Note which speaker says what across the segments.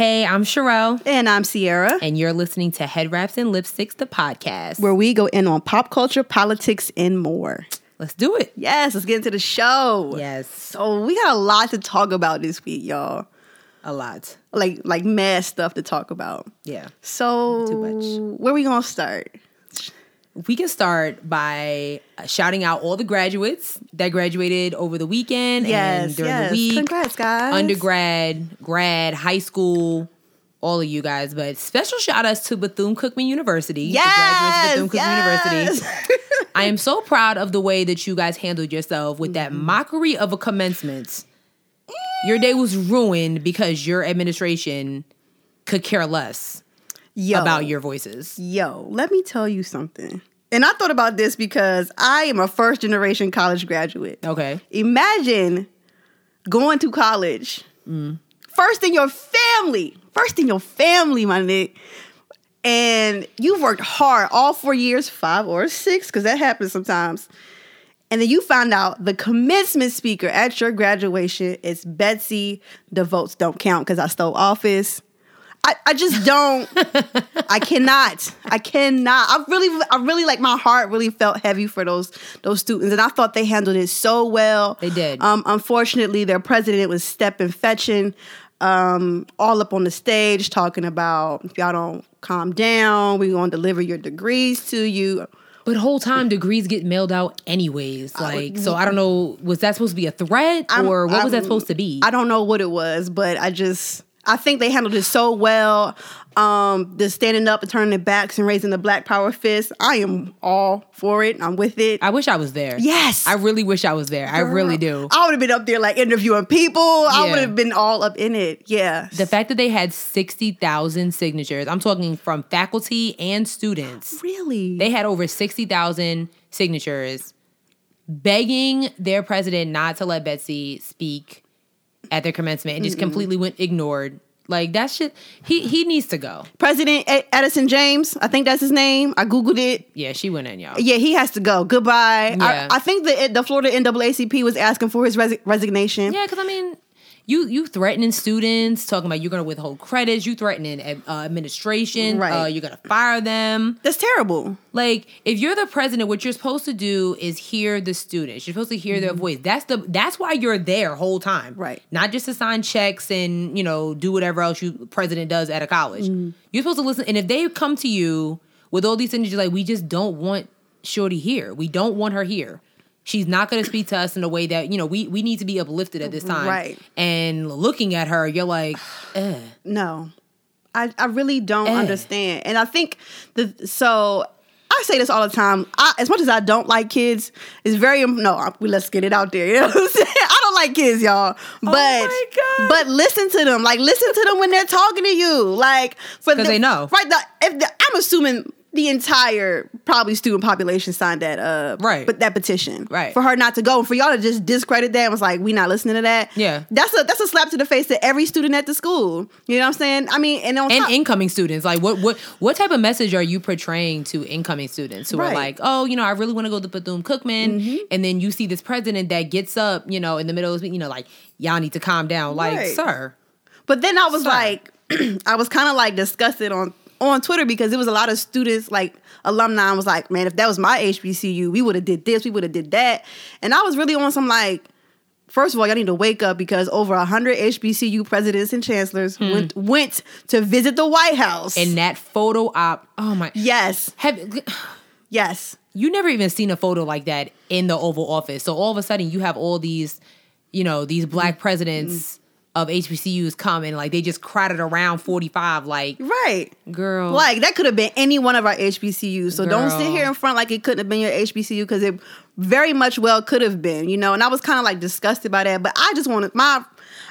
Speaker 1: Hey, I'm Sherelle,
Speaker 2: And I'm Sierra,
Speaker 1: and you're listening to Head Wraps and Lipsticks, the podcast.
Speaker 2: where we go in on pop culture, politics, and more.
Speaker 1: Let's do it.
Speaker 2: Yes, let's get into the show.
Speaker 1: Yes,
Speaker 2: So we got a lot to talk about this week, y'all.
Speaker 1: a lot.
Speaker 2: Like like mad stuff to talk about.
Speaker 1: Yeah.
Speaker 2: So
Speaker 1: Too much.
Speaker 2: where we gonna start?
Speaker 1: We can start by uh, shouting out all the graduates that graduated over the weekend and during
Speaker 2: yes.
Speaker 1: the week.
Speaker 2: Congrats, guys.
Speaker 1: Undergrad, grad, high school, all of you guys. But special shout outs to Bethune Cookman University.
Speaker 2: Yes,
Speaker 1: Bethune Cookman University.
Speaker 2: yes.
Speaker 1: I am so proud of the way that you guys handled yourself with that
Speaker 2: Mm-hmm.
Speaker 1: mockery of a commencement. Your day was ruined because your administration could care less
Speaker 2: Yo,
Speaker 1: about your voices.
Speaker 2: Yo, let me tell you something. And I thought about this because I am a first generation college graduate.
Speaker 1: Okay.
Speaker 2: Imagine going to college, mm. first in your family, first in your family, my nigga. And you've worked hard all four years, five or six, because that happens sometimes. And then you find out the commencement speaker at your graduation is Betsy. The votes don't count because I stole office. I, I just don't. I cannot. I cannot. I really, I really like my heart really felt heavy for those those students, and I thought they handled it so well.
Speaker 1: They did.
Speaker 2: Um, unfortunately, their president was stepping fetching, um, all up on the stage talking about if y'all don't calm down, we're gonna deliver your degrees to you.
Speaker 1: But whole time degrees get mailed out anyways. Like, so I don't know, was that supposed to be a threat
Speaker 2: I'm-
Speaker 1: or what was that
Speaker 2: I'm-
Speaker 1: supposed to be?
Speaker 2: I don't know what it was, but I just I think they handled it so well. Um, the standing up and turning their backs and raising the black power fist. I am all for it. I'm with it.
Speaker 1: I wish I was there.
Speaker 2: yes.
Speaker 1: I really wish I was there. I really do.
Speaker 2: I would have been up there like interviewing people. I would have been all up in it. Yeah.
Speaker 1: The fact that they had 60,000 signatures, I'm talking from faculty and students.
Speaker 2: really?
Speaker 1: They had over 60,000 signatures begging their president not to let Betsy speak at their commencement and just completely went ignored. Like that shit, he he needs to go.
Speaker 2: President Edison James, I think that's his name. I googled it.
Speaker 1: Yeah, she went in, y'all.
Speaker 2: Yeah, he has to go. Goodbye.
Speaker 1: Yeah.
Speaker 2: I, I think the the Florida NAACP was asking for his resi- resignation.
Speaker 1: Yeah, because I mean, you you threatening students, talking about you're gonna withhold credits, you threatening uh, administration,
Speaker 2: Right.
Speaker 1: uh, you're gonna fire them.
Speaker 2: That's terrible.
Speaker 1: Like, if you're the president, what you're supposed to do is hear the students. You're supposed to hear their voice. That's the that's why you're there whole time,
Speaker 2: Right.
Speaker 1: Not just to sign checks and you know do whatever else you president does at a college. You're supposed to listen. And if they come to you with all these things, you're like, we just don't want Shorty here. We don't want her here. She's not going to speak to us in a way that you know we we need to be uplifted at this time.
Speaker 2: Right.
Speaker 1: And looking at her, you're like, eh.
Speaker 2: No, I, I really don't
Speaker 1: Eh.
Speaker 2: understand. And I think the so I say this all the time. I, as much as I don't like kids, it's very no. We let's get it out there. You know what I'm saying? I don't like kids, y'all. But
Speaker 1: my God.
Speaker 2: but listen to them. Like listen to them when they're talking to you. Like for the-
Speaker 1: they know.
Speaker 2: right? The, if the, I'm assuming. The entire probably student population signed that uh
Speaker 1: Right.
Speaker 2: but that petition
Speaker 1: Right.
Speaker 2: for her not to go and for y'all to just discredit that and was like we not listening to that
Speaker 1: Yeah.
Speaker 2: that's a that's a slap to the face to every student at the school. You know what I'm saying? I mean, and on
Speaker 1: and
Speaker 2: top,
Speaker 1: incoming students like what what what type of message are you portraying to incoming students who are
Speaker 2: Right. Mm-hmm.
Speaker 1: like oh you know i really want to go to bethune cookman and then you see this president that gets up you know in the middle of you know like y'all need to calm down like
Speaker 2: Right.
Speaker 1: sir
Speaker 2: but then I was
Speaker 1: Sir.
Speaker 2: like, I was kind of like disgusted on on Twitter because there was a lot of students like alumni was like, man, if that was my HBCU, we would have did this, we would have did that, and I was really on some like. First of all, y'all need to wake up because over hundred HBCU presidents and chancellors went went to visit the White House.
Speaker 1: and that photo op oh my
Speaker 2: yes,
Speaker 1: have
Speaker 2: yes,
Speaker 1: you never even seen a photo like that in the oval office so all of a sudden you have all these you know these black
Speaker 2: Mm-hmm.
Speaker 1: presidents of hbcus come and like they just crowded around 45 like
Speaker 2: right.
Speaker 1: girl
Speaker 2: Like that could have been any one of our HBCUs. So don't sit here in front like it couldn't have been your HBCU because it very much well could have been, you know. And I was kind of like disgusted by that. But I just wanted my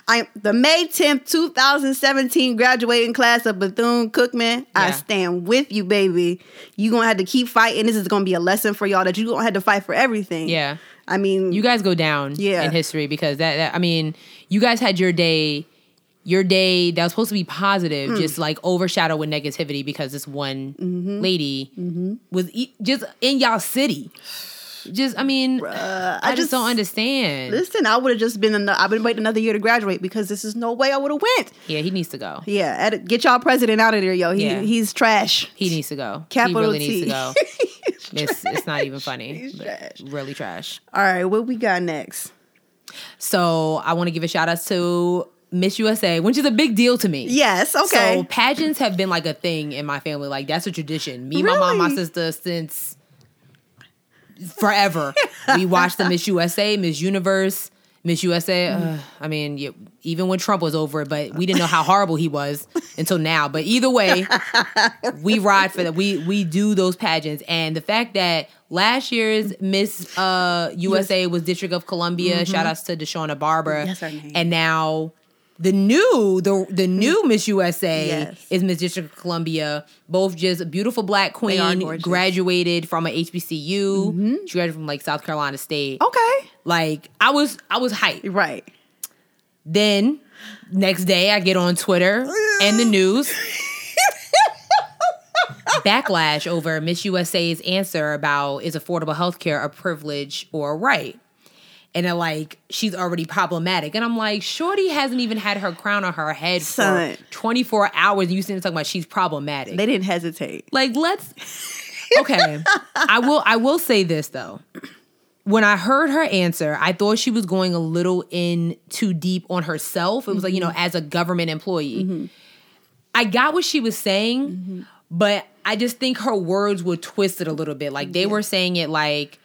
Speaker 2: I the May 10th, 2017 graduating class of Bethune Cookman. I stand with you, baby. you gonna have to keep fighting. This is gonna be a lesson for y'all that you gonna have to fight for everything.
Speaker 1: yeah
Speaker 2: I mean
Speaker 1: you guys go down
Speaker 2: Yeah.
Speaker 1: in history because that, that I mean, you guys had your day your day that was supposed to be positive
Speaker 2: Hmm.
Speaker 1: just like overshadowed with negativity because this one
Speaker 2: Mm-hmm.
Speaker 1: lady was e- just in y'all city. Just, I mean,
Speaker 2: Uh,
Speaker 1: I, just, don't understand.
Speaker 2: Listen, I would have just been. An- I've been waiting another year to graduate because this is no way I would have went.
Speaker 1: yeah, he needs to go.
Speaker 2: Yeah, get y'all president out of there, yo. He
Speaker 1: Yeah.
Speaker 2: he's trash.
Speaker 1: He needs to go.
Speaker 2: Capital
Speaker 1: he really needs
Speaker 2: T.
Speaker 1: to go. It's, it's not even funny.
Speaker 2: He's trash.
Speaker 1: Really trash.
Speaker 2: All right, what we got next?
Speaker 1: So I want to give a shout out to Miss USA, which is a big deal to me.
Speaker 2: Yes, okay.
Speaker 1: So pageants have been like a thing in my family. Like that's a tradition. Me, my mom, my sister, since forever. we watched the Miss USA, Miss Universe, Miss USA. Uh, I mean, yeah, even when Trump was over, it, but we didn't know how horrible he was until now. But either way, we ride for that. We we do those pageants, and the fact that last year's Miss uh, USA was District of Columbia. Shout outs to Deshauna Barber.
Speaker 2: Mm-hmm. That's her name.
Speaker 1: And now the new the the new Miss USA
Speaker 2: Yes.
Speaker 1: is Miss District of Columbia. Both just a beautiful black queen, graduated from a HBCU. She graduated from like South Carolina State.
Speaker 2: okay,
Speaker 1: Like I was I was hyped.
Speaker 2: right.
Speaker 1: Then next day I get on Twitter and the news. Backlash over Miss USA's answer about is affordable health care a privilege or a right? And they're like, she's already problematic. And I'm like, Shorty hasn't even had her crown on her head
Speaker 2: Son.
Speaker 1: for 24 hours. And you sitting talking about she's problematic.
Speaker 2: They didn't hesitate.
Speaker 1: Like let's Okay. I will I will say this though. When I heard her answer, I thought she was going a little in too deep on herself. It was like, you know, mm-hmm. as a government employee. Mm-hmm. I got what she was saying, mm-hmm. But I just think her words were twisted a little bit. Like they were saying it like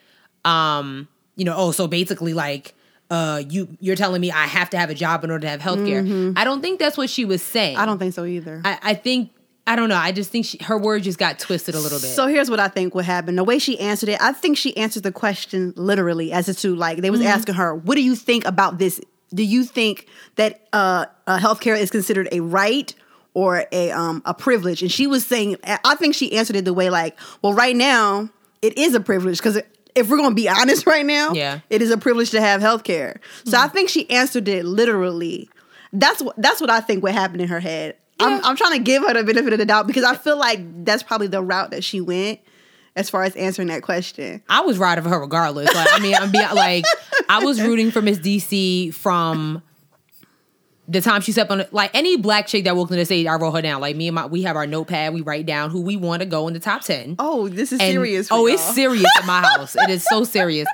Speaker 1: um, you know, oh, so basically like uh you you're telling me I have to have a job in order to have health care. I don't think that's what she was saying.
Speaker 2: I don't think so either.
Speaker 1: I, I think I don't know. I just think she, her words just got twisted a little bit.
Speaker 2: So here's what I think would happen. The way she answered it, I think she answered the question literally as to like they was
Speaker 1: Mm-hmm.
Speaker 2: asking her, "What do you think about this? Do you think that uh, uh healthcare is considered a right or a um a privilege?" And she was saying, I think she answered it the way like, "Well, right now it is a privilege because." If we're gonna be honest right now,
Speaker 1: Yeah.
Speaker 2: it is a privilege to have health care. So I think she answered it literally. That's what that's what I think would happen in her head.
Speaker 1: Yeah.
Speaker 2: I'm, I'm trying to give her the benefit of the doubt because I feel like that's probably the route that she went as far as answering that question.
Speaker 1: I was riding for her regardless. Like, I mean, I'm being like, I was rooting for Miss DC from the time she stepped on. Like any black chick that walked in the stage, I wrote her down. Like me and my, we have our notepad. We write down who we want to go in the top ten.
Speaker 2: Oh, this is
Speaker 1: And-
Speaker 2: serious.
Speaker 1: oh, it's
Speaker 2: y'all.
Speaker 1: serious at my house. It is so serious.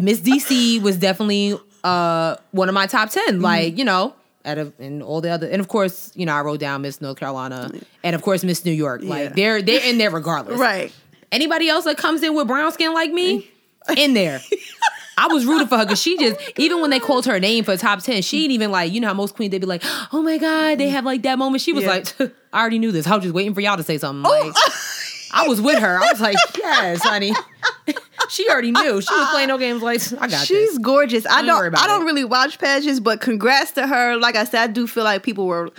Speaker 1: Miss DC was definitely uh one of my top 10
Speaker 2: Mm-hmm.
Speaker 1: Like you know, out of and all the other, and of course, you know, I wrote down Miss North Carolina, and of course Miss New York. Like
Speaker 2: Yeah.
Speaker 1: they're they're in there regardless.
Speaker 2: right.
Speaker 1: Anybody else that comes in with brown skin like me, in there. I was rooting for her because she just, even when they called her name for top 10, she ain't even like, you know how most queens, they'd be like, oh my God, they have like that moment. She was
Speaker 2: Yeah.
Speaker 1: like, I already knew this. I was just waiting for y'all to say something. Like, I was with her. I was like, yes, honey. she already knew. She was playing no games like, I got
Speaker 2: She's
Speaker 1: this.
Speaker 2: gorgeous. I
Speaker 1: Don't worry
Speaker 2: don't.
Speaker 1: about
Speaker 2: I don't
Speaker 1: it.
Speaker 2: really watch pageants, but congrats to her. Like I said, I do feel like people were.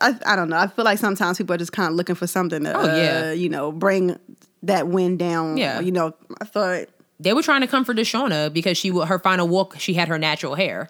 Speaker 2: I, I don't know. I feel like sometimes people are just kind of looking for something to,
Speaker 1: Oh, yeah.
Speaker 2: uh, you know, bring that win down.
Speaker 1: Yeah.
Speaker 2: You know, I thought
Speaker 1: They were trying to comfort Deshauna because she, her final walk, she had her natural hair.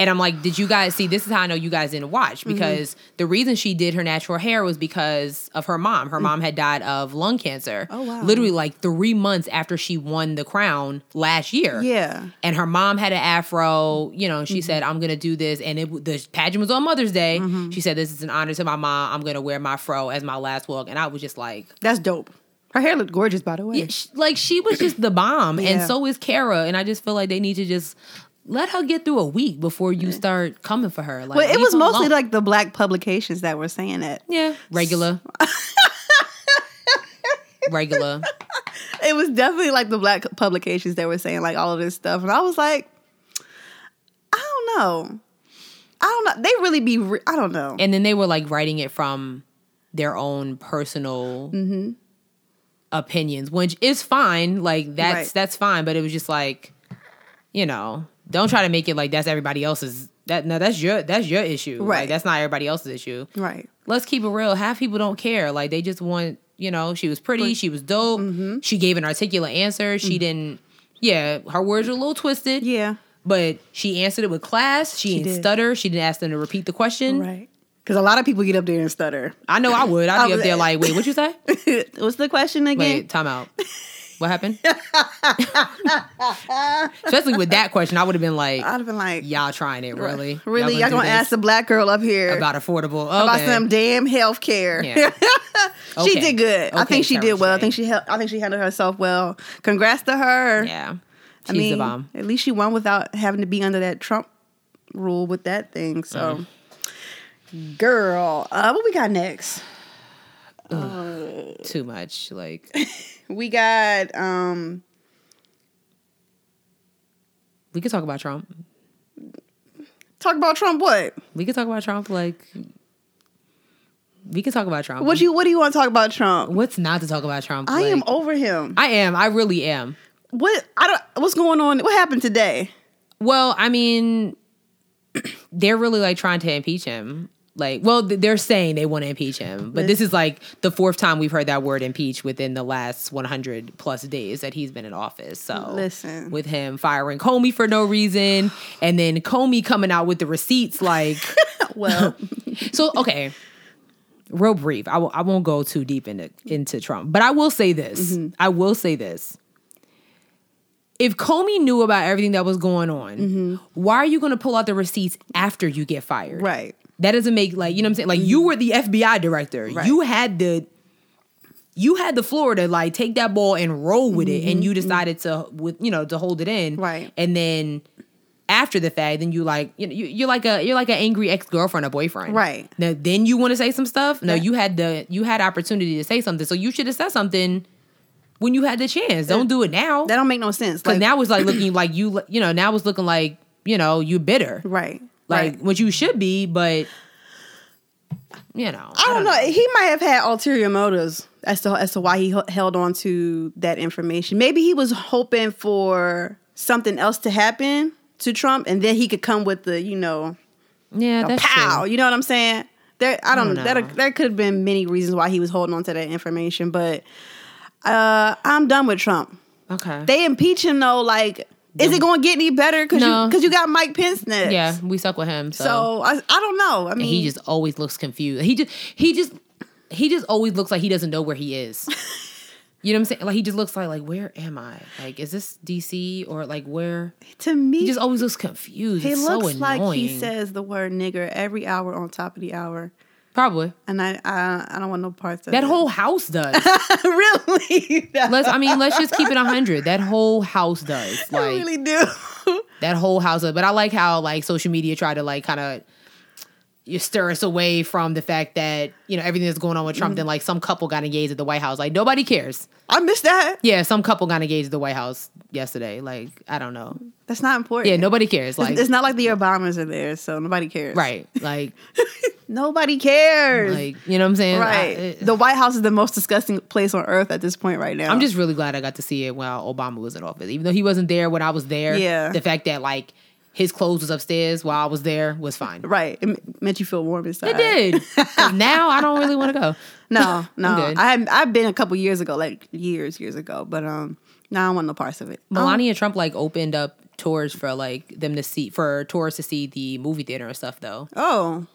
Speaker 1: And I'm like, did you guys see? This is how I know you guys didn't watch
Speaker 2: Mm-hmm.
Speaker 1: because the reason she did her natural hair was because of her mom. Her mom had died of lung cancer.
Speaker 2: Oh, wow.
Speaker 1: Literally like three months after she won the crown last year.
Speaker 2: Yeah. Mm-hmm.
Speaker 1: And her mom had an afro. You know, she said, "I'm gonna do this," and it the pageant was on Mother's Day.
Speaker 2: Mm-hmm.
Speaker 1: She said, "This is an honor to my mom. I'm gonna wear my fro as my last walk." And I was just like,
Speaker 2: that's dope. Her hair looked gorgeous, by the way.
Speaker 1: yeah, sh- like she was just the bomb, and so is Kara. And I just feel like they need to just let her get through a week before you start coming for her. Like,
Speaker 2: Well, it was mostly
Speaker 1: alone.
Speaker 2: like the black publications that were saying it.
Speaker 1: yeah, regular, regular.
Speaker 2: It was definitely like the black publications that were saying like all of this stuff, and I was like, I don't know, I don't know. They really be, re- I don't know.
Speaker 1: And then they were like writing it from their own personal
Speaker 2: Mm-hmm.
Speaker 1: Opinions, which is fine. Like that's
Speaker 2: Right.
Speaker 1: that's fine. But it was just like, you know, don't try to make it like that's everybody else's. That no, that's your that's your issue.
Speaker 2: Right.
Speaker 1: Like that's not everybody else's issue.
Speaker 2: right.
Speaker 1: let's keep it real. Half people don't care. Like they just want, you know, she was pretty, she was dope.
Speaker 2: Mm-hmm.
Speaker 1: She gave an articulate answer. She didn't. Yeah, her words were a little twisted.
Speaker 2: Yeah.
Speaker 1: but she answered it with class. She, didn't
Speaker 2: did.
Speaker 1: stutter. She didn't ask them to repeat the question.
Speaker 2: Right. Because a lot of people get up there and stutter.
Speaker 1: I know I would. I'd be up there like, wait, what you say?
Speaker 2: What's the question again?
Speaker 1: Wait, time out. What happened? Especially with that question, I would have been like,
Speaker 2: I'd have been like,
Speaker 1: y'all trying it, really?
Speaker 2: really? Y'all
Speaker 1: do
Speaker 2: gonna ask the black girl up here
Speaker 1: about affordable?
Speaker 2: about some damn health care.
Speaker 1: Yeah.
Speaker 2: she
Speaker 1: Okay.
Speaker 2: did good. I think she
Speaker 1: Sarah
Speaker 2: did well. I think she hel- I think she handled herself well. Congrats to her.
Speaker 1: Yeah. She's
Speaker 2: I mean,
Speaker 1: the bomb.
Speaker 2: at least she won without having to be under that Trump rule with that thing. So,
Speaker 1: Mm.
Speaker 2: Girl, uh, what we got next?
Speaker 1: Too much. Like,
Speaker 2: We got um
Speaker 1: we could talk about Trump.
Speaker 2: talk about Trump. What?
Speaker 1: We could talk about Trump. Like, we could talk about Trump.
Speaker 2: What you What do you want to talk about Trump?
Speaker 1: What's not to talk about Trump?
Speaker 2: I am over him.
Speaker 1: I am. I really am.
Speaker 2: What I don't. What's going on? What happened today?
Speaker 1: Well, I mean, they're really like trying to impeach him. Like, well, they're saying they want to impeach him, but this is like the fourth time we've heard that word impeach within the last 100 plus days that he's been in office. So,
Speaker 2: Listen.
Speaker 1: with him firing Comey for no reason, and then Comey coming out with the receipts, like,
Speaker 2: Well,
Speaker 1: so okay. Real brief. I w- I won't go too deep into into Trump, but I will say this.
Speaker 2: Mm-hmm.
Speaker 1: I will say this. If Comey knew about everything that was going on, why are you going to pull out the receipts after you get fired?
Speaker 2: Mm-hmm. right.
Speaker 1: That doesn't make like you know what I'm saying. Like you were the FBI director.
Speaker 2: Right.
Speaker 1: You had the you had the floor to like take that ball and roll with it, and you decided to with you know to hold it in.
Speaker 2: Mm-hmm. Right.
Speaker 1: And then after the fact, then you like you know you, you're like a you're like an angry ex girlfriend or boyfriend.
Speaker 2: Right.
Speaker 1: Now then you want to say some stuff. No,
Speaker 2: Yeah.
Speaker 1: you had the you had opportunity to say something, so you should have said something when you had the chance. Don't do it now.
Speaker 2: That don't make no sense. Like
Speaker 1: now it's like looking like you you know now it's looking like you know you bitter
Speaker 2: right.
Speaker 1: Like
Speaker 2: right.
Speaker 1: what you should be, but you know,
Speaker 2: I don't know. He might have had ulterior motives as to as to why he h- held on to that information. Maybe he was hoping for something else to happen to Trump, and then he could come with the you know
Speaker 1: Yeah,
Speaker 2: pow.
Speaker 1: true.
Speaker 2: You know what I'm saying? There, I don't.
Speaker 1: don't
Speaker 2: know.
Speaker 1: know.
Speaker 2: There, there could have been many reasons why he was holding on to that information, but uh, I'm done with Trump.
Speaker 1: Okay.
Speaker 2: They impeach him though. Like, is it going to get any better? Because
Speaker 1: No.
Speaker 2: you because you got Mike Pence next.
Speaker 1: yeah, we stuck with him. So,
Speaker 2: So I, I don't know. I mean,
Speaker 1: and he just always looks confused. He just he just he just always looks like he doesn't know where he is. you know what I'm saying? Like he just looks like like where am I? Like is this DC or like where?
Speaker 2: to me
Speaker 1: He just always looks confused.
Speaker 2: He
Speaker 1: it's
Speaker 2: looks
Speaker 1: so
Speaker 2: like he says the word nigger every hour on top of the hour,
Speaker 1: Probably
Speaker 2: and I I, I don't want no parts of
Speaker 1: that
Speaker 2: it.
Speaker 1: whole house does.
Speaker 2: really.
Speaker 1: let's I mean let's just keep it hundred. That whole house does.
Speaker 2: I
Speaker 1: Like
Speaker 2: really do.
Speaker 1: that whole house does. But I like how like social media try to like kind of you stir us away from the fact that you know everything that's going on with Trump.
Speaker 2: Mm-hmm.
Speaker 1: Then like some couple got engaged at the White House. Like nobody cares.
Speaker 2: I missed that.
Speaker 1: Yeah, some couple got engaged at the White House yesterday. Like I don't know.
Speaker 2: That's not important.
Speaker 1: Yeah, nobody cares. Like
Speaker 2: it's not like the Obamas are there, so nobody cares.
Speaker 1: right. Like
Speaker 2: Nobody cares.
Speaker 1: like you know what I'm saying.
Speaker 2: right.
Speaker 1: I,
Speaker 2: the White House is the most disgusting place on earth at this point right now.
Speaker 1: I'm just really glad I got to see it while Obama was in office. Even though he wasn't there when I was there.
Speaker 2: Yeah.
Speaker 1: The fact that like his clothes was upstairs while I was there was fine.
Speaker 2: right. It made you feel warm inside.
Speaker 1: It did. now I don't really want to go.
Speaker 2: No, no. I had, I've been a couple years ago, like years, years ago, but um, now I don't want no parts of it.
Speaker 1: Melania Trump like opened up tours for like them to see for tourists to see the movie theater and stuff though.
Speaker 2: Oh,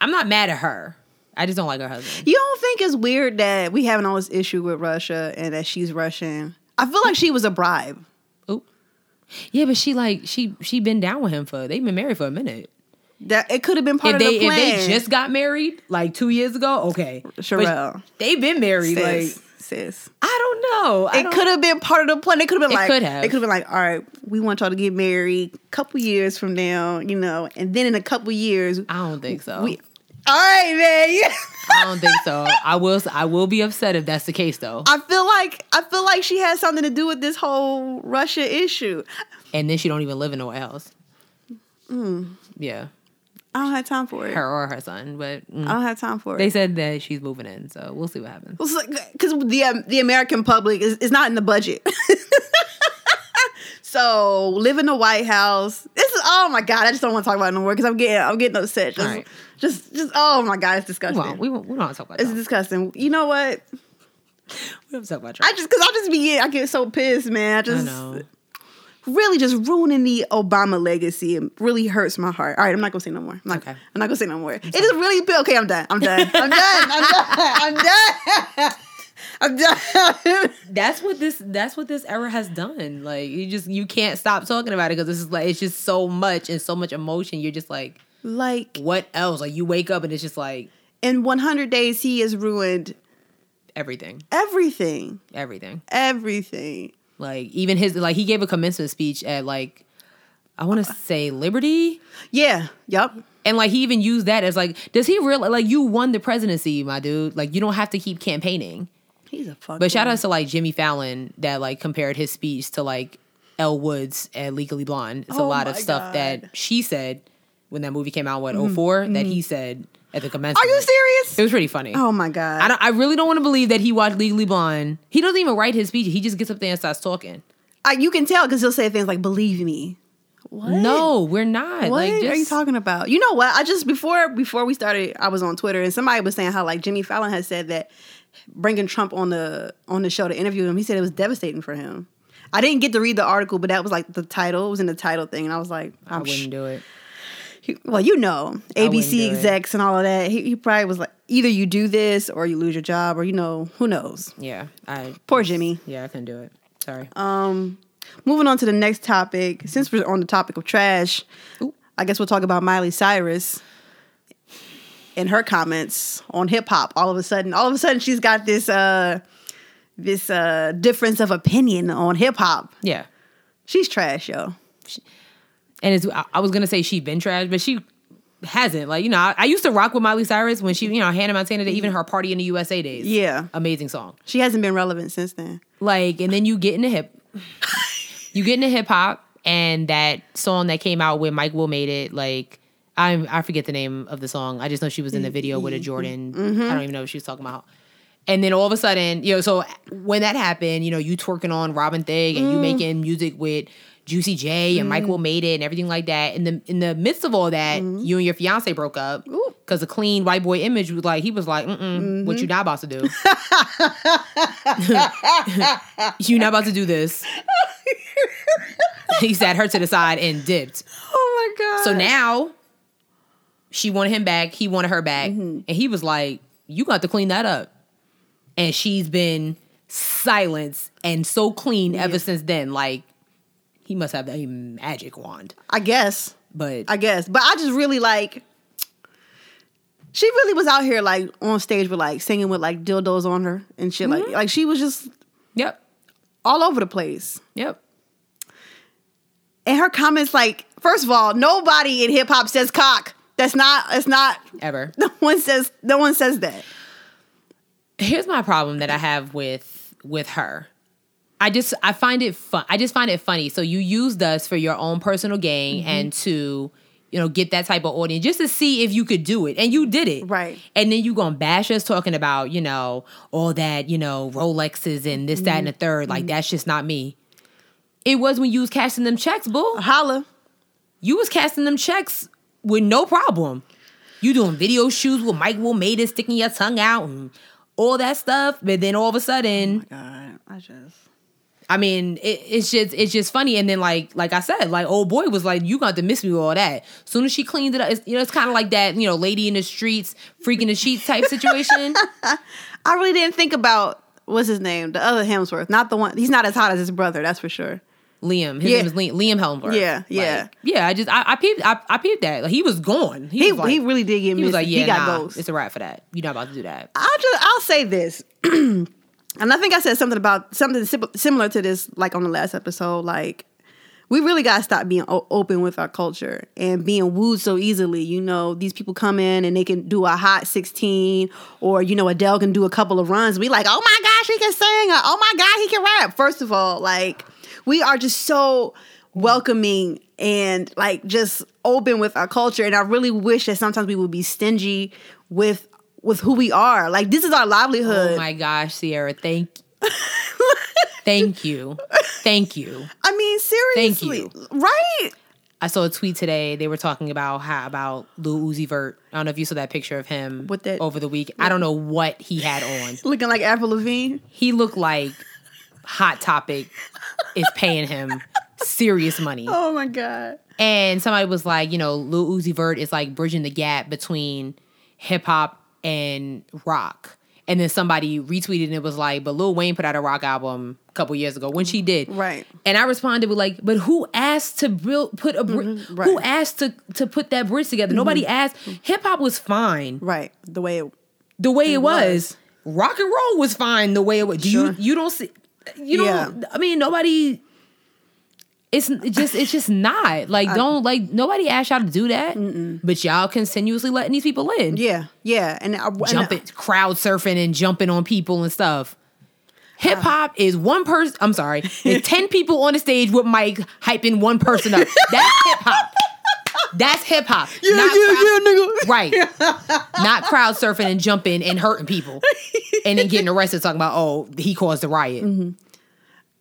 Speaker 1: I'm not mad at her. I just don't like her husband.
Speaker 2: you don't think it's weird that we having all this issue with Russia and that she's Russian? I feel like she was a bribe.
Speaker 1: Yeah, but she like she she been down with him for they've been married for a minute.
Speaker 2: That it could have been part
Speaker 1: If
Speaker 2: of
Speaker 1: they
Speaker 2: the
Speaker 1: if they just got married like two years ago, okay.
Speaker 2: Sherelle.
Speaker 1: they've been married
Speaker 2: sis,
Speaker 1: like
Speaker 2: sis.
Speaker 1: I don't know. I
Speaker 2: It could have been part of the plan. They could have been
Speaker 1: It
Speaker 2: like,
Speaker 1: could have.
Speaker 2: they could have been like, all right, we want y'all to get married a couple years from now, you know, and then in a couple years,
Speaker 1: I don't think so.
Speaker 2: we, all right, man.
Speaker 1: I don't think so. I will I will be upset if that's the case though.
Speaker 2: I feel like I feel like she has something to do with this whole Russia issue.
Speaker 1: And then she don't even live in White House.
Speaker 2: Mm.
Speaker 1: Yeah,
Speaker 2: I don't have time for it.
Speaker 1: her or her son, but mm.
Speaker 2: I don't have time for it.
Speaker 1: they said that she's moving in, so we'll see what happens.
Speaker 2: because the um, the American public is, is not in the budget. so live in the White House. This is oh my god! I just don't want to talk about it no more because I'm getting I'm getting upset. Just,
Speaker 1: right.
Speaker 2: just just oh my god! It's disgusting.
Speaker 1: We won't, we don't have to talk about
Speaker 2: it's
Speaker 1: Trump.
Speaker 2: disgusting. You know what?
Speaker 1: We don't talk about
Speaker 2: I just because I just be I get so pissed, man. I
Speaker 1: I
Speaker 2: just
Speaker 1: know.
Speaker 2: really just ruining the Obama legacy. It really hurts my heart. All right, I'm not gonna say no more. I'm not,
Speaker 1: Okay.
Speaker 2: I'm not gonna say no more. It is really okay. I'm done. I'm done. I'm done. I'm done. I'm done.
Speaker 1: That's what this that's what this era has done. Like you just you can't stop talking about it because this is like it's just so much and so much emotion. You're just like,
Speaker 2: like
Speaker 1: what else? Like you wake up and it's just like
Speaker 2: in 100 days, he has ruined
Speaker 1: everything.
Speaker 2: everything.
Speaker 1: Everything.
Speaker 2: Everything.
Speaker 1: Like even his like he gave a commencement speech at like I want to say Liberty.
Speaker 2: Yeah. Yep.
Speaker 1: And like he even used that as like, does he really like you won the presidency, my dude? Like you don't have to keep campaigning.
Speaker 2: He's a fuck.
Speaker 1: But shout out to like Jimmy Fallon that like compared his speech to like Elle Woods at Legally Blonde. It's a
Speaker 2: Oh
Speaker 1: lot of stuff
Speaker 2: God.
Speaker 1: that she said when that movie came out, what, mm-hmm. 04, that he mm-hmm. said at the commencement.
Speaker 2: Are you serious?
Speaker 1: It was pretty funny.
Speaker 2: Oh my god.
Speaker 1: I don't I really don't want to believe that he watched Legally Blonde. He doesn't even write his speech. He just gets up there and starts talking.
Speaker 2: I, you can tell because he'll say things like "Believe me." What?
Speaker 1: No, we're not.
Speaker 2: What
Speaker 1: like, just,
Speaker 2: are you talking about? You know what? I just before before we started, I was on Twitter and somebody was saying how like Jimmy Fallon had said that bringing Trump on the on the show to interview him, he said it was devastating for him. I didn't get to read the article, but that was like the title. It was in the title thing, and I was like,
Speaker 1: I
Speaker 2: I'm
Speaker 1: wouldn't
Speaker 2: sh-
Speaker 1: do it.
Speaker 2: he- well, you know, ABC execs and all of that. He, he probably was like, either you do this or you lose your job, or you know, who knows?
Speaker 1: Yeah, I
Speaker 2: Poor Jimmy.
Speaker 1: yeah I couldn't do it. Sorry.
Speaker 2: Um, moving on to the next topic. Since we're on the topic of trash,
Speaker 1: Ooh.
Speaker 2: I guess we'll talk about Miley Cyrus and her comments on hip hop. All of a sudden, all of a sudden, she's got this uh this uh difference of opinion on hip hop.
Speaker 1: yeah.
Speaker 2: She's trash, yo.
Speaker 1: and it's I, I was gonna say she's been trash, but she hasn't. Like you know, I, I used to rock with Miley Cyrus when she, you know, Hannah Montana, to even her Party in the USA days.
Speaker 2: Yeah.
Speaker 1: amazing song.
Speaker 2: She hasn't been relevant since then.
Speaker 1: Like, and then you get into hip, you get into hip hop, and that song that came out with Mike Will made it. Like, I I forget the name of the song. I just know she was in the video with a mm-hmm. Jordan. Mm-hmm. I don't even know what she was talking about. And then all of a sudden, you know, so when that happened, you know, you twerking on Robin Thicke and you mm. making music with Juicy J and Mike mm. Will made it and everything like that. In the in the midst of all that, mm-hmm. you and your fiance broke up because the clean white boy image was like he was like, Mm-mm, "What you not about to do? you not about to do this?" he sat her to the side and dipped.
Speaker 2: Oh my god.
Speaker 1: So now she wanted him back. He wanted her back, mm-hmm. and he was like, "You got to clean that up." And she's been silenced and so clean ever since then. Like he must have a magic wand.
Speaker 2: I guess.
Speaker 1: But
Speaker 2: I guess. But I just really like she really was out here like on stage with like singing with like dildos on her and shit like mm-hmm. like she was just
Speaker 1: yep,
Speaker 2: all over the place.
Speaker 1: yep.
Speaker 2: And her comments like first of all, nobody in hip hop says cock. That's not it's not
Speaker 1: Ever.
Speaker 2: no one says no one says that.
Speaker 1: here's my problem that I have with with her. I just I find it fun. I just find it funny. So you used us for your own personal gain mm-hmm. and to you know get that type of audience just to see if you could do it, and you did it
Speaker 2: Right.
Speaker 1: And then you gonna bash us talking about you know all that you know Rolexes and this that and the mm-hmm. third. Like mm-hmm. that's just not me. It was when you was cashing them checks, bull.
Speaker 2: Holla.
Speaker 1: You was casting them checks with no problem. You doing video shoots with Mike Will made it, sticking your tongue out and all that stuff. But then all of a sudden, oh
Speaker 2: God, I just
Speaker 1: I mean, it, it's just it's just funny. And then like like I said, like old boy was like, you got to miss me with all that. Soon as she cleaned it up, it's, you know, it's kind of like that, you know, lady in the streets, freaking the sheets type situation.
Speaker 2: I really didn't think about what's his name, the other Hemsworth, not the one. He's not as hot as his brother, that's for sure.
Speaker 1: Liam, his
Speaker 2: Yeah.
Speaker 1: name is Liam, Liam Hemsworth.
Speaker 2: Yeah, yeah.
Speaker 1: Like, yeah. I just I, I peeped I, I peeped that. Like he was gone. He,
Speaker 2: He
Speaker 1: was like,
Speaker 2: he really did get
Speaker 1: he was like, yeah,
Speaker 2: he got
Speaker 1: nah,
Speaker 2: ghost.
Speaker 1: it's a wrap for that. You're not about to do that.
Speaker 2: I'll just I'll say this, and I think I said something about something similar to this, like on the last episode. Like we really gotta stop being o- open with our culture and being wooed so easily. You know, these people come in and they can do a hot sixteen, or you know, Adele can do a couple of runs. We like, oh my gosh, he can sing. Or, oh my god, he can rap. First of all, like we are just so welcoming and like just open with our culture and i really wish that sometimes we would be stingy with with who we are like this is our livelihood
Speaker 1: Oh my gosh, Sierra, thank Thank you. Thank you.
Speaker 2: i mean seriously Thank
Speaker 1: you.
Speaker 2: right
Speaker 1: I saw a tweet today. They were talking about how about Lil Uzi Vert. I don't know if you saw that picture of him
Speaker 2: With that-
Speaker 1: over the week. I don't know what he had on.
Speaker 2: looking like avril lavigne
Speaker 1: He looked like Hot Topic is paying him serious money.
Speaker 2: oh my god
Speaker 1: And somebody was like, you know, Lil Uzi Vert is like bridging the gap between hip hop and rock. And then somebody retweeted and it was like, but Lil Wayne put out a rock album a couple years ago when she did.
Speaker 2: Right.
Speaker 1: And I responded with like, but who asked to build, put a bri-
Speaker 2: Mm-hmm. right. Mm-hmm.
Speaker 1: who asked to to put that bridge together? Nobody asked. Hip hop was fine
Speaker 2: Right. The way it,
Speaker 1: the way it,
Speaker 2: It
Speaker 1: was. Rock and roll was fine the way it was. Do
Speaker 2: Sure.
Speaker 1: you you don't see you don't I mean nobody it's just it's just not. Like don't like nobody asked y'all to do that but y'all continuously letting these people in.
Speaker 2: Yeah, yeah, and, I- and
Speaker 1: jumping crowd surfing and jumping on people and stuff. Hip hop is one person I'm sorry it's 10 people on the stage with mic hyping one person up. That's hip hop that's hip hop
Speaker 2: yeah,
Speaker 1: not
Speaker 2: yeah,
Speaker 1: crowd-
Speaker 2: yeah, nigga.
Speaker 1: Right. Not crowd surfing and jumping and hurting people. And then getting arrested talking about, oh, he caused the riot.
Speaker 2: Mm-hmm.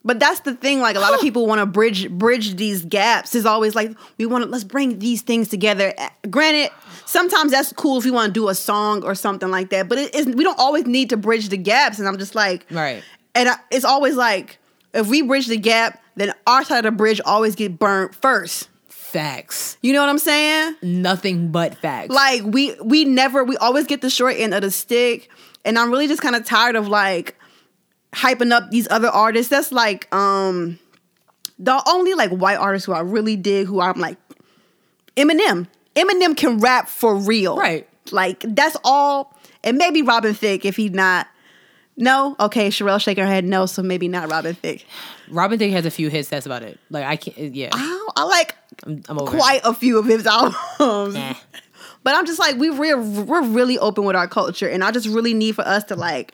Speaker 2: But that's the thing. Like a lot of people want to bridge bridge these gaps. Is always like we want to let's bring these things together. Granted, sometimes that's cool if you want to do a song or something like that. But it is we don't always need to bridge the gaps. And I'm just like,
Speaker 1: Right.
Speaker 2: And I, it's always like if we bridge the gap, then our side of the bridge always get burnt first.
Speaker 1: Facts.
Speaker 2: You know what I'm saying?
Speaker 1: Nothing but facts.
Speaker 2: like we we never we always get the short end of the stick and i'm really just kind of tired of like hyping up these other artists that's like um the only like white artists who i really dig who i'm like eminem eminem can rap for real
Speaker 1: Right.
Speaker 2: like that's all and maybe robin thicke if he's not no okay Sherelle shaking her head no so maybe not robin thicke
Speaker 1: Robin Thicke has a few hits. That's about it. Like, I can't, yeah.
Speaker 2: I, I like
Speaker 1: I'm, I'm over
Speaker 2: quite a few of his albums
Speaker 1: it. Eh.
Speaker 2: But I'm just like we we're we're really open with our culture, and I just really need for us to like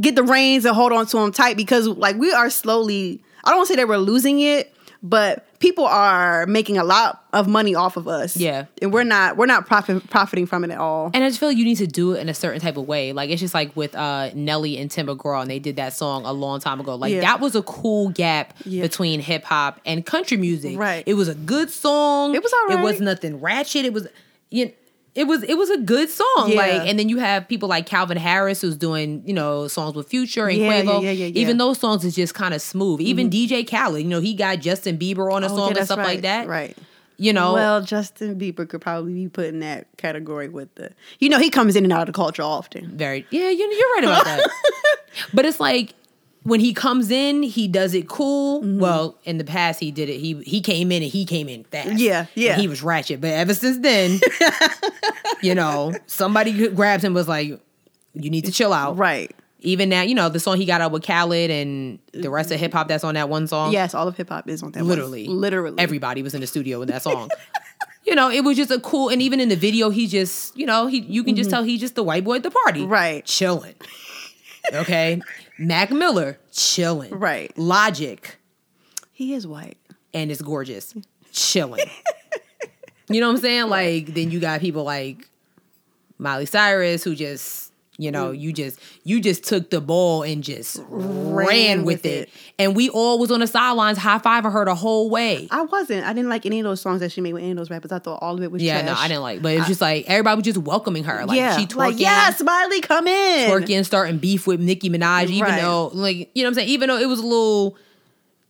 Speaker 2: get the reins and hold on to them tight because like we are slowly. I don't want to say that we're losing it, but people are making a lot of money off of us.
Speaker 1: Yeah.
Speaker 2: and we're not we're not profit, profiting from it at all.
Speaker 1: And I just feel like you need to do it in a certain type of way. Like it's just like with uh Nelly and Tim McGraw, and they did that song a long time ago. Like
Speaker 2: Yeah.
Speaker 1: that was a cool gap
Speaker 2: Yeah.
Speaker 1: between hip hop and country music.
Speaker 2: Right.
Speaker 1: It was a good song.
Speaker 2: It was all
Speaker 1: It was nothing ratchet. It was you it was it was a good song.
Speaker 2: Yeah.
Speaker 1: Like and then you have people like Calvin Harris who's doing, you know, songs with Future and
Speaker 2: Yeah,
Speaker 1: Quavo.
Speaker 2: yeah, yeah, yeah.
Speaker 1: Even those songs is just kind of smooth. Even mm-hmm. DJ Khaled, you know, he got Justin Bieber on a
Speaker 2: Oh,
Speaker 1: song
Speaker 2: yeah,
Speaker 1: and stuff
Speaker 2: right,
Speaker 1: like that.
Speaker 2: Right.
Speaker 1: You know,
Speaker 2: Well, Justin Bieber could probably be put in that category with the. You know, he comes in and out of the culture often.
Speaker 1: Very yeah, you, you're right about that. but it's like when he comes in, he does it cool.
Speaker 2: Mm-hmm.
Speaker 1: Well, in the past, he did it. He he came in and he came in fast.
Speaker 2: Yeah, yeah.
Speaker 1: And he was ratchet. But ever since then, you know, somebody grabs him was like, "You need to chill out."
Speaker 2: Right.
Speaker 1: Even now, you know, the song he got out with Khaled and the rest of hip hop that's on that one song.
Speaker 2: Yes, all of hip hop is on that. one.
Speaker 1: literally,
Speaker 2: literally.
Speaker 1: everybody was in the studio with that song. you know, it was just a cool, and even in the video, he just, you know, he you can just tell he's just the white boy at the party,
Speaker 2: Mm-hmm. Right.
Speaker 1: Chilling. Okay, Mac Miller chilling,
Speaker 2: Right.
Speaker 1: Logic,
Speaker 2: He is white.
Speaker 1: and it's gorgeous, chilling. you know what I'm saying? Like then you got people like Miley Cyrus who just. You know,
Speaker 2: Mm.
Speaker 1: you just you just took the ball and just ran, with,
Speaker 2: with
Speaker 1: it.
Speaker 2: it.
Speaker 1: and we all was on the sidelines high fiving her the whole way.
Speaker 2: I wasn't. I didn't like any of those songs that she made with any of those rappers. I thought all of it was
Speaker 1: Yeah,
Speaker 2: trash.
Speaker 1: no, I didn't like. But it's just like everybody was just welcoming her. Like
Speaker 2: yeah,
Speaker 1: she twerking,
Speaker 2: like yes, Miley, come in.
Speaker 1: twerking, starting beef with Nicki Minaj. Even
Speaker 2: Right.
Speaker 1: though, like, you know what I'm saying? Even though it was a little,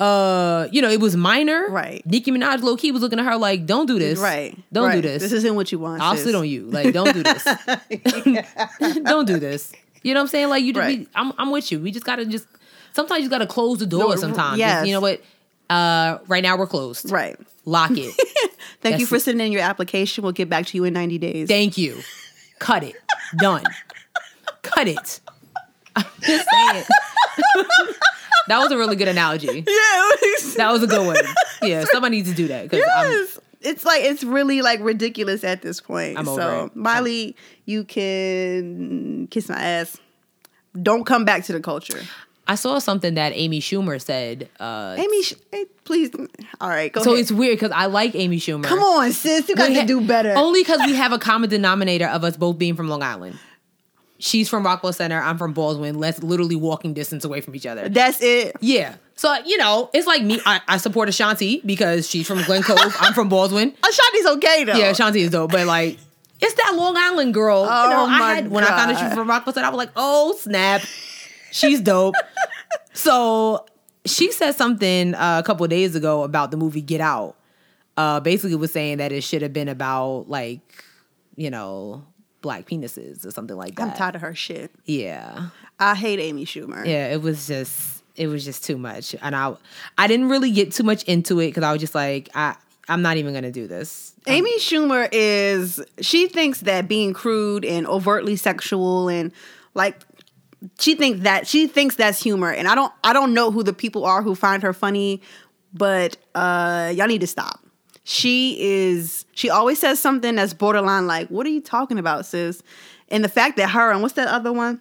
Speaker 1: uh, you know, it was minor.
Speaker 2: Right.
Speaker 1: Nicki Minaj, low key, was looking at her like, "Don't do this.
Speaker 2: Right.
Speaker 1: Don't do this.
Speaker 2: This isn't what you want.
Speaker 1: I'll
Speaker 2: sis.
Speaker 1: sit on you. Like, don't do this. don't do this. You know what I'm saying? Like, you just,
Speaker 2: Right.
Speaker 1: we, I'm, I'm with you. We just gotta just. Sometimes you gotta close the door.
Speaker 2: No,
Speaker 1: sometimes,
Speaker 2: yes.
Speaker 1: you know what? Uh, right now we're closed.
Speaker 2: Right.
Speaker 1: Lock it.
Speaker 2: Thank you for sending in your application. We'll get back to you in 90 days.
Speaker 1: Thank you. Cut it. Done. Cut it. I'm just saying. That was a really good analogy.
Speaker 2: yeah. was-
Speaker 1: That was a good one. Yeah, somebody needs to do that
Speaker 2: yes. It's like it's really like ridiculous at this point.
Speaker 1: I'm over
Speaker 2: so
Speaker 1: it.
Speaker 2: Miley, you can kiss my ass. Don't come back to the culture.
Speaker 1: I saw something that Amy Schumer said. Uh,
Speaker 2: Amy, hey, please. All right, go
Speaker 1: so
Speaker 2: ahead.
Speaker 1: it's weird because I like Amy Schumer.
Speaker 2: Come on, sis. You got
Speaker 1: We
Speaker 2: to
Speaker 1: ha-
Speaker 2: do better.
Speaker 1: Only because we have a common denominator of us both being from Long Island. She's from Rockville Centre. I'm from Baldwin. Let's literally walking distance away from each other.
Speaker 2: That's it.
Speaker 1: Yeah. So you know, it's like me. I, I support Ashanti because she's from Glen Cove. I'm from Baldwin.
Speaker 2: Ashanti's okay though.
Speaker 1: Yeah, Ashanti is dope, but like it's that Long Island girl. you
Speaker 2: Oh
Speaker 1: know, I
Speaker 2: my
Speaker 1: had when I found out she was from Rockville Centre, I was like, oh snap, she's dope. so she said something uh, a couple of days ago about the movie Get Out. Uh, basically, was saying that it should have been about like you know black penises or something like that.
Speaker 2: I'm tired of her shit.
Speaker 1: Yeah.
Speaker 2: I hate Amy Schumer.
Speaker 1: Yeah, it was just it was just too much. And I I didn't really get too much into it cuz I was just like I I'm not even going to do this.
Speaker 2: Amy Schumer is she thinks that being crude and overtly sexual and like she thinks that she thinks that's humor and I don't I don't know who the people are who find her funny, but uh y'all need to stop. She is she always says something that's borderline like, "What are you talking about, sis?" And the fact that her and what's that other one?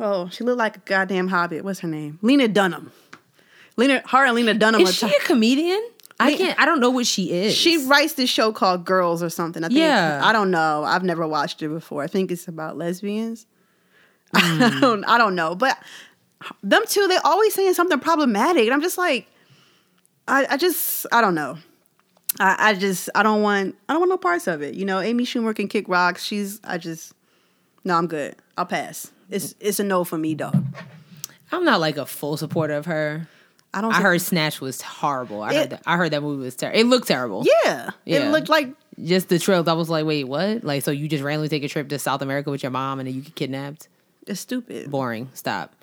Speaker 2: Oh, she looked like a goddamn hobbit. What's her name? Lena Dunham. Lena her and Lena Dunham
Speaker 1: Is she
Speaker 2: ti-
Speaker 1: a comedian? I can't I don't know what she is.
Speaker 2: She writes this show called Girls or something. I think,
Speaker 1: Yeah.
Speaker 2: I don't know. I've never watched it before. I think it's about lesbians. I hmm. don't. I don't know. But them two, they're always saying something problematic, and I'm just like, I, I just, I don't know. I, I just, I don't want, I don't want no parts of it. You know, Amy Schumer can kick rocks. She's, I just, no, I'm good. I'll pass. It's, it's a no for me, dog.
Speaker 1: I'm not like a full supporter of her.
Speaker 2: I don't.
Speaker 1: I heard Snatch was horrible. I
Speaker 2: It-
Speaker 1: heard that, I heard that movie was terrible. It looked terrible.
Speaker 2: Yeah,
Speaker 1: Yeah.
Speaker 2: it looked like
Speaker 1: Just the trails. I was like, wait, what? Like, so you just randomly take a trip to South America with your mom and then you get kidnapped?
Speaker 2: it's stupid.
Speaker 1: Boring. Stop.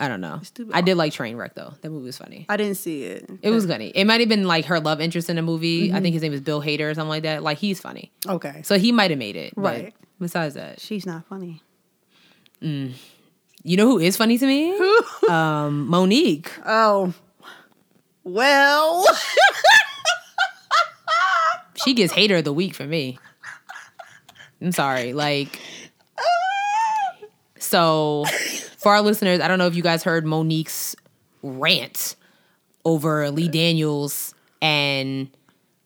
Speaker 1: I don't know. I did like Trainwreck though. That movie was funny.
Speaker 2: I didn't see it.
Speaker 1: It was funny. It might have been like her love interest in the movie.
Speaker 2: Mm-hmm.
Speaker 1: I think his name is Bill Hader or something like that. Like he's funny.
Speaker 2: okay.
Speaker 1: So he might have made it.
Speaker 2: Right.
Speaker 1: Besides that,
Speaker 2: She's not funny.
Speaker 1: you know who is funny to me? um, Mo'Nique.
Speaker 2: Oh, well,
Speaker 1: She gets hater of the week for me. I'm sorry. Like, so for our listeners, I don't know if you guys heard Mo'Nique's rant over Lee Daniels and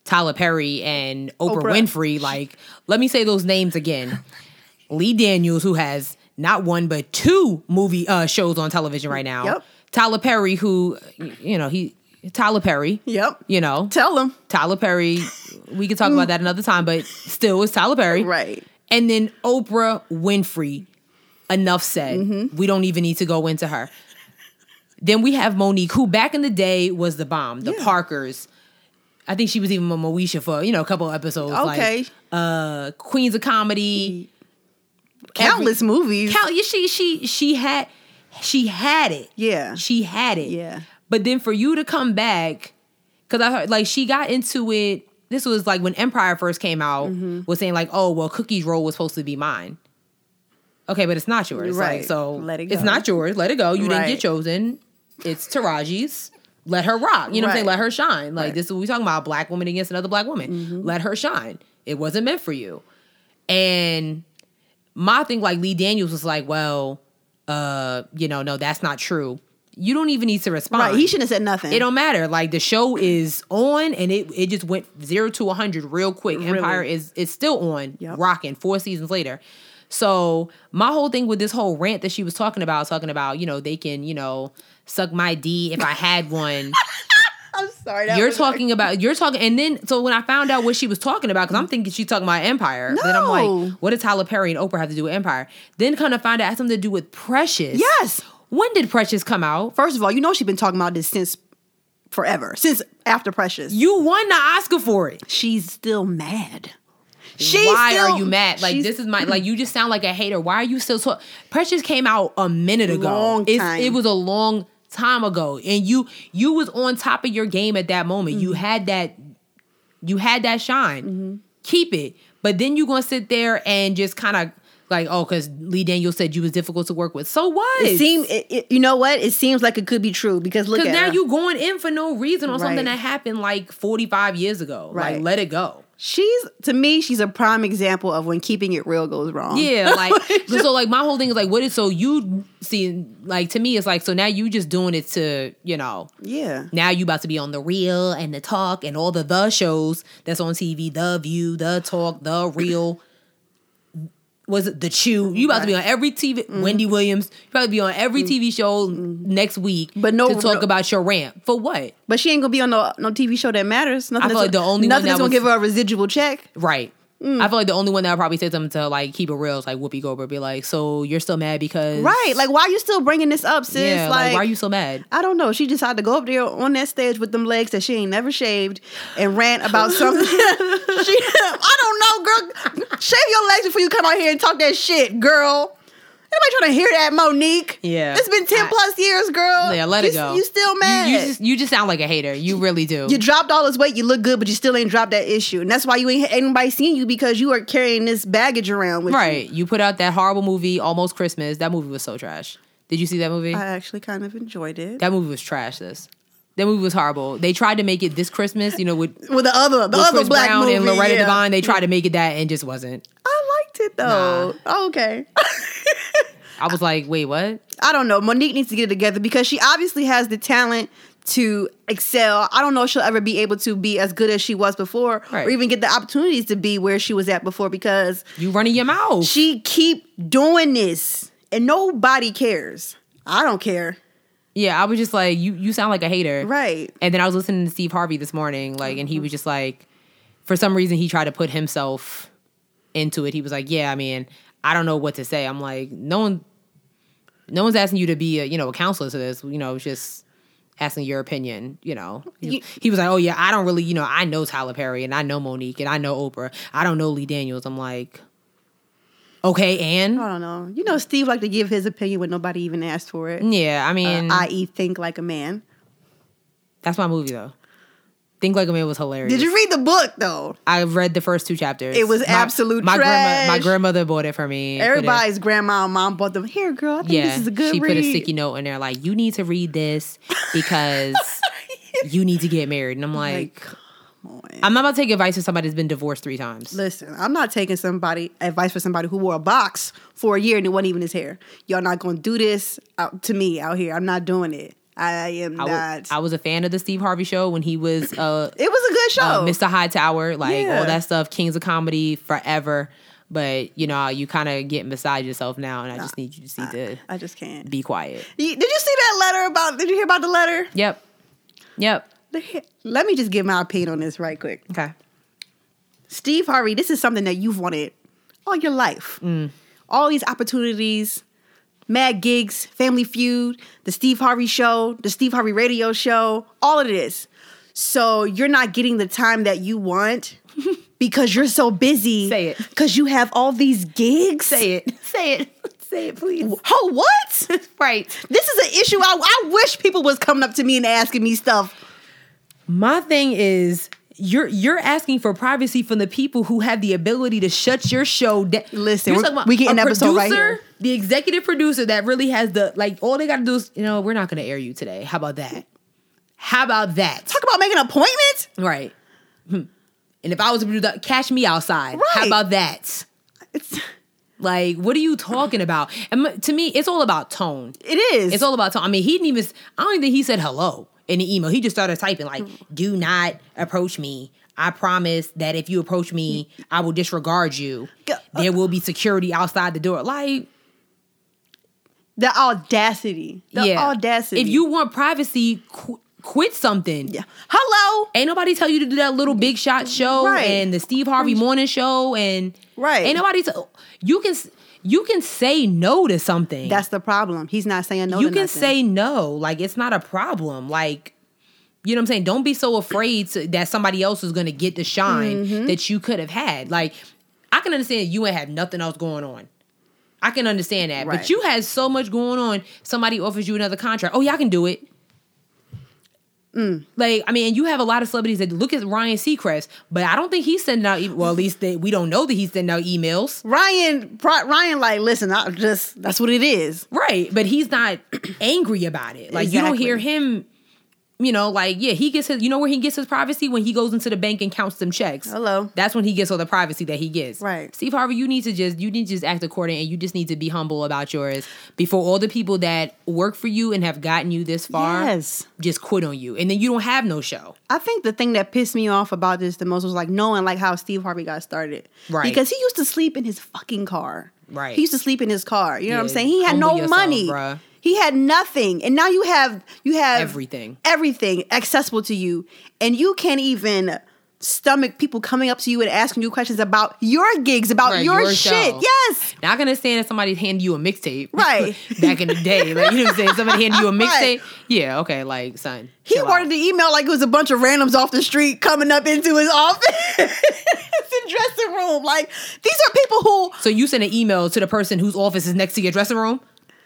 Speaker 1: Tyler Perry and Oprah,
Speaker 2: Oprah.
Speaker 1: Winfrey. Like, let me say those names again. Lee Daniels, who has not one but two movie uh, shows on television right now.
Speaker 2: Yep.
Speaker 1: Tyler Perry, who you know he Tyler Perry.
Speaker 2: yep.
Speaker 1: You know,
Speaker 2: Tell them.
Speaker 1: Tyler Perry. We could talk about that another time, but still, it's Tyler Perry.
Speaker 2: Right.
Speaker 1: And then Oprah Winfrey. Enough said.
Speaker 2: Mm-hmm.
Speaker 1: We don't even need to go into her. Then we have Mo'Nique, who back in the day was the bomb. The
Speaker 2: Yeah.
Speaker 1: Parkers. I think she was even a Moesha for you know a couple episodes.
Speaker 2: Okay.
Speaker 1: Like, uh, Queens of Comedy.
Speaker 2: Countless movies.
Speaker 1: Count. Yeah, she she she had she had it.
Speaker 2: Yeah.
Speaker 1: She had it.
Speaker 2: Yeah.
Speaker 1: But then for you to come back, because I heard like she got into it. This was like when Empire first came out,
Speaker 2: Mm-hmm.
Speaker 1: was saying like, oh well, Cookie's role was supposed to be mine. Okay, but it's not yours. Like,
Speaker 2: Right.
Speaker 1: so
Speaker 2: Let it go.
Speaker 1: It's not yours. Let it go. You didn't get chosen. It's Taraji's. Let her rock. You know what I'm saying? Let her shine. Like
Speaker 2: Right. Mm-hmm.
Speaker 1: this is what we talking about. Black woman against another black woman. Let her shine. It wasn't meant for you. And my thing, like Lee Daniels was like, well, uh, you know, no, that's not true. You don't even need to respond.
Speaker 2: Right. He shouldn't have said nothing.
Speaker 1: It don't matter. Like the show is on, and it it just went zero to hundred real quick.
Speaker 2: Really?
Speaker 1: Empire is is still on,
Speaker 2: Yep.
Speaker 1: rocking four seasons later. So my whole thing with this whole rant that she was talking about, talking about, you know, they can, you know, suck my D if I had one.
Speaker 2: I'm sorry.
Speaker 1: you're talking about you're talking and then so when I found out what she was talking about, because I'm thinking she's talking about Empire. Then I'm
Speaker 2: No.
Speaker 1: like, what does Tyler Perry and Oprah have to do with Empire? Then kind of find out it has something to do with Precious.
Speaker 2: Yes.
Speaker 1: When did Precious come out?
Speaker 2: First of all, you know she's been talking about this since forever, since after Precious.
Speaker 1: You won the Oscar for it.
Speaker 2: she's still mad. She's
Speaker 1: Why
Speaker 2: still-
Speaker 1: are you mad? Like this is my like you just sound like a hater. Why are you still talking? Precious came out a minute ago. It was a long time ago, and you you was on top of your game at that moment.
Speaker 2: Mm-hmm.
Speaker 1: You had that you had that shine. Keep it. But then you gonna sit there and just kind of like oh, because Lee Daniels said you was difficult to work with. So what?
Speaker 2: It seem it, it- you know what? It seems like it could be true because look at
Speaker 1: now
Speaker 2: her.
Speaker 1: you going in for no reason on something that happened like forty five years ago. Like
Speaker 2: Right.
Speaker 1: let it go.
Speaker 2: She's to me, she's a prime example of when keeping it real goes wrong.
Speaker 1: Yeah, like so. Like my whole thing is like, what is so you see? Like to me, it's like so now you just doing it to you know.
Speaker 2: yeah.
Speaker 1: Now you about to be on the real and the talk and all the the shows that's on TV, the View, the Talk, the Real. Was it the Chew? You about to be on every TV.
Speaker 2: Mm-hmm.
Speaker 1: Wendy Williams. You to be on every TV show next week.
Speaker 2: But no-
Speaker 1: to talk
Speaker 2: no-
Speaker 1: about your rant for what?
Speaker 2: But she ain't gonna be on no no TV show that matters. Nothing
Speaker 1: I feel like the only one
Speaker 2: nothing
Speaker 1: that
Speaker 2: that's gonna
Speaker 1: was-
Speaker 2: give her a residual check.
Speaker 1: Right. Mm. I feel like the only one that would probably say something to like keep it real is like Whoopi Goldberg. Be like, so you're still mad because
Speaker 2: Right. Like, why are you still bringing this up, sis?
Speaker 1: yeah, like,
Speaker 2: like,
Speaker 1: why are you so mad?
Speaker 2: I don't know. She decided to go up there on that stage with them legs that she ain't never shaved and rant about something. she, I don't know, girl. Shave your legs before you come out here and talk that shit, girl. Anybody trying to hear that, Mo'Nique?
Speaker 1: Yeah.
Speaker 2: It's been 10
Speaker 1: I-
Speaker 2: plus years, girl.
Speaker 1: Yeah, let
Speaker 2: you,
Speaker 1: it go.
Speaker 2: You still mad.
Speaker 1: You, you just you just sound like a hater. You really do.
Speaker 2: You dropped all this weight, you look good, but you still ain't dropped that issue. And that's why you ain't, anybody seeing you because you are carrying this baggage around with you.
Speaker 1: right. You put out that horrible movie, Almost Christmas. That movie was so trash. Did you see that movie?
Speaker 2: I actually kind of enjoyed it.
Speaker 1: that movie was trash. This. That movie was horrible. They tried to make it this Christmas, you know, with, with
Speaker 2: the other, the other
Speaker 1: Chris
Speaker 2: black
Speaker 1: Brown
Speaker 2: movie,
Speaker 1: and Loretta
Speaker 2: yeah.
Speaker 1: Devine. They tried to mm. make it that and just wasn't.
Speaker 2: I liked it though. Oh, okay.
Speaker 1: I was like, wait, what?
Speaker 2: I don't know. Mo'Nique needs to get it together because she obviously has the talent to excel. I don't know if she'll ever be able to be as good as she was before
Speaker 1: Right.
Speaker 2: or even get the opportunities to be where she was at before because
Speaker 1: You running your mouth.
Speaker 2: she keep doing this and nobody cares. I don't care.
Speaker 1: Yeah, I was just like, you you sound like a hater.
Speaker 2: Right.
Speaker 1: And then I was listening to Steve Harvey this morning, like, and he was just like, for some reason, he tried to put himself into it. He was like, "Yeah, I mean, I don't know what to say." I'm like, no one, no one's asking you to be a you know a counselor to this. You know, it's just asking your opinion. You know,
Speaker 2: You-
Speaker 1: he was like, "Oh yeah, I don't really, you know, I know Tyler Perry and I know Mo'Nique and I know Oprah. I don't know Lee Daniels." I'm like, okay, and
Speaker 2: I don't know. You know, Steve like to give his opinion when nobody even asked for it.
Speaker 1: yeah, I
Speaker 2: Uh,
Speaker 1: mean,
Speaker 2: i.e., think like a man.
Speaker 1: that's my movie though. Think Like a Man was hilarious.
Speaker 2: Did you read the book though?
Speaker 1: I read the first two chapters.
Speaker 2: It was
Speaker 1: My-
Speaker 2: absolute
Speaker 1: my grandma, my grandmother bought it for me.
Speaker 2: Everybody's grandma and mom bought them. Here, girl, I think
Speaker 1: yeah,
Speaker 2: this is a good
Speaker 1: she
Speaker 2: read.
Speaker 1: put a sticky note in there like, "You need to read this because you need to get married." And I'm like,
Speaker 2: Like, on.
Speaker 1: I'm not about to take advice from somebody that's been divorced three times.
Speaker 2: Listen, I'm not taking somebody advice for somebody who wore a box for a year and it wasn't even his hair. Y'all not gonna do this out to me out here. I'm not doing it. I am
Speaker 1: I
Speaker 2: not.
Speaker 1: I was a fan of the Steve Harvey show when he was uh,
Speaker 2: it was a good show.
Speaker 1: uh Mr. Hightower, like
Speaker 2: Yeah.
Speaker 1: all that stuff, Kings of Comedy, forever. But you know, you kind of getting beside yourself now, and I just need you to see to
Speaker 2: I just can't.
Speaker 1: be quiet.
Speaker 2: Did you see that letter about? Did you hear about the letter?
Speaker 1: Yep, yep.
Speaker 2: Let me just give my opinion on this right quick.
Speaker 1: Okay.
Speaker 2: Steve Harvey, this is something that you've wanted all your life.
Speaker 1: Mm.
Speaker 2: All these opportunities, mad gigs, Family Feud, the Steve Harvey show, the Steve Harvey radio show, all of this. So you're not getting the time that you want because you're so busy.
Speaker 1: Say it.
Speaker 2: Because you have all these gigs.
Speaker 1: Say it. Say it. Say it, please.
Speaker 2: Oh, what?
Speaker 1: right.
Speaker 2: this is an issue. I, I wish people was coming up to me and asking me stuff.
Speaker 1: My thing is you're you're asking for privacy from the people who have the ability to shut your show down.
Speaker 2: Listen,
Speaker 1: You're
Speaker 2: we're-
Speaker 1: talking about
Speaker 2: we
Speaker 1: a
Speaker 2: an episode right here.
Speaker 1: The executive producer that really has the like all they got to do is you know we're not going to air you today. How about that? How about that?
Speaker 2: Talk about making an appointment.
Speaker 1: right. Hmm. And if I was a producer, catch me outside. How about that?
Speaker 2: It's,
Speaker 1: Like, what are you talking about? And to me, it's all about tone.
Speaker 2: it is.
Speaker 1: It's all about tone. I mean, he didn't even. I don't even think he said hello in the email. He just started typing like, hmm. "Do not approach me. I promise that if you approach me, I will disregard you.
Speaker 2: Uh,
Speaker 1: there will be security outside the door." Like,
Speaker 2: the audacity. The
Speaker 1: yeah,
Speaker 2: audacity.
Speaker 1: If you want privacy, qu- quit something.
Speaker 2: yeah. Hello.
Speaker 1: Ain't nobody tell you to do that little big shot show
Speaker 2: Right.
Speaker 1: and the Steve Harvey morning show and
Speaker 2: Right.
Speaker 1: Ain't nobody. T- you can you can say no to something.
Speaker 2: That's the problem. He's not saying no
Speaker 1: you can
Speaker 2: nothing.
Speaker 1: say no. Like it's not a problem. Like you know what I'm saying? Don't be so afraid to, that somebody else is going to get the shine
Speaker 2: Mm-hmm.
Speaker 1: that you could have had. Like I can understand you ain't have nothing else going on. I can understand that.
Speaker 2: Right.
Speaker 1: But you had so much going on. Somebody offers you another contract. Oh yeah, I can do it.
Speaker 2: Mm.
Speaker 1: Like I mean, and you have a lot of celebrities that look at Ryan Seacrest, but I don't think he's sending out. e- Well, at least they, we don't know that he's sending out emails.
Speaker 2: Ryan, Pri- Ryan, like, listen, I just that's what it is.
Speaker 1: Right, but he's not angry about it. Like you don't hear him, you know, like yeah, he gets his. You know where he gets his privacy when he goes into the bank and counts them checks.
Speaker 2: Hello.
Speaker 1: That's when he gets all the privacy that he gets.
Speaker 2: Right.
Speaker 1: Steve Harvey, you need to just you need to just act according, and you just need to be humble about yours before all the people that work for you and have gotten you this far
Speaker 2: Yes.
Speaker 1: just quit on you, and then you don't have no show.
Speaker 2: I think the thing that pissed me off about this the most was like knowing like how Steve Harvey got started.
Speaker 1: Right.
Speaker 2: Because he used to sleep in his fucking car.
Speaker 1: Right.
Speaker 2: He used to sleep in his car. You know what I'm saying? He had no
Speaker 1: yourself,
Speaker 2: money.
Speaker 1: bruh.
Speaker 2: He had nothing. And now you have you have
Speaker 1: Everything.
Speaker 2: Everything accessible to you. And you can't even stomach people coming up to you and asking you questions about your gigs, about
Speaker 1: Right,
Speaker 2: your,
Speaker 1: your
Speaker 2: shit.
Speaker 1: show.
Speaker 2: Yes.
Speaker 1: Not gonna stand if somebody hand you a mixtape.
Speaker 2: Right.
Speaker 1: Back in the day. Like you know what I'm saying? Somebody hand you a
Speaker 2: Right.
Speaker 1: mixtape. Yeah, okay, like son.
Speaker 2: He
Speaker 1: out.
Speaker 2: the email like it was a bunch of randoms off the street coming up into his office. it's a dressing room. Like these are people who
Speaker 1: So you send an email to the person whose office is next to your dressing room?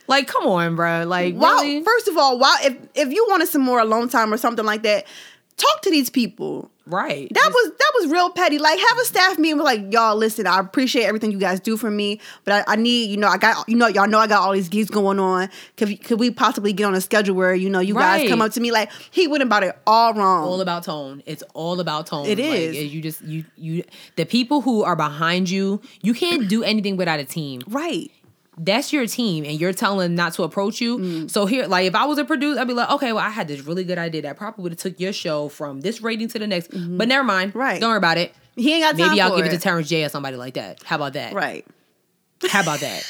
Speaker 1: Like, come on, bro. Like,
Speaker 2: Wow.
Speaker 1: really?
Speaker 2: First of all, wow. If if you wanted some more alone time or something like that, talk to these people.
Speaker 1: right.
Speaker 2: That was that was real petty. Like have a staff meeting with like y'all. Listen, I appreciate everything you guys do for me, but I, I need you know I got you know y'all know I got all these gigs going on. Could could we possibly get on a schedule where you know you guys come up to me like he went about it all wrong.
Speaker 1: all about tone. It's all about tone.
Speaker 2: It is.
Speaker 1: Like, you just you you the people who are behind you. You can't do anything without a team.
Speaker 2: right.
Speaker 1: That's your team, and you're telling them not to approach you.
Speaker 2: Mm.
Speaker 1: So here, like if I was a producer, I'd be like, okay, well, I had this really good idea that probably would have took your show from this rating to the next. But never mind.
Speaker 2: Mm-hmm. Right.
Speaker 1: Don't worry about it.
Speaker 2: He ain't got time
Speaker 1: Maybe I'll give it
Speaker 2: it
Speaker 1: to Terrence J or somebody like that. How about that?
Speaker 2: Right.
Speaker 1: How about that?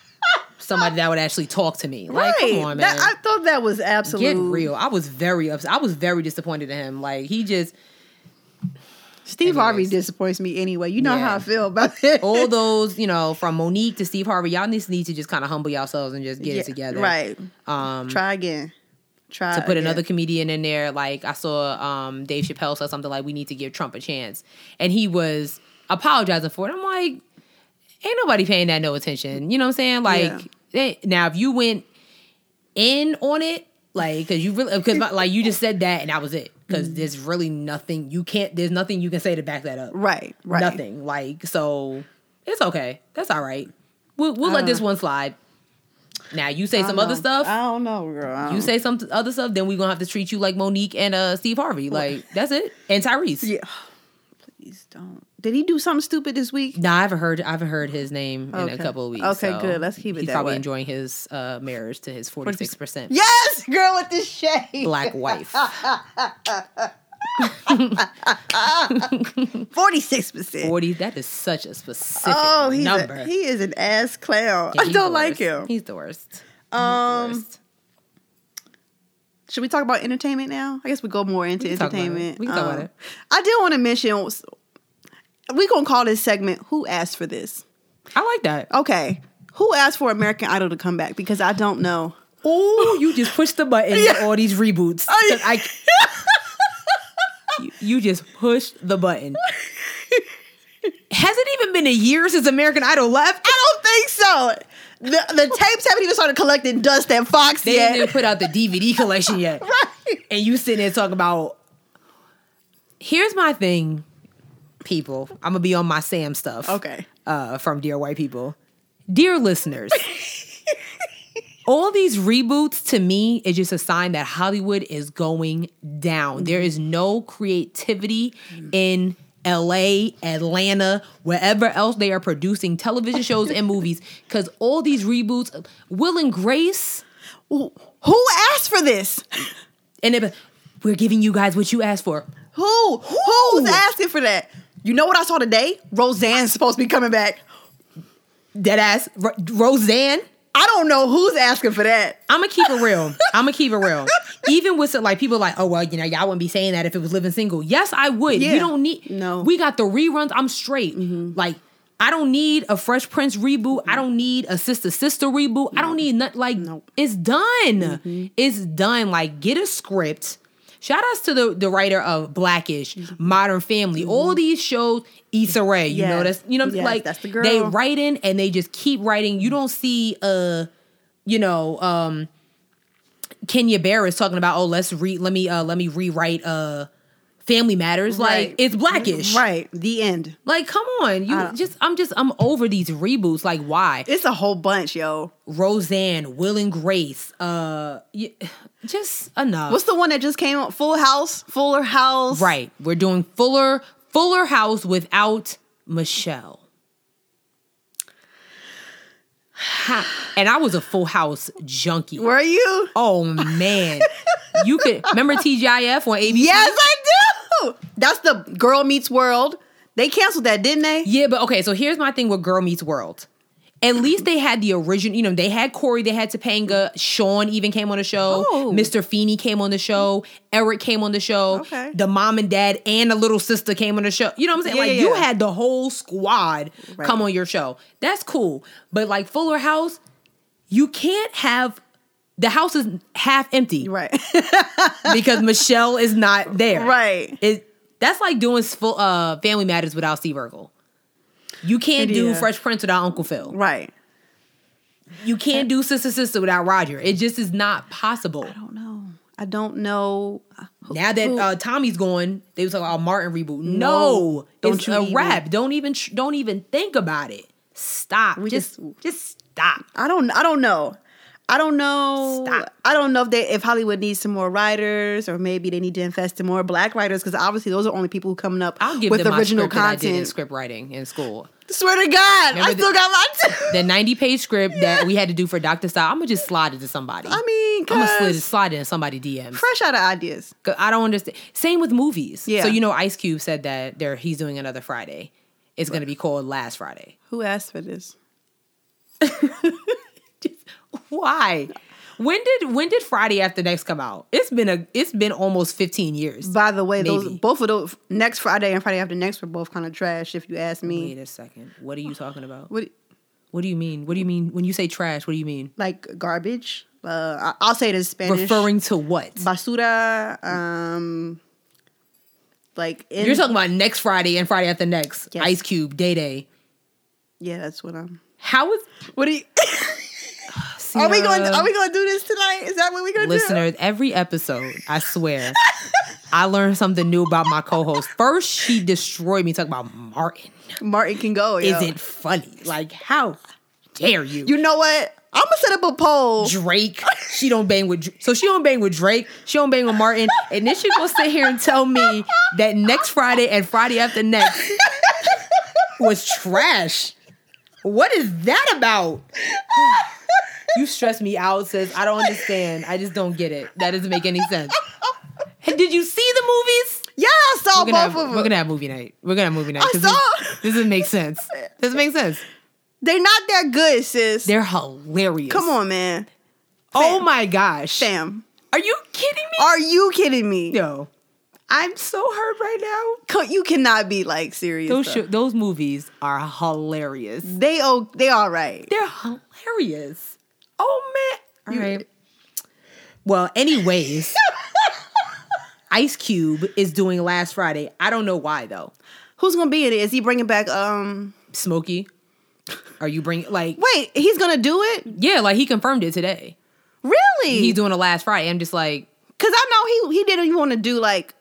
Speaker 1: somebody that would actually talk to me. Like,
Speaker 2: right.
Speaker 1: come on, man.
Speaker 2: That, I thought that was absolutely
Speaker 1: Get real. I was very upset. I was very disappointed in him. Like he just
Speaker 2: Steve Harvey disappoints me anyway. You know
Speaker 1: Yeah.
Speaker 2: how I feel about it.
Speaker 1: all those, you know, from Mo'Nique to Steve Harvey, y'all need need to just kind of humble yourselves and just get
Speaker 2: Yeah,
Speaker 1: it together.
Speaker 2: Right.
Speaker 1: Um
Speaker 2: Try again. Try
Speaker 1: to put
Speaker 2: again.
Speaker 1: another comedian in there. Like I saw um Dave Chappelle said something like we need to give Trump a chance. And he was apologizing for it. I'm like, ain't nobody paying that no attention. You know what I'm saying? Like
Speaker 2: Yeah.
Speaker 1: eh, now if you went in on it, like because you really because like you just said that and that was it. Because there's really nothing you can't there's nothing you can say to back that up.
Speaker 2: Right. Right.
Speaker 1: Nothing. Like so it's okay. That's all right. We'll we'll let this one slide. Now you say some
Speaker 2: don't
Speaker 1: other stuff.
Speaker 2: I don't know, girl.
Speaker 1: You
Speaker 2: don't-
Speaker 1: say some other stuff, then we're gonna have to treat you like Mo'Nique and uh Steve Harvey. Like that's it. And Tyrese.
Speaker 2: Yeah. Please don't. Did he do something stupid this week?
Speaker 1: No, I haven't heard I haven't heard his name in a couple of weeks.
Speaker 2: Okay,
Speaker 1: so
Speaker 2: good. Let's keep it
Speaker 1: He's probably
Speaker 2: way.
Speaker 1: enjoying his uh marriage to his forty six percent
Speaker 2: Yes, girl with the shade.
Speaker 1: black wife.
Speaker 2: Forty-six percent.
Speaker 1: Forty. That is such a specific
Speaker 2: Oh, he's
Speaker 1: number.
Speaker 2: a, he is an ass clown.
Speaker 1: Yeah,
Speaker 2: I don't like him.
Speaker 1: He's the worst. He's the
Speaker 2: Um,
Speaker 1: worst.
Speaker 2: should we talk about entertainment now? I guess we go more into
Speaker 1: We can talk about it.
Speaker 2: entertainment.
Speaker 1: We can talk about
Speaker 2: Um,
Speaker 1: it.
Speaker 2: I did want to mention. We gonna call this segment "Who asked for this?"
Speaker 1: I like that.
Speaker 2: Okay, who asked for American Idol to come back? Because I don't know.
Speaker 1: Oh, you just push the button
Speaker 2: Yeah.
Speaker 1: all these reboots.
Speaker 2: Oh,
Speaker 1: I- I, you, just push the button. Has it even been a year since American Idol left?
Speaker 2: I don't think so. The the tapes haven't even started collecting dust at Fox
Speaker 1: They
Speaker 2: yet.
Speaker 1: didn't even put out the DVD collection yet.
Speaker 2: right.
Speaker 1: And you sitting there talking about. Here's my thing, people. I'm gonna be on my Sam stuff.
Speaker 2: Okay.
Speaker 1: Uh, from Dear White People, dear listeners. all these reboots to me is just a sign that Hollywood is going down. There is no creativity in LA, Atlanta, wherever else they are producing television shows and movies. Because all these reboots, Will and Grace,
Speaker 2: Who asked for this?
Speaker 1: and be, we're giving you guys what you asked for.
Speaker 2: Who? Who's asking for that? You know what I saw today? Roseanne's supposed to be coming back.
Speaker 1: Dead ass Ro- Roseanne.
Speaker 2: I don't know who's asking for that.
Speaker 1: I'm gonna keep it real. I'm gonna keep it real. Even with some, like people like, oh well, you know, y'all wouldn't be saying that if it was living single. Yes, I would.
Speaker 2: Yeah.
Speaker 1: You don't need.
Speaker 2: No.
Speaker 1: we got the reruns. I'm straight. Mm-hmm. Like I don't need a Fresh Prince reboot. I don't need a Sister Sister reboot. I don't need nothing. Like
Speaker 2: Nope.
Speaker 1: it's done. Mm-hmm. It's done. Like get a script. Shout outs to the, the writer of Blackish, Modern Family, all these shows, Issa Rae. You know that's you know
Speaker 2: Yes,
Speaker 1: like
Speaker 2: that's the
Speaker 1: they
Speaker 2: girl.
Speaker 1: write in and they just keep writing. You don't see uh you know, um Kenya Barris talking about, oh, let's re let me uh let me rewrite uh Family Matters.
Speaker 2: Right.
Speaker 1: Like it's blackish.
Speaker 2: Right. The end.
Speaker 1: Like, come on. You
Speaker 2: I
Speaker 1: just I'm just I'm over these reboots. Like, why?
Speaker 2: It's a whole bunch, yo.
Speaker 1: Roseanne, Will and Grace, uh just enough.
Speaker 2: What's the one that just came out? Full House? Fuller House?
Speaker 1: right. We're doing Fuller Fuller House without Michelle. And I was a full house junkie.
Speaker 2: Were you?
Speaker 1: Oh man. you could remember TGIF on ABC?
Speaker 2: Yes, I do. That's the Girl Meets World. They canceled that, didn't they?
Speaker 1: Yeah, but okay, so here's my thing with Girl Meets World. At least they had the original, you know, they had Corey, they had Topanga, Sean even came on the show,
Speaker 2: Oh.
Speaker 1: Mr. Feeney came on the show, Eric came on the show,
Speaker 2: Okay.
Speaker 1: the mom and dad and the little sister came on the show. You know what I'm saying?
Speaker 2: Yeah,
Speaker 1: like
Speaker 2: yeah,
Speaker 1: you had the whole squad
Speaker 2: Right.
Speaker 1: come on your show. That's cool. But like Fuller House, you can't have the house is half empty
Speaker 2: Right.
Speaker 1: because Michelle is not there.
Speaker 2: right.
Speaker 1: It that's like doing full, uh, Family Matters without Steve Urkel. You can't do. Fresh Prince without Uncle Phil.
Speaker 2: Right.
Speaker 1: You can't do Sister Sister without Roger. It just is not possible.
Speaker 2: I don't know. I don't know.
Speaker 1: Now that uh, Tommy's going, they was talking about Martin reboot. No,
Speaker 2: No, don't
Speaker 1: it's
Speaker 2: you
Speaker 1: a
Speaker 2: even-
Speaker 1: rap. Don't even tr- don't even think about it. Stop.
Speaker 2: We
Speaker 1: just
Speaker 2: just-
Speaker 1: just stop.
Speaker 2: I don't. I don't know. I don't know.
Speaker 1: Stop.
Speaker 2: I don't know if they if Hollywood needs some more writers or maybe they need to invest in more black writers because obviously those are only people who coming up
Speaker 1: I'll give
Speaker 2: with
Speaker 1: them
Speaker 2: original
Speaker 1: my that I did in
Speaker 2: content.
Speaker 1: script writing in school.
Speaker 2: Swear to God, I
Speaker 1: Remember
Speaker 2: still
Speaker 1: the-
Speaker 2: got mine. too.
Speaker 1: The 90 page script that we had to do for Dr. Style, I'm gonna just slide it to somebody.
Speaker 2: I mean,
Speaker 1: I'm gonna slide, slide it in somebody DMs.
Speaker 2: fresh out of ideas.
Speaker 1: I don't understand. Same with movies.
Speaker 2: Yeah.
Speaker 1: So you know, Ice Cube said that there he's doing another Friday. It's gonna be called Last Friday.
Speaker 2: Who asked for this?
Speaker 1: Why? When did when did Friday After Next come out? It's been a it's been almost 15 years.
Speaker 2: By the way, those both of those next Friday and Friday after next were both kind of trash. If you ask me,
Speaker 1: Wait a second. What are you talking about?
Speaker 2: what
Speaker 1: What do you mean? What do you mean when you say trash? What do you mean?
Speaker 2: like garbage? Uh, I'll say it in Spanish.
Speaker 1: Referring to what?
Speaker 2: basura. Um, like in,
Speaker 1: You're talking about next Friday and Friday after next.
Speaker 2: Yes.
Speaker 1: Ice Cube, Day Day.
Speaker 2: Yeah, that's what I'm.
Speaker 1: How is
Speaker 2: What do you? Are we going?
Speaker 1: Sierra-
Speaker 2: Are we going to do this tonight? Is that what we're going to do?
Speaker 1: listeners, every episode, I swear, I learned something new about my co-host. First, she destroyed me talking about Martin.
Speaker 2: Martin can go. yo.
Speaker 1: Isn't funny. Like, how dare you?
Speaker 2: You know what? I'm gonna set up a poll.
Speaker 1: Drake. She don't bang with so she don't bang with Drake. She don't bang with Martin. And then she gonna sit here and tell me that next Friday and Friday after next was trash. What is that about? You stress me out, sis. I don't understand. I just don't get it. That doesn't make any sense. Did you see the movies?
Speaker 2: Yeah, I saw
Speaker 1: gonna, have,
Speaker 2: both of them.
Speaker 1: we're gonna have movie night. We're gonna have movie night.
Speaker 2: I saw-
Speaker 1: This, this doesn't make sense. Doesn't make sense.
Speaker 2: They're not that good, sis.
Speaker 1: They're hilarious.
Speaker 2: Come on, man.
Speaker 1: Oh
Speaker 2: Fam.
Speaker 1: my gosh.
Speaker 2: Sam,
Speaker 1: Are you kidding me?
Speaker 2: are you kidding me?
Speaker 1: Yo, I'm so hurt right now.
Speaker 2: You cannot be like serious.
Speaker 1: Those sh- those movies are hilarious.
Speaker 2: they oh they all right.
Speaker 1: They're hilarious. Oh man. All right. Well, anyways, Ice Cube is doing Last Friday. I don't know why though.
Speaker 2: Who's gonna be in it? Is he bringing back? Um,
Speaker 1: Smokey, are you bringing like?
Speaker 2: wait, he's gonna do it?
Speaker 1: Yeah, like he confirmed it today.
Speaker 2: Really?
Speaker 1: He's doing a Last Friday. I'm just like,
Speaker 2: Cause I know he he didn't even want to do like.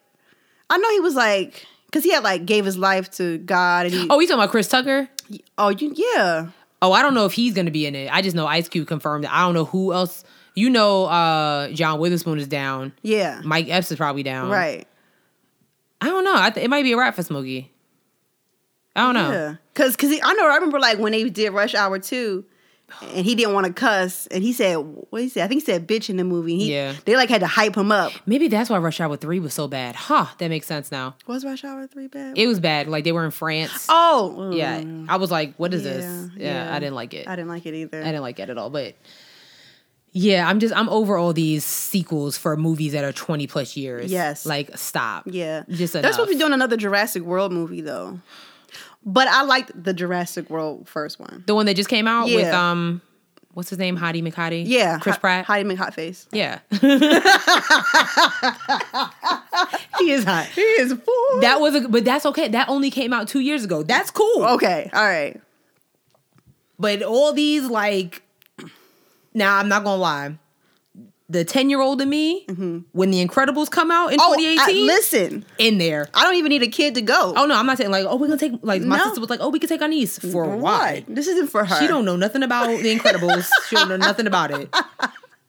Speaker 2: I know he was like, cause he had like gave his life to God and he.
Speaker 1: oh, you talking about Chris Tucker?
Speaker 2: oh, you yeah.
Speaker 1: Oh, I don't know if he's gonna be in it. I just know Ice Cube confirmed it. I don't know who else. You know, uh, John Witherspoon is down.
Speaker 2: Yeah.
Speaker 1: Mike Epps is probably down.
Speaker 2: Right.
Speaker 1: I don't know. I th- it might be a rap for Smokey. I don't know.
Speaker 2: Yeah. Cause cause he, I know I remember like when they did Rush Hour two, and he didn't want to cuss, and he said what he said. I think he said bitch in the movie. and He,
Speaker 1: Yeah.
Speaker 2: They like had to hype him up.
Speaker 1: Maybe that's why Rush Hour Three was so bad. Huh? That makes sense now.
Speaker 2: Was Rush Hour three bad?
Speaker 1: It was bad. Like they were in France.
Speaker 2: oh.
Speaker 1: yeah. I was like, what is
Speaker 2: yeah,
Speaker 1: this? Yeah, I didn't like it.
Speaker 2: I didn't like it either.
Speaker 1: I didn't like it at all. But yeah, I'm just I'm over all these sequels for movies that are 20 plus years.
Speaker 2: Yes.
Speaker 1: Like stop.
Speaker 2: Yeah.
Speaker 1: Just
Speaker 2: They're supposed to be doing another Jurassic World movie though. But I liked the Jurassic World first one.
Speaker 1: The one that just came out with um what's his name? Hottie McHottie?
Speaker 2: Yeah.
Speaker 1: Chris
Speaker 2: Hi-
Speaker 1: Pratt.
Speaker 2: Heidi McHotface.
Speaker 1: Yeah. he is hot.
Speaker 2: He is fool.
Speaker 1: That was a but that's okay. That only came out two years ago. That's cool.
Speaker 2: okay. All right.
Speaker 1: But all these like now I'm not gonna lie. The 10 year old in me, mm-hmm. when the Incredibles come out in
Speaker 2: Oh,
Speaker 1: 2018,
Speaker 2: I, listen.
Speaker 1: in there.
Speaker 2: I don't even need a kid to go.
Speaker 1: Oh no, I'm not saying like, oh, we're gonna take like my
Speaker 2: No.
Speaker 1: sister was like, oh, we could take our niece for why?
Speaker 2: This isn't for her.
Speaker 1: She don't know nothing about the Incredibles. she don't know nothing about it.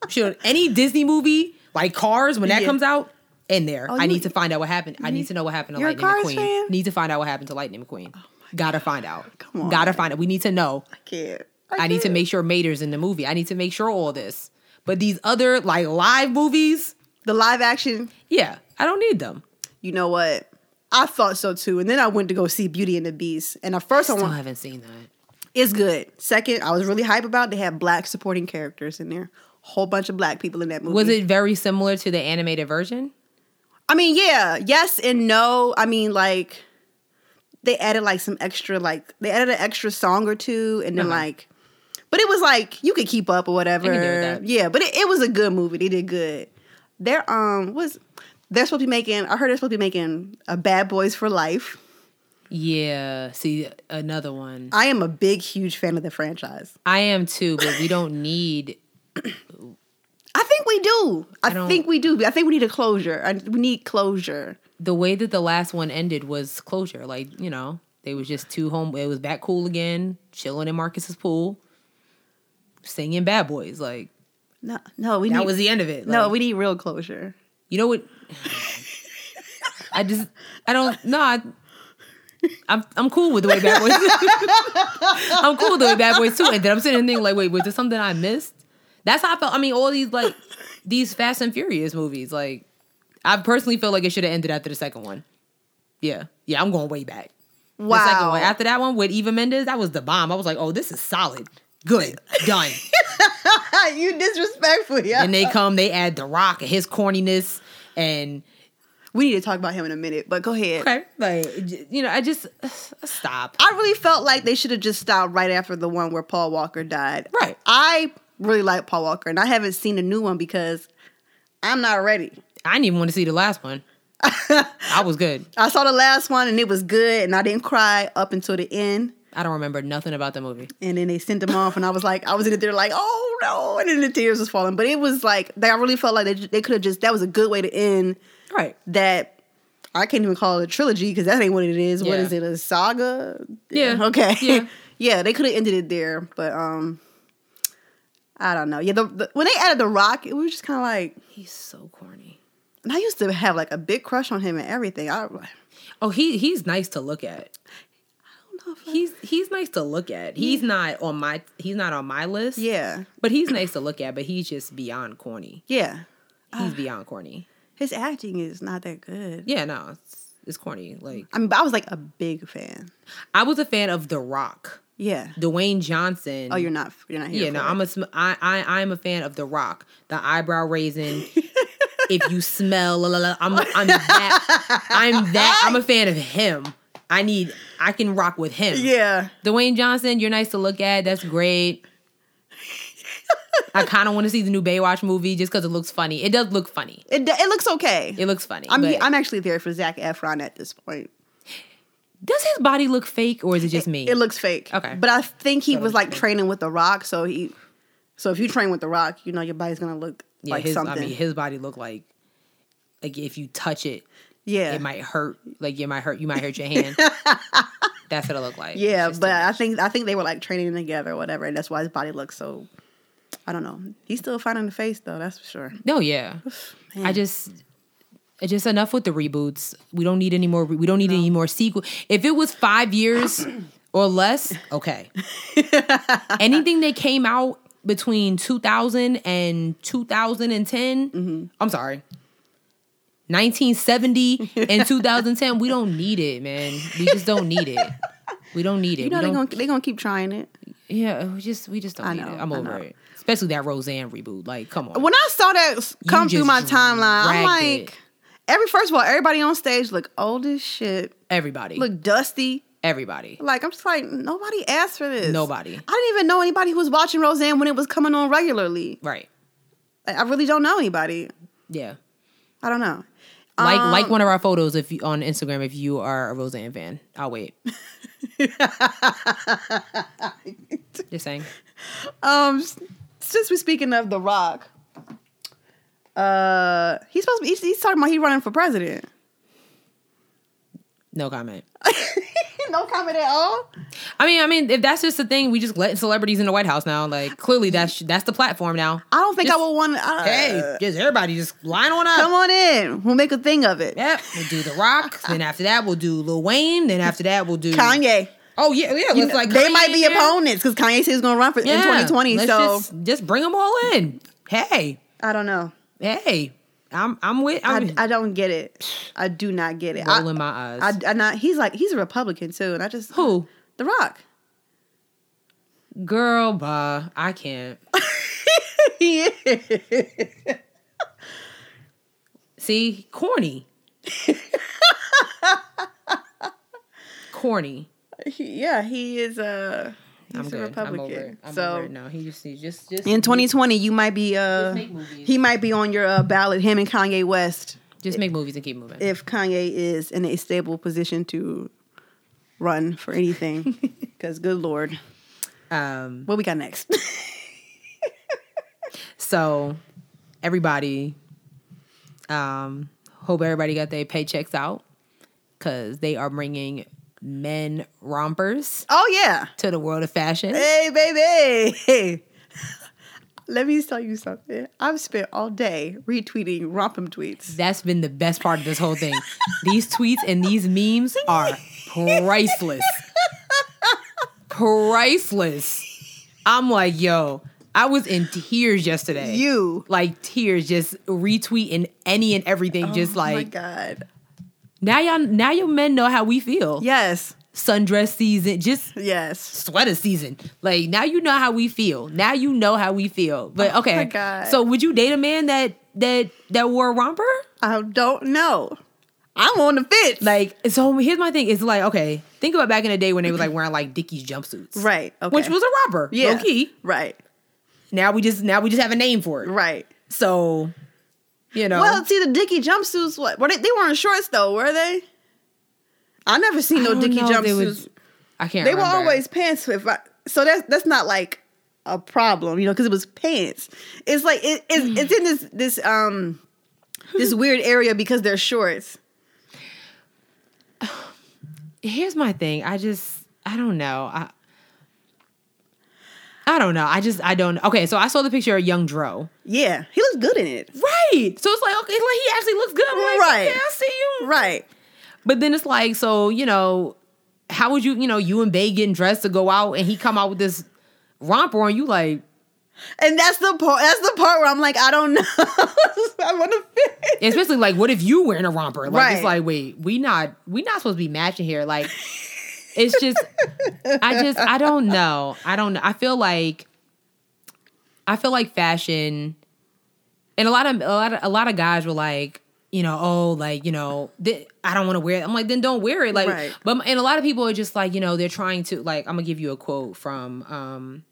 Speaker 1: She don't any Disney movie like Cars when that
Speaker 2: Yeah.
Speaker 1: comes out in there.
Speaker 2: Oh,
Speaker 1: I
Speaker 2: you-
Speaker 1: need to find out what happened. I need to know what happened to Lightning McQueen.
Speaker 2: fan? Oh
Speaker 1: Need to find out what happened to Lightning McQueen. Oh Gotta find out.
Speaker 2: Come on.
Speaker 1: Gotta find out. We need to know.
Speaker 2: I can't.
Speaker 1: I, need to
Speaker 2: can't.
Speaker 1: make sure Mater's in the movie. I need to make sure all this. But these other like live movies,
Speaker 2: the live action.
Speaker 1: yeah, I don't need them.
Speaker 2: You know what? I thought so too, and then I went to go see Beauty and the Beast. And at first I
Speaker 1: Still
Speaker 2: went.
Speaker 1: haven't seen that.
Speaker 2: It's good. Second, I was really hype about. They had black supporting characters in there. Whole bunch of black people in that movie.
Speaker 1: Was it very similar to the animated version?
Speaker 2: I mean, yeah, yes and no. I mean, like they added like some extra, like they added an extra song or two, and then
Speaker 1: Uh-huh.
Speaker 2: like, but it was like you could keep up or whatever.
Speaker 1: I can deal with that.
Speaker 2: Yeah, but it, it was a good movie. They did good. They're um was they're supposed to be making. I heard they're supposed to be making a Bad Boys for Life.
Speaker 1: Yeah. See, another one.
Speaker 2: I am a big, huge fan of the franchise.
Speaker 1: I am too, but we don't need.
Speaker 2: I think we do. I,
Speaker 1: I
Speaker 2: think we do. I think we need a closure. I, we need closure.
Speaker 1: The way that the last one ended was closure. Like you know, they was just two home. It was back cool again, chilling in Marcus's pool, singing "Bad Boys." Like
Speaker 2: No, no, we
Speaker 1: that
Speaker 2: need.
Speaker 1: was the end of it.
Speaker 2: no, we need real closure.
Speaker 1: You know what? I just I don't no. I, I'm I'm cool with the way Bad Boys. I'm cool with the way Bad Boys too. And then I'm sitting and thinking like, wait, was there something I missed? That's how I felt. I mean, all these like these Fast and Furious movies, like I personally feel like it should have ended after the second one. Yeah, yeah, I'm going way back. The second
Speaker 2: Wow.
Speaker 1: one. After that one with Eva Mendes, that was the bomb. I was like, oh, this is solid. Good. Done.
Speaker 2: you disrespectful, yeah.
Speaker 1: and they come, they add The Rock and his corniness and
Speaker 2: we need to talk about him in a minute, but go ahead.
Speaker 1: Okay. Like, you know, I just uh, stop.
Speaker 2: I really felt like they should have just stopped right after the one where Paul Walker died.
Speaker 1: Right.
Speaker 2: I really like Paul Walker, and I haven't seen a new one because I'm not ready.
Speaker 1: I didn't even want to see the last one. I was good.
Speaker 2: I saw the last one and it was good, and I didn't cry up until the end.
Speaker 1: I don't remember nothing about the movie.
Speaker 2: And then they sent them off, and I was like, I was in it there like, oh no, and then the tears was falling. But it was like, they, I really felt like they, they could have just, that was a good way to end
Speaker 1: Right.
Speaker 2: that. I can't even call it a trilogy because that ain't what it is. What
Speaker 1: Yeah.
Speaker 2: is it? A saga?
Speaker 1: Yeah.
Speaker 2: Okay.
Speaker 1: Yeah.
Speaker 2: yeah, they could have ended it there, but um, I don't know. Yeah, the, the, when they added the Rock, it was just kind of like,
Speaker 1: He's so corny.
Speaker 2: and I used to have like a big crush on him and everything. I,
Speaker 1: Oh, he he's nice to look at. He's he's nice to look at. He's not on my he's not on my list.
Speaker 2: yeah,
Speaker 1: But he's nice to look at, but he's just beyond corny.
Speaker 2: yeah.
Speaker 1: He's ah. beyond corny.
Speaker 2: His acting is not that good.
Speaker 1: Yeah, no, it's, it's corny. Like
Speaker 2: I mean, but I was like a big fan.
Speaker 1: I was a fan of The Rock.
Speaker 2: Yeah.
Speaker 1: Dwayne Johnson.
Speaker 2: Oh, you're not. You're not here.
Speaker 1: Yeah, no, I'm a sm- I I I'm a fan of The Rock. The eyebrow raising. if you smell, la, la, la, I'm I'm that I'm that I'm a fan of him. I need I can rock with him.
Speaker 2: Yeah.
Speaker 1: Dwayne Johnson, you're nice to look at. That's great. I kind of want to see the new Baywatch movie just because it looks funny. It does look funny.
Speaker 2: It it looks okay.
Speaker 1: It looks funny.
Speaker 2: I'm I'm actually there for Zac Efron at this point.
Speaker 1: does his body look fake or is it just me?
Speaker 2: It looks fake.
Speaker 1: Okay.
Speaker 2: But I think he
Speaker 1: So
Speaker 2: was like
Speaker 1: fake.
Speaker 2: training with The Rock, so he. So if you train with The Rock, you know your body's gonna look
Speaker 1: yeah,
Speaker 2: like
Speaker 1: his
Speaker 2: something.
Speaker 1: I mean his body look like like if you touch it,
Speaker 2: yeah.
Speaker 1: it might hurt. Like it might hurt. You might hurt your hand. That's what it look like.
Speaker 2: Yeah, but I think I think they were like training together or whatever, and that's why his body looks so. I don't know. He's still fine in the face though. That's for sure.
Speaker 1: no, yeah. I just. It's just enough with the reboots. We don't need any more. We don't need any more sequel. If it was five years or less, okay. Anything that came out between 2000 and 2010,
Speaker 2: Mm-hmm.
Speaker 1: I'm sorry, 1970 and 2010, we don't need it, man. We just don't need it. We don't need it.
Speaker 2: You know they're gonna they're gonna keep trying it.
Speaker 1: yeah, we just we just don't
Speaker 2: I
Speaker 1: need
Speaker 2: know,
Speaker 1: it. I'm
Speaker 2: I
Speaker 1: over
Speaker 2: know.
Speaker 1: it. Especially that Roseanne reboot. Like, come on.
Speaker 2: When I saw that come through my timeline, I'm like,
Speaker 1: it.
Speaker 2: every first of all, everybody on stage look old as shit,
Speaker 1: Everybody.
Speaker 2: look dusty.
Speaker 1: everybody.
Speaker 2: Like I'm just like nobody asked for this.
Speaker 1: Nobody.
Speaker 2: I didn't even know anybody who was watching Roseanne when it was coming on regularly.
Speaker 1: Right.
Speaker 2: I I really don't know anybody.
Speaker 1: Yeah.
Speaker 2: I don't know.
Speaker 1: Like
Speaker 2: Um,
Speaker 1: like one of our photos if you on Instagram if you are a Roseanne fan. I'll wait. Just saying.
Speaker 2: Um, since we're speaking of The Rock, uh, he's supposed to be. He's, he's talking about he running for president.
Speaker 1: No comment.
Speaker 2: no comment at all.
Speaker 1: I mean, I mean, if that's just the thing, we just letting celebrities in the White House now. Like clearly that's that's the platform now.
Speaker 2: I don't think
Speaker 1: Just-
Speaker 2: I would want. Uh,
Speaker 1: Hey, just everybody just line on up.
Speaker 2: come on in. We'll make a thing of it.
Speaker 1: Yep. We'll do The Rock. then after that, we'll do Lil Wayne. Then after that, we'll do
Speaker 2: Kanye.
Speaker 1: Oh yeah, yeah.
Speaker 2: You know,
Speaker 1: like
Speaker 2: they
Speaker 1: Kanye
Speaker 2: might be opponents because Kanye says he's going to run for in 2020. So
Speaker 1: just, just bring them all in. Hey,
Speaker 2: I don't know.
Speaker 1: hey, I'm I'm with. I'm
Speaker 2: I, I don't get it. I do not get it. I,
Speaker 1: rolling my eyes.
Speaker 2: I, I not. He's like he's a Republican too, and I just
Speaker 1: Who?
Speaker 2: The Rock.
Speaker 1: Girl, bah, I can't.
Speaker 2: yeah.
Speaker 1: See, corny. corny.
Speaker 2: He- yeah, he is a
Speaker 1: I'm
Speaker 2: he's a
Speaker 1: good.
Speaker 2: Republican.
Speaker 1: I'm over it. I'm
Speaker 2: so
Speaker 1: over it. No, he just he just just
Speaker 2: in 2020, you might be uh
Speaker 1: Just make movies.
Speaker 2: he might be on your uh, ballot. Him and Kanye West.
Speaker 1: just make movies and keep moving.
Speaker 2: If Kanye is in a stable position to run for anything, because good lord,
Speaker 1: Um,
Speaker 2: what we got next?
Speaker 1: so everybody, um, hope everybody got their paychecks out because they are bringing men rompers
Speaker 2: oh yeah,
Speaker 1: to the world of fashion.
Speaker 2: hey baby. Hey. Let me tell you something. I've spent all day retweeting Rompum tweets.
Speaker 1: That's been the best part of this whole thing. these tweets and these memes are priceless. priceless. I'm like, yo, I was in tears yesterday.
Speaker 2: You.
Speaker 1: like tears, just retweeting any and everything. Oh just
Speaker 2: oh my
Speaker 1: like
Speaker 2: God.
Speaker 1: Now, y'all, now your men know how we feel.
Speaker 2: Yes.
Speaker 1: Sundress season, just
Speaker 2: Yes.
Speaker 1: sweater season. Like now you know how we feel. Now you know how we feel. But
Speaker 2: Oh
Speaker 1: okay, so would you date a man that that that wore a romper?
Speaker 2: I don't know. I'm on the fence.
Speaker 1: Like, so here's my thing. It's like, okay, think about back in the day when they was like wearing like Dickies jumpsuits.
Speaker 2: Right, okay.
Speaker 1: Which was a romper.
Speaker 2: yeah.
Speaker 1: Low key.
Speaker 2: Right.
Speaker 1: Now we just now we just have a name for it.
Speaker 2: Right.
Speaker 1: So, you know.
Speaker 2: Well, see the Dickie jumpsuits. What? Were they? They weren't shorts though, were they? I never seen no
Speaker 1: I
Speaker 2: Dickie
Speaker 1: know
Speaker 2: jumpsuits.
Speaker 1: was- I can't
Speaker 2: They were always pants. If I, so that's that's not like a problem, you know, because it was pants. It's like it, it's, it's in this this um this weird area because they're shorts.
Speaker 1: Here's my thing. I just I don't know. I I don't know. I just I don't Okay, so I saw the picture of young Dro.
Speaker 2: Yeah, he looks good in it.
Speaker 1: Right. So it's like, okay, like he actually looks good. I'm like,
Speaker 2: Right.
Speaker 1: okay, I see you.
Speaker 2: Right.
Speaker 1: But then it's like, so, you know, how would you, you know, you and Bay getting dressed to go out and he come out with this romper and you like,
Speaker 2: And that's the part. That's the part where I'm like, I don't know. I'm on the fence.
Speaker 1: especially like, what if you wearing a romper? Like
Speaker 2: Right.
Speaker 1: it's like, wait, we not we not supposed to be matching here. Like it's just I just I don't know. I don't know. I feel like I feel like fashion and a lot of a lot of a lot of guys were like, you know, oh, like you know, th- I don't want to wear it. I'm like, then don't wear it. Like,
Speaker 2: Right.
Speaker 1: but and a lot of people are just like, you know, they're trying to like. I'm gonna give you a quote from um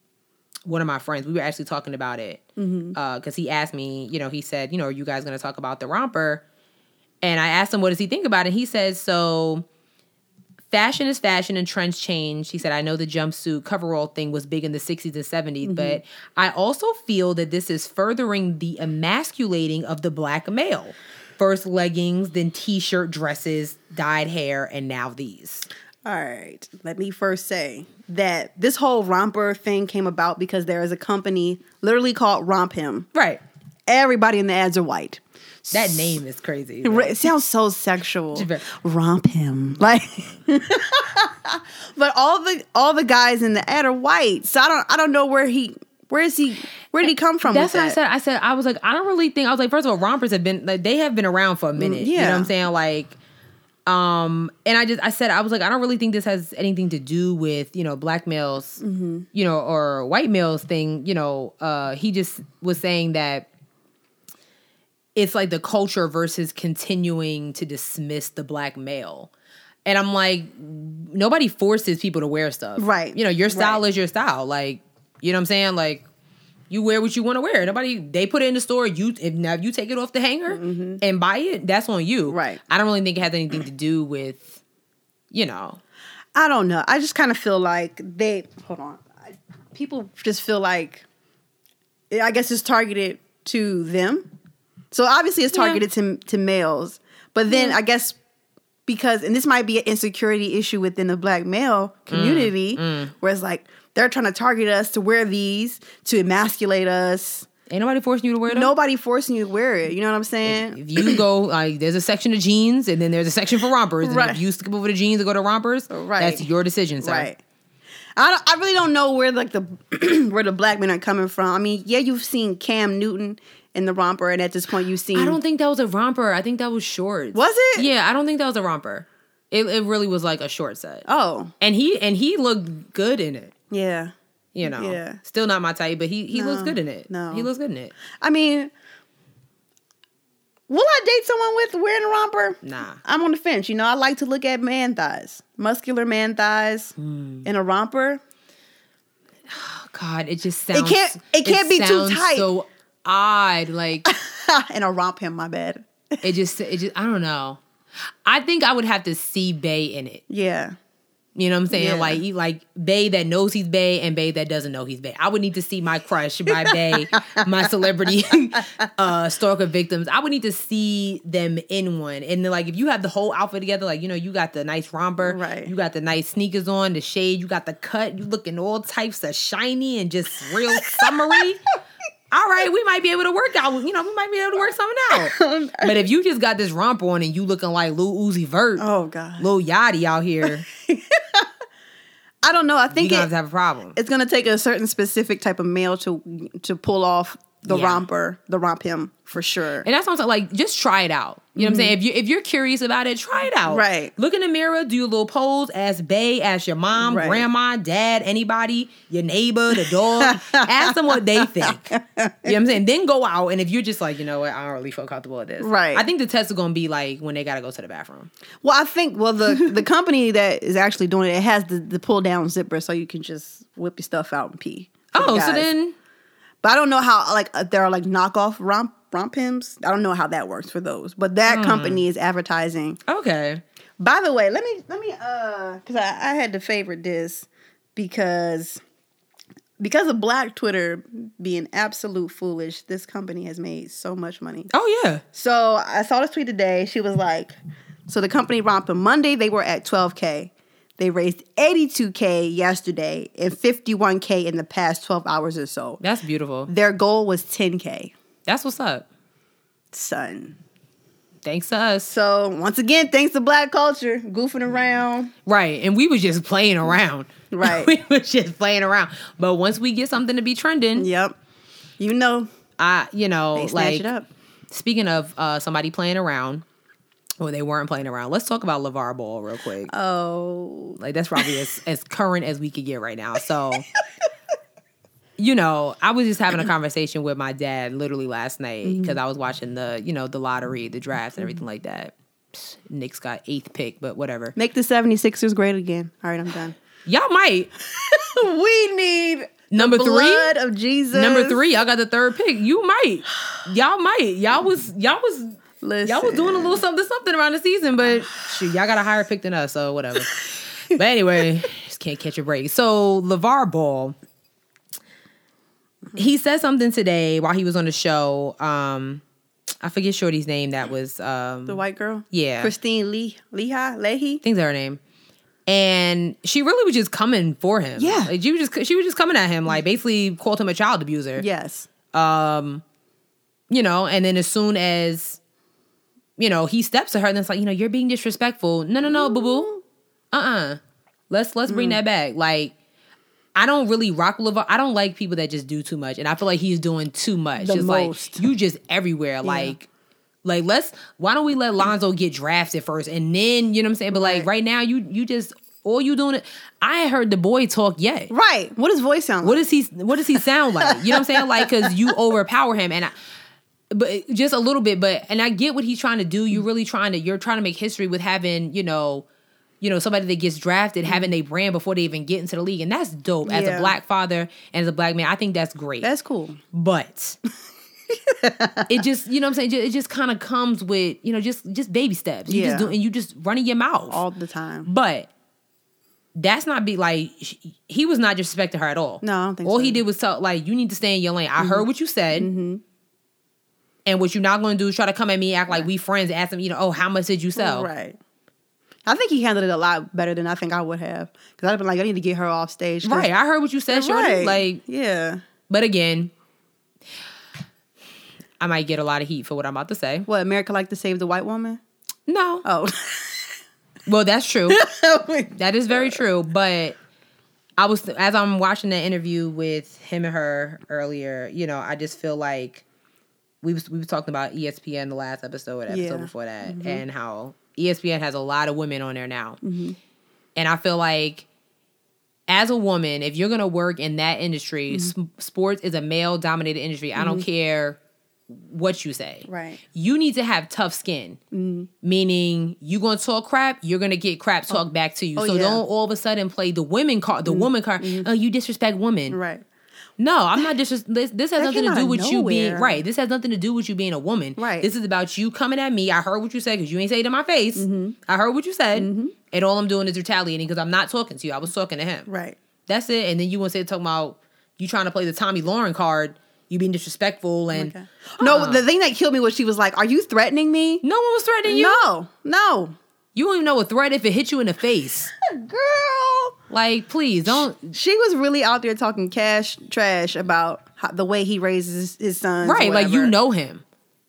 Speaker 1: one of my friends. We were actually talking about it because he asked me, you know, he said, you know, are you guys gonna talk about the romper? And I asked him, what does he think about it? He says, so fashion is fashion and trends change. He said, I know the jumpsuit coverall thing was big in the 60s and 70s, mm-hmm. but I also feel that this is furthering the emasculating of the black male. First leggings, then t shirt dresses, dyed hair, and now these.
Speaker 2: All right. Let me first say that this whole romper thing came about because there is a company literally called Romp Him.
Speaker 1: Right.
Speaker 2: Everybody in the ads are white.
Speaker 1: That name is crazy.
Speaker 2: It sounds so sexual. Romp him, like. but all the all the guys in the ad are white, so I don't I don't know where he where is he where did he come from?
Speaker 1: That's what I said. I said I was like, I don't really think I was like, first of all, rompers have been like they have been around for a minute. You know
Speaker 2: yeah.
Speaker 1: what I'm saying? Like, um, and I just I said I was like, I don't really think this has anything to do with, you know, black males, you know, or white males thing, you know. Uh he just was saying that it's like the culture versus continuing to dismiss the black male. And I'm like, nobody forces people to wear stuff.
Speaker 2: Right.
Speaker 1: You know, your style
Speaker 2: Right.
Speaker 1: is your style. Like, you know what I'm saying? Like, you wear what you want to wear. Nobody they put it in the store. You if now you take it off the hanger and buy it, that's on you.
Speaker 2: Mm-hmm. Right.
Speaker 1: I don't really think it has anything to do with, you know.
Speaker 2: I don't know. I just kind of feel like they hold on. People just feel like I guess it's targeted to them. So obviously it's
Speaker 1: Yeah.
Speaker 2: targeted to to males. But then I guess because and this might be an insecurity issue within the black male community mm, mm. where it's like they're trying to target us to wear these to emasculate us.
Speaker 1: Ain't nobody forcing you to wear them.
Speaker 2: Nobody forcing you to wear it. You know what I'm saying?
Speaker 1: If you go like there's a section of jeans and then there's a section for rompers. And
Speaker 2: Right.
Speaker 1: if you skip over the jeans and go to rompers,
Speaker 2: Right.
Speaker 1: that's your decision, sir.
Speaker 2: Right. I, don't, I really don't know where like the where the black men are coming from. I mean, yeah, you've seen Cam Newton in the romper, and at this point, you've seen.
Speaker 1: I don't think that was a romper. I think that was shorts.
Speaker 2: Was it?
Speaker 1: Yeah, I don't think that was a romper. It, it really was like a short set.
Speaker 2: Oh,
Speaker 1: And he and he looked good in it.
Speaker 2: yeah.
Speaker 1: You know,
Speaker 2: Yeah.
Speaker 1: still not my type, but he he looks good in it.
Speaker 2: no.
Speaker 1: he looks good in it.
Speaker 2: I mean, will I date someone with wearing a romper?
Speaker 1: Nah,
Speaker 2: I'm on the fence. You know, I like to look at man thighs, muscular man thighs
Speaker 1: Hmm.
Speaker 2: in a romper.
Speaker 1: God, it just sounds.
Speaker 2: It can't- it can't be too tight.
Speaker 1: So odd, like
Speaker 2: and a romp him, my bad.
Speaker 1: it just it just I don't know. I think I would have to see Bay in it.
Speaker 2: Yeah.
Speaker 1: You know what I'm saying?
Speaker 2: Yeah.
Speaker 1: Like he- like Bay that knows he's Bay and Bay that doesn't know he's Bay. I would need to see my crush my Bay, my celebrity uh stalker victims. I would need to see them in one. And then like if you have the whole outfit together, like you know, you got the nice romper,
Speaker 2: Right.
Speaker 1: You got the nice sneakers on, the shade, you got the cut, you looking all types of shiny and just real summery. All right, we might be able to work out. You know, we might be able to work something out. Oh, but if you just got this romper on and you looking like Lil Uzi Vert,
Speaker 2: Oh God.
Speaker 1: Lil Yachty out here,
Speaker 2: I don't know. I
Speaker 1: you
Speaker 2: think
Speaker 1: gonna
Speaker 2: it,
Speaker 1: have to have a problem.
Speaker 2: it's gonna take a certain specific type of male to to pull off the
Speaker 1: Yeah.
Speaker 2: romper, the romp him for sure.
Speaker 1: And that's what I'm saying. Like, just try it out. You know what I'm saying? If you if you're curious about it, try it out.
Speaker 2: Mm-hmm. Right.
Speaker 1: Look in the mirror, do a little pose, ask Bay, ask your mom,
Speaker 2: Right.
Speaker 1: grandma, dad, anybody, your neighbor, the dog. ask them what they think. You know what I'm saying? Then go out, and if you're just like, you know what, I don't really feel comfortable with this.
Speaker 2: Right.
Speaker 1: I think the test is gonna be like when they gotta go to the bathroom.
Speaker 2: Well, I think well the the company that is actually doing it, it has the, the pull down zipper, so you can just whip your stuff out and pee.
Speaker 1: Oh, so then
Speaker 2: but I don't know how like uh, there are like knockoff romp romp hymns. I don't know how that works for those, but that company is advertising.
Speaker 1: okay.
Speaker 2: By the way, let me let me uh because I, I had to favorite this because because of Black Twitter being absolute foolish. This company has made so much money.
Speaker 1: Oh yeah.
Speaker 2: So I saw this tweet today. She was like, so the company romped on Monday, they were at 12K. They raised 82K yesterday and 51K in the past 12 hours or so.
Speaker 1: That's beautiful.
Speaker 2: Their goal was 10K.
Speaker 1: That's what's up.
Speaker 2: Son.
Speaker 1: Thanks to us.
Speaker 2: So once again, thanks to black culture, goofing around.
Speaker 1: Right. And we was just playing around.
Speaker 2: Right.
Speaker 1: we was just playing around. But once we get something to be trending,
Speaker 2: Yep. You know,
Speaker 1: I you know, like
Speaker 2: it up.
Speaker 1: speaking of uh somebody playing around, Well, they weren't playing around, let's talk about LaVar Ball real quick.
Speaker 2: Oh,
Speaker 1: Like that's probably as, as current as we could get right now. So you know, I was just having a conversation with my dad literally last night
Speaker 2: Mm-hmm.
Speaker 1: because I was watching the, you know, the lottery, the draft and everything like that. Psst, Knicks got eighth pick, but whatever.
Speaker 2: make the 76ers great again. All right, I'm done.
Speaker 1: Y'all might.
Speaker 2: we need
Speaker 1: Number
Speaker 2: the
Speaker 1: three?
Speaker 2: blood of Jesus.
Speaker 1: Number three, y'all got the third pick. You might. Y'all might. Y'all was y'all was
Speaker 2: Listen.
Speaker 1: y'all was doing a little something something around the season, but shoot, y'all got a higher pick than us, so whatever. but anyway, just can't catch a break. So LaVar Ball, he said something today while he was on the show. Um, I forget Shorty's name. That was um,
Speaker 2: The white girl?
Speaker 1: Yeah.
Speaker 2: Kristine Lee Lehigh Leahy?
Speaker 1: That's her name. And she really was just coming for him.
Speaker 2: Yeah.
Speaker 1: like, she was just she was just coming at him, like basically called him a child abuser.
Speaker 2: Yes.
Speaker 1: um, you know, and then as soon as, you know, he steps to her, and it's like, you know, you're being disrespectful. No, no, no, boo boo. Uh uh Let's let's
Speaker 2: Mm.
Speaker 1: bring that back. Like, I don't really rock with LaVar. I don't like people that just do too much, and I feel like he's doing too much.
Speaker 2: The
Speaker 1: just
Speaker 2: most.
Speaker 1: like you just everywhere. Like, like let's. Why don't we let Lonzo get drafted first, and then you know what I'm saying? But like
Speaker 2: Right.
Speaker 1: right now, you you just all you doing it. I ain't heard the boy talk yet.
Speaker 2: Right. What does voice sound like?
Speaker 1: What does he what does he sound like? You know what I'm saying? Like cuz you overpower him and I but just a little bit but and I get what he's trying to do. You're mm. really trying to you're trying to make history with having, you know, you know, somebody that gets drafted, mm-hmm. having a brand before they even get into the league. And that's dope. As
Speaker 2: Yeah.
Speaker 1: a black father and as a black man, I think that's great.
Speaker 2: That's cool.
Speaker 1: but it just, you know what I'm saying? It just kind of comes with, you know, just just baby steps. You
Speaker 2: Yeah.
Speaker 1: just do and you just running your mouth.
Speaker 2: All the time.
Speaker 1: But that's not be like he was not disrespecting her at all.
Speaker 2: No, I don't think
Speaker 1: all
Speaker 2: so.
Speaker 1: he did was tell like you need to stay in your lane. I heard mm-hmm. what you said, mm-hmm. and what you're not going to do is try to come at me, act like we friends, ask him, you know, oh, how much did you sell?
Speaker 2: Right. I think he handled it a lot better than I think I would have. Because I'd have been like, I need to get her off stage.
Speaker 1: Right. I heard what you said, shorty.
Speaker 2: Right.
Speaker 1: Like,
Speaker 2: yeah.
Speaker 1: but again, I might get a lot of heat for what I'm about to say.
Speaker 2: What, America like to save the white woman?
Speaker 1: No,
Speaker 2: Oh.
Speaker 1: well, that's true. That is very true. But I was as I'm watching that interview with him and her earlier, you know, I just feel like we was we was talking about ESPN the last episode, episode
Speaker 2: Yeah.
Speaker 1: before that, mm-hmm. and how ESPN has a lot of women on there now. And I feel like as a woman, if you're gonna work in that industry,
Speaker 2: Mm-hmm.
Speaker 1: s- sports is a male dominated industry. I don't care what you say.
Speaker 2: Right. Mm-hmm.
Speaker 1: You need to have tough skin. Meaning you're gonna talk crap, you're gonna get crap talked back to you.
Speaker 2: Oh,
Speaker 1: so
Speaker 2: yeah. Mm-hmm.
Speaker 1: don't all of a sudden play the women card, the woman card. Oh, you disrespect women.
Speaker 2: Right.
Speaker 1: No, I'm not disres- this. This has
Speaker 2: That
Speaker 1: nothing to do with you being right. This has nothing to do with you being a woman.
Speaker 2: Right.
Speaker 1: This is about you coming at me. I heard what you said because you ain't say it in my face.
Speaker 2: Mm-hmm.
Speaker 1: I heard what you said, and all I'm doing is retaliating because I'm not talking to you. I was talking to him.
Speaker 2: Right.
Speaker 1: That's it. And then you want to say talking about you trying to play the Tomi Lahren card, you being disrespectful, and
Speaker 2: Okay. No,
Speaker 1: Uh-uh.
Speaker 2: the thing that killed me was she was like, "Are you threatening me?"
Speaker 1: no one was threatening you.
Speaker 2: No, no,
Speaker 1: You don't even know a threat if it hit you in the face.
Speaker 2: girl.
Speaker 1: Like, please don't.
Speaker 2: She was really out there talking cash trash about how, the way he raises his sons. or
Speaker 1: Right, like you know him.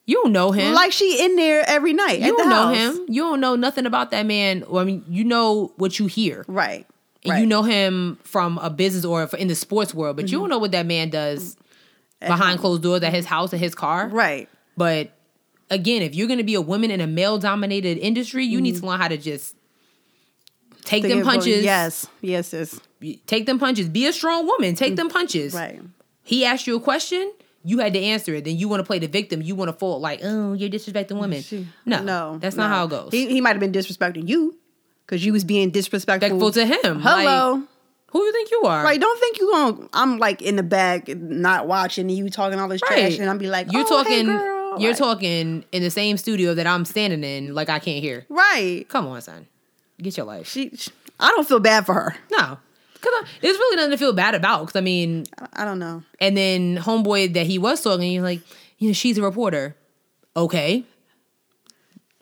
Speaker 1: You don't know him.
Speaker 2: like she in there every night.
Speaker 1: you
Speaker 2: at the
Speaker 1: don't know
Speaker 2: house.
Speaker 1: him. You don't know nothing about that man. Or I mean, you know what you hear.
Speaker 2: Right.
Speaker 1: And
Speaker 2: right.
Speaker 1: you know him from a business or in the sports world, but
Speaker 2: Mm-hmm.
Speaker 1: you don't know what that man does behind closed doors at his house and his car.
Speaker 2: Right.
Speaker 1: But again, if you're going to be a woman in a male dominated industry, you need to learn how to just take them punches.
Speaker 2: Yes. Yes. Yes.
Speaker 1: Take them punches. Be a strong woman. Take them punches.
Speaker 2: Right.
Speaker 1: He asked you a question. You had to answer it. Then you want to play the victim. You want to fall like, oh, you're disrespecting mm, women. No,
Speaker 2: No.
Speaker 1: that's not
Speaker 2: no.
Speaker 1: how it goes.
Speaker 2: He, he might have been disrespecting you because you was being disrespectful
Speaker 1: Respectful to him.
Speaker 2: Hello.
Speaker 1: Like, who you think you are?
Speaker 2: Right, don't think you going I'm like in the back not watching and you talking all this trash and I'm be like,
Speaker 1: you're
Speaker 2: "Oh, hey,
Speaker 1: talking
Speaker 2: girl."
Speaker 1: you're
Speaker 2: Like,
Speaker 1: talking in the same studio that I'm standing in, like I can't hear.
Speaker 2: Right.
Speaker 1: Come on, son. Get your life.
Speaker 2: She, she I don't feel bad for her.
Speaker 1: No. Cause there's really nothing to feel bad about. Cause I mean,
Speaker 2: I don't know.
Speaker 1: and then homeboy that he was talking, he's like, you know, she's a reporter. Okay.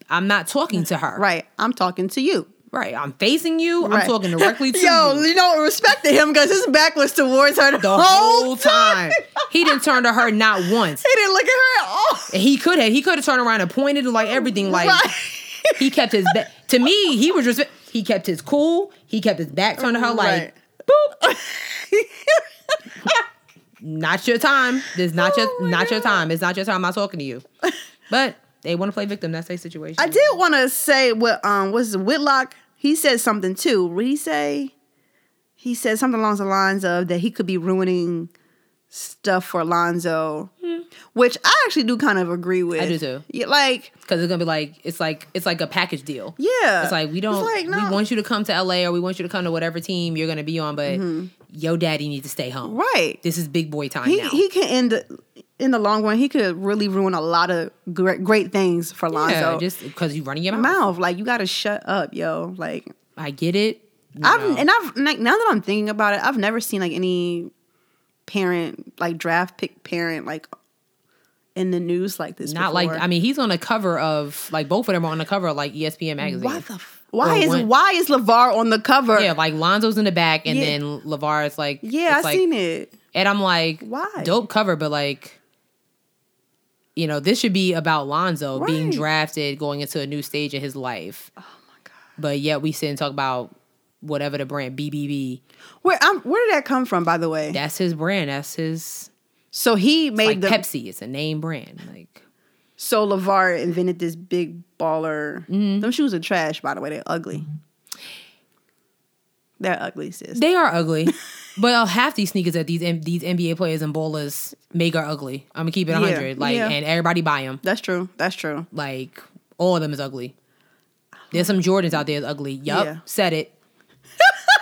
Speaker 1: I'm not talking to her.
Speaker 2: Right. I'm talking to you.
Speaker 1: Right. I'm facing you.
Speaker 2: Right.
Speaker 1: I'm talking directly to
Speaker 2: Yo,
Speaker 1: you.
Speaker 2: Yo, you know, respect to him because his back was towards her the,
Speaker 1: The whole time. He didn't turn to her not once.
Speaker 2: He didn't look at her at all.
Speaker 1: And he could have. He could have turned around and pointed like everything. Like
Speaker 2: Right.
Speaker 1: he kept his back. To me, he was just he kept his cool. He kept his back turned to her like
Speaker 2: Right.
Speaker 1: boop. Not your time. This not
Speaker 2: Oh
Speaker 1: your not your time. It's not your time. I'm not talking to you. But they want to play victim. That's their situation.
Speaker 2: I did want to say what um was Whitlock. He said something too. What did he say? He said something along the lines of that he could be ruining stuff for Lonzo, which I actually do kind of agree with.
Speaker 1: I do too.
Speaker 2: Yeah, like
Speaker 1: because it's gonna be like it's like it's like a package deal.
Speaker 2: yeah,
Speaker 1: It's like we don't
Speaker 2: like, no.
Speaker 1: we want you to come to LA or we want you to come to whatever team you're gonna be on, but yo daddy needs to stay home.
Speaker 2: Mm-hmm. right.
Speaker 1: This is big boy time
Speaker 2: He
Speaker 1: now.
Speaker 2: he can end in the long run. He could really ruin a lot of great great things for Lonzo.
Speaker 1: yeah, just because you running your mouth.
Speaker 2: mouth like you got to shut up, yo. Like
Speaker 1: I get it.
Speaker 2: I've
Speaker 1: know.
Speaker 2: and I've like now that I'm thinking about it, I've never seen like any parent like draft pick parent like in the news like this.
Speaker 1: not like. I mean he's on the cover of like both of them are on the cover of like ESPN magazine.
Speaker 2: why the f- why
Speaker 1: Or
Speaker 2: is
Speaker 1: when-
Speaker 2: why is LaVar on the cover?
Speaker 1: yeah, like Lonzo's in the back and
Speaker 2: Yeah.
Speaker 1: then LaVar is like
Speaker 2: yeah, I
Speaker 1: like,
Speaker 2: seen it.
Speaker 1: and I'm like
Speaker 2: Why?
Speaker 1: dope cover, but like you know this should be about Lonzo being drafted going into a new stage in his life.
Speaker 2: Oh my god,
Speaker 1: But yet we sit and talk about whatever the brand BBB.
Speaker 2: where um, where did that come from? By the way,
Speaker 1: That's his brand. That's his
Speaker 2: so he
Speaker 1: it's
Speaker 2: made
Speaker 1: like
Speaker 2: the
Speaker 1: Pepsi. It's a name brand. Like
Speaker 2: so LaVar invented this big baller.
Speaker 1: Mm-hmm.
Speaker 2: Them shoes are trash, by the way. They're ugly. They're ugly, sis.
Speaker 1: they are ugly. but half these sneakers that these these NBA players and ballers make are ugly. I'm gonna keep it
Speaker 2: Yeah,
Speaker 1: 100. Like
Speaker 2: yeah.
Speaker 1: and everybody buy them.
Speaker 2: That's true. That's true.
Speaker 1: Like all of them is ugly. There's some Jordans out there that's ugly. Yup,
Speaker 2: Yeah.
Speaker 1: said it.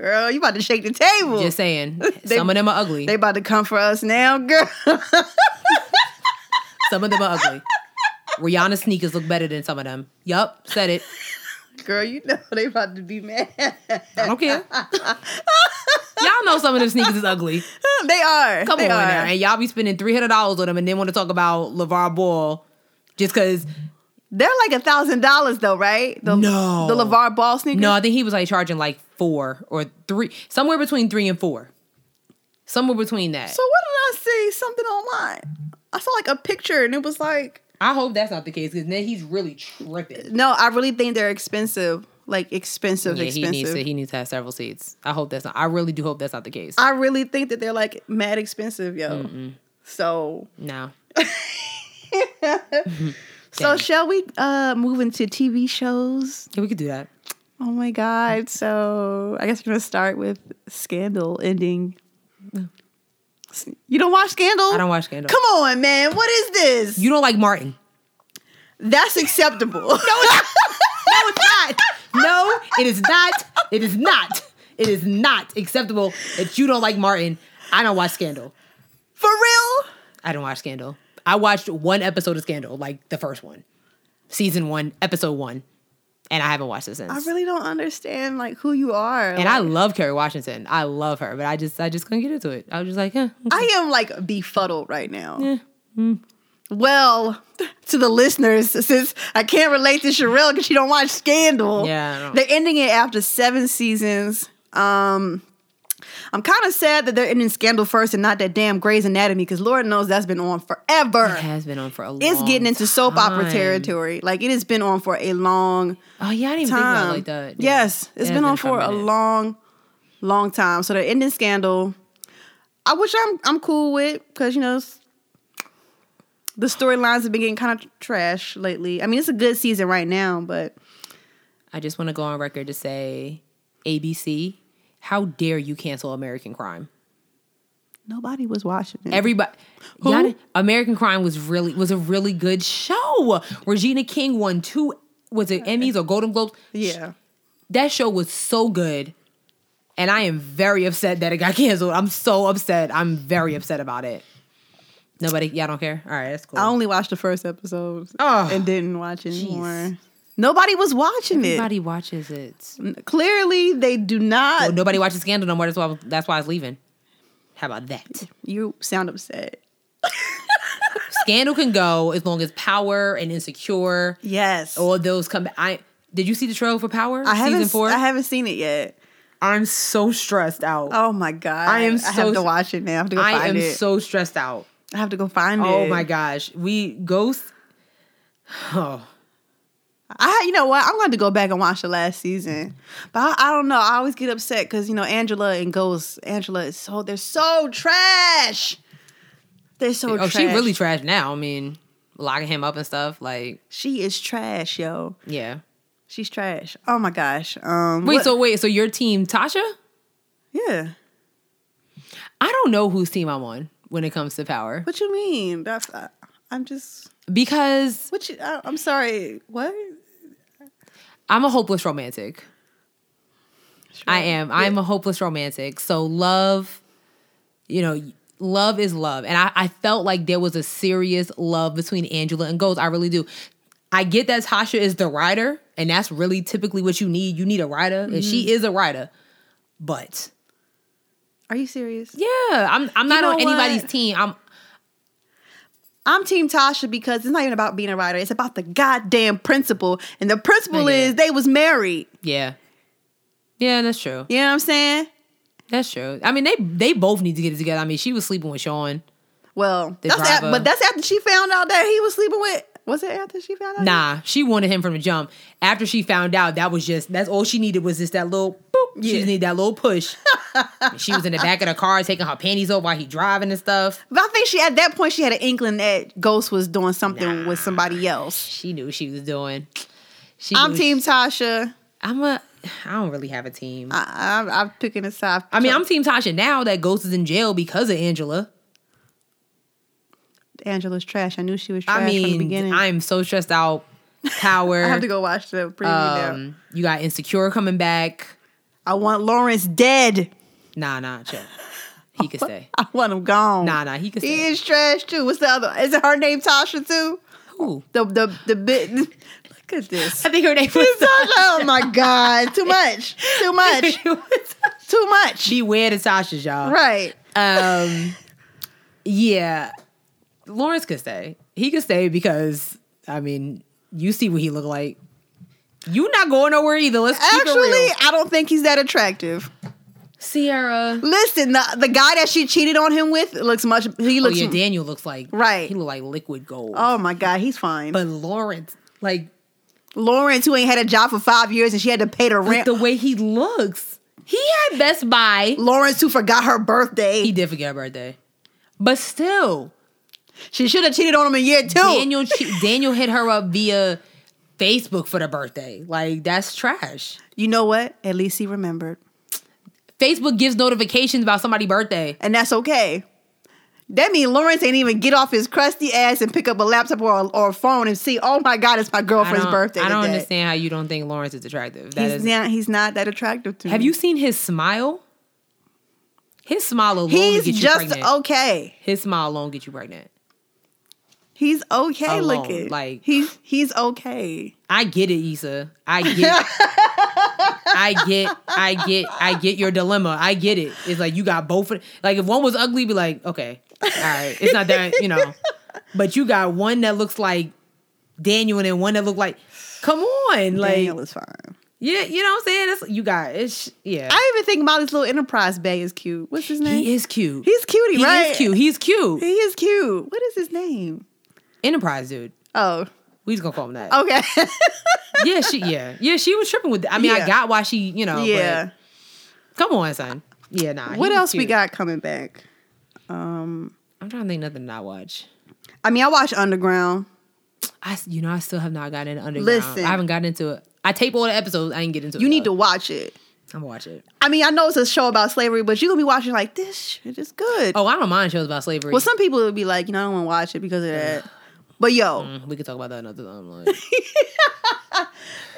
Speaker 2: Girl, you about to shake the table.
Speaker 1: Just saying.
Speaker 2: They-
Speaker 1: some of them are ugly.
Speaker 2: They about to come for us now, girl.
Speaker 1: some of them are ugly. Rihanna sneakers look better than some of them. Yup, said it.
Speaker 2: girl, you know they about to be mad.
Speaker 1: I don't care. y'all know some of them sneakers is ugly.
Speaker 2: they are.
Speaker 1: Come
Speaker 2: they
Speaker 1: on
Speaker 2: are.
Speaker 1: now. And y'all be spending three hundred dollars on them and then want to talk about LaVar Ball just because
Speaker 2: They're like a thousand dollars though, right? The,
Speaker 1: No.
Speaker 2: the LaVar Ball sneakers.
Speaker 1: No, I think he was like charging like four or three, somewhere between three and four. Somewhere between that.
Speaker 2: So what did I see? Something online. I saw like a picture and it was like,
Speaker 1: I hope that's not the case because then he's really tripping.
Speaker 2: no, I really think they're expensive. Like expensive,
Speaker 1: Yeah, he
Speaker 2: expensive.
Speaker 1: needs to he needs to have several seats. I hope that's not. I really do hope that's not the case.
Speaker 2: I really think that they're like mad expensive, yo. So
Speaker 1: no.
Speaker 2: so shall we uh move into TV shows?
Speaker 1: Yeah, we could do that.
Speaker 2: Oh my god! So I guess we're gonna start with Scandal ending. You don't watch Scandal?
Speaker 1: I don't watch Scandal.
Speaker 2: Come on, man! What is this?
Speaker 1: You don't like Martin.
Speaker 2: That's acceptable.
Speaker 1: No, it's not. No, it is not. It is not. It is not acceptable that you don't like Martin. I don't watch Scandal.
Speaker 2: For real?
Speaker 1: I don't watch Scandal. I watched one episode of Scandal, like the first one, season one, episode one, and I haven't watched it since.
Speaker 2: I really don't understand like who you are.
Speaker 1: and I love Kerry Washington. I love her, but I just, I just couldn't get into it. I was just like, eh.
Speaker 2: I am like befuddled right now. Well, to the listeners, since I can't relate to Sherelle because she don't watch Scandal.
Speaker 1: Yeah,
Speaker 2: they're ending it after seven seasons. Um, I'm kind of sad that they're ending Scandal first and not that damn Grey's Anatomy because Lord knows that's been on forever.
Speaker 1: It has been on for a long.
Speaker 2: It's getting into soap opera territory. Like it has been on for a long
Speaker 1: Oh yeah, I didn't even think about it like that. Yeah.
Speaker 2: Yes,
Speaker 1: It
Speaker 2: it's
Speaker 1: has
Speaker 2: been on for a
Speaker 1: minute.
Speaker 2: long, long time. So they're ending Scandal. I wish I'm I'm cool with because you know the storylines have been getting kind of trash lately. I mean, it's a good season right now, but
Speaker 1: I just want to go on record to say, ABC, how dare you cancel American Crime?
Speaker 2: nobody was watching it.
Speaker 1: Everybody,
Speaker 2: Who?
Speaker 1: y'all American Crime was really was a really good show. Regina King won two, was it Emmys or Golden Globes?
Speaker 2: yeah,
Speaker 1: That show was so good, and I am very upset that it got canceled. I'm so upset. I'm very upset about it. Nobody, y'all don't care. All right, that's cool.
Speaker 2: I only watched the first episode
Speaker 1: Oh,
Speaker 2: and didn't watch anymore. Nobody was watching
Speaker 1: Everybody it. Nobody watches it.
Speaker 2: it. Clearly, they do not.
Speaker 1: Well, nobody watches Scandal no more. That's why. That's why I was leaving. How about that?
Speaker 2: You sound upset.
Speaker 1: Scandal can go as long as Power and Insecure,
Speaker 2: Yes,
Speaker 1: all those come. back. I did you see the trailer for Power
Speaker 2: I haven't.
Speaker 1: season four?
Speaker 2: I haven't seen it yet.
Speaker 1: I'm so stressed out.
Speaker 2: Oh my god!
Speaker 1: I am
Speaker 2: I
Speaker 1: so-
Speaker 2: have to watch it now. I have to go
Speaker 1: I
Speaker 2: find
Speaker 1: am
Speaker 2: it.
Speaker 1: so stressed out.
Speaker 2: I have to go find oh it.
Speaker 1: Oh my gosh, we Ghost. Oh,
Speaker 2: I, you know what? I'm going to go back and watch the last season, but I, I don't know. I always get upset because you know Angela and Ghost. Angela is so they're so trash. They're so.
Speaker 1: oh,
Speaker 2: trash.
Speaker 1: she really trash now. I mean, locking him up and stuff. Like,
Speaker 2: She is trash, yo.
Speaker 1: yeah.
Speaker 2: She's trash. Oh my gosh. Um.
Speaker 1: Wait,
Speaker 2: what-
Speaker 1: so wait, so your team, Tasha?
Speaker 2: yeah.
Speaker 1: I don't know whose team I'm on when it comes to Power
Speaker 2: What you mean? That's. I, I'm just.
Speaker 1: because
Speaker 2: What you? I, I'm sorry. What?
Speaker 1: I'm a hopeless romantic. I am. I'm a hopeless romantic. So love, you know, love is love. And I, I felt like there was a serious love between Angela and Ghost. I really do. I get that Tasha is the writer, and that's really typically what you need. You need a writer, and she mm-hmm. is a writer. But
Speaker 2: Are you serious?
Speaker 1: yeah, I'm I'm not
Speaker 2: know
Speaker 1: on anybody's
Speaker 2: what?
Speaker 1: team. I'm
Speaker 2: I'm Team Tasha because it's not even about being a writer. It's about the goddamn principle, and the principle
Speaker 1: get
Speaker 2: is they was married.
Speaker 1: yeah. Yeah, that's true.
Speaker 2: You know what I'm saying?
Speaker 1: That's true. I mean, they they both need to get it together. I mean, she was sleeping with Sean.
Speaker 2: Well, that's at, but that's after she found out that he was sleeping with. Was it after she found out?
Speaker 1: Nah, she wanted him from the jump. After she found out, that was just that's all she needed was just that little boop. She just need that little push. she was in the back of the car taking her panties off while he driving and stuff.
Speaker 2: But I think she at that point she had an inkling that Ghost was doing something with somebody else.
Speaker 1: She knew she was doing. She
Speaker 2: I'm Team
Speaker 1: she-
Speaker 2: Tasha.
Speaker 1: I'm a. I don't really have a team. I,
Speaker 2: I, I'm picking a side.
Speaker 1: I mean, I'm Team Tasha now that Ghost is in jail because of Angela.
Speaker 2: Angela's trash. I knew she was trash
Speaker 1: I
Speaker 2: from the beginning.
Speaker 1: I'm so stressed out. Power.
Speaker 2: I have to go watch the preview now.
Speaker 1: um, you got Insecure coming back.
Speaker 2: I want Lawrence dead.
Speaker 1: Nah, nah, chill. He could stay.
Speaker 2: I want him gone.
Speaker 1: Nah, nah, he could stay.
Speaker 2: He is trash too. What's the other? Is it her name Tasha too?
Speaker 1: Who?
Speaker 2: The the the bit. Look at this.
Speaker 1: I think her name was Tasha.
Speaker 2: Oh my god! Too much. Too much. Too much.
Speaker 1: Beware the Tasha's, y'all.
Speaker 2: Right.
Speaker 1: Um, yeah, Lawrence could stay. He could stay because I mean, you see what he look like. You not going nowhere either. Let's keep it
Speaker 2: Actually,
Speaker 1: real.
Speaker 2: I don't think he's that attractive.
Speaker 1: Sierra.
Speaker 2: Listen, the, the guy that she cheated on him with looks much. He
Speaker 1: Oh
Speaker 2: looks.
Speaker 1: yeah, Daniel looks like
Speaker 2: Right.
Speaker 1: He look like liquid gold.
Speaker 2: oh my god, he's fine.
Speaker 1: but Lawrence, like,
Speaker 2: Lawrence, who ain't had a job for five years and she had to pay the rent.
Speaker 1: the way he looks, he had Best Buy.
Speaker 2: Lawrence, who forgot her birthday.
Speaker 1: He did forget her birthday, but still,
Speaker 2: she should have cheated on him in year two.
Speaker 1: Daniel che- Daniel hit her up via Facebook for the birthday. Like that's trash.
Speaker 2: You know what? At least he remembered.
Speaker 1: Facebook gives notifications about somebody's birthday.
Speaker 2: And that's okay. That means Lawrence ain't even get off his crusty ass and pick up a laptop or a, or a phone and see, oh my God, it's my girlfriend's
Speaker 1: don't,
Speaker 2: birthday.
Speaker 1: I don't
Speaker 2: today.
Speaker 1: understand how you don't think Lawrence is attractive. That
Speaker 2: He's
Speaker 1: is-
Speaker 2: not, he's not that attractive to
Speaker 1: have
Speaker 2: me.
Speaker 1: you seen his smile? His smile alone
Speaker 2: He's
Speaker 1: gets you
Speaker 2: just
Speaker 1: pregnant.
Speaker 2: okay.
Speaker 1: His smile alone get you pregnant.
Speaker 2: He's okay
Speaker 1: Alone,
Speaker 2: looking.
Speaker 1: like-
Speaker 2: he's he's okay.
Speaker 1: I get it, Issa. I get I get I get I get your dilemma. I get it. It's like you got both of like if one was ugly, be like, okay, all right. It's not that, you know. But you got one that looks like Daniel and then one that look like come on. Like
Speaker 2: Daniel is fine.
Speaker 1: yeah, you know what I'm saying? That's you got it's yeah.
Speaker 2: I even think about this little Enterprise Bay is cute. What's his name?
Speaker 1: he is cute.
Speaker 2: He's cutie,
Speaker 1: he
Speaker 2: right?
Speaker 1: is cute. He's cute.
Speaker 2: He is cute. What is his name?
Speaker 1: Enterprise dude.
Speaker 2: Oh,
Speaker 1: We just gonna call him that.
Speaker 2: okay.
Speaker 1: Yeah, she yeah. Yeah, she was tripping with I mean, I got why she, you know,
Speaker 2: yeah.
Speaker 1: come on, son. Yeah, nah.
Speaker 2: What else we got coming back? Um,
Speaker 1: I'm trying to think nothing to not watch.
Speaker 2: I mean, I watch Underground.
Speaker 1: I, you know, I still have not gotten into Underground.
Speaker 2: Listen.
Speaker 1: I haven't gotten into it. I tape all the episodes. I didn't get into it.
Speaker 2: You need to watch it.
Speaker 1: I'm gonna watch it.
Speaker 2: I mean, I know it's a show about slavery, but you're gonna be watching like this shit is good.
Speaker 1: Oh, I don't mind shows about slavery.
Speaker 2: well, some people would be like, you know, I don't want to watch it because of that. But yo,
Speaker 1: Mm, we can talk about that another time. Like,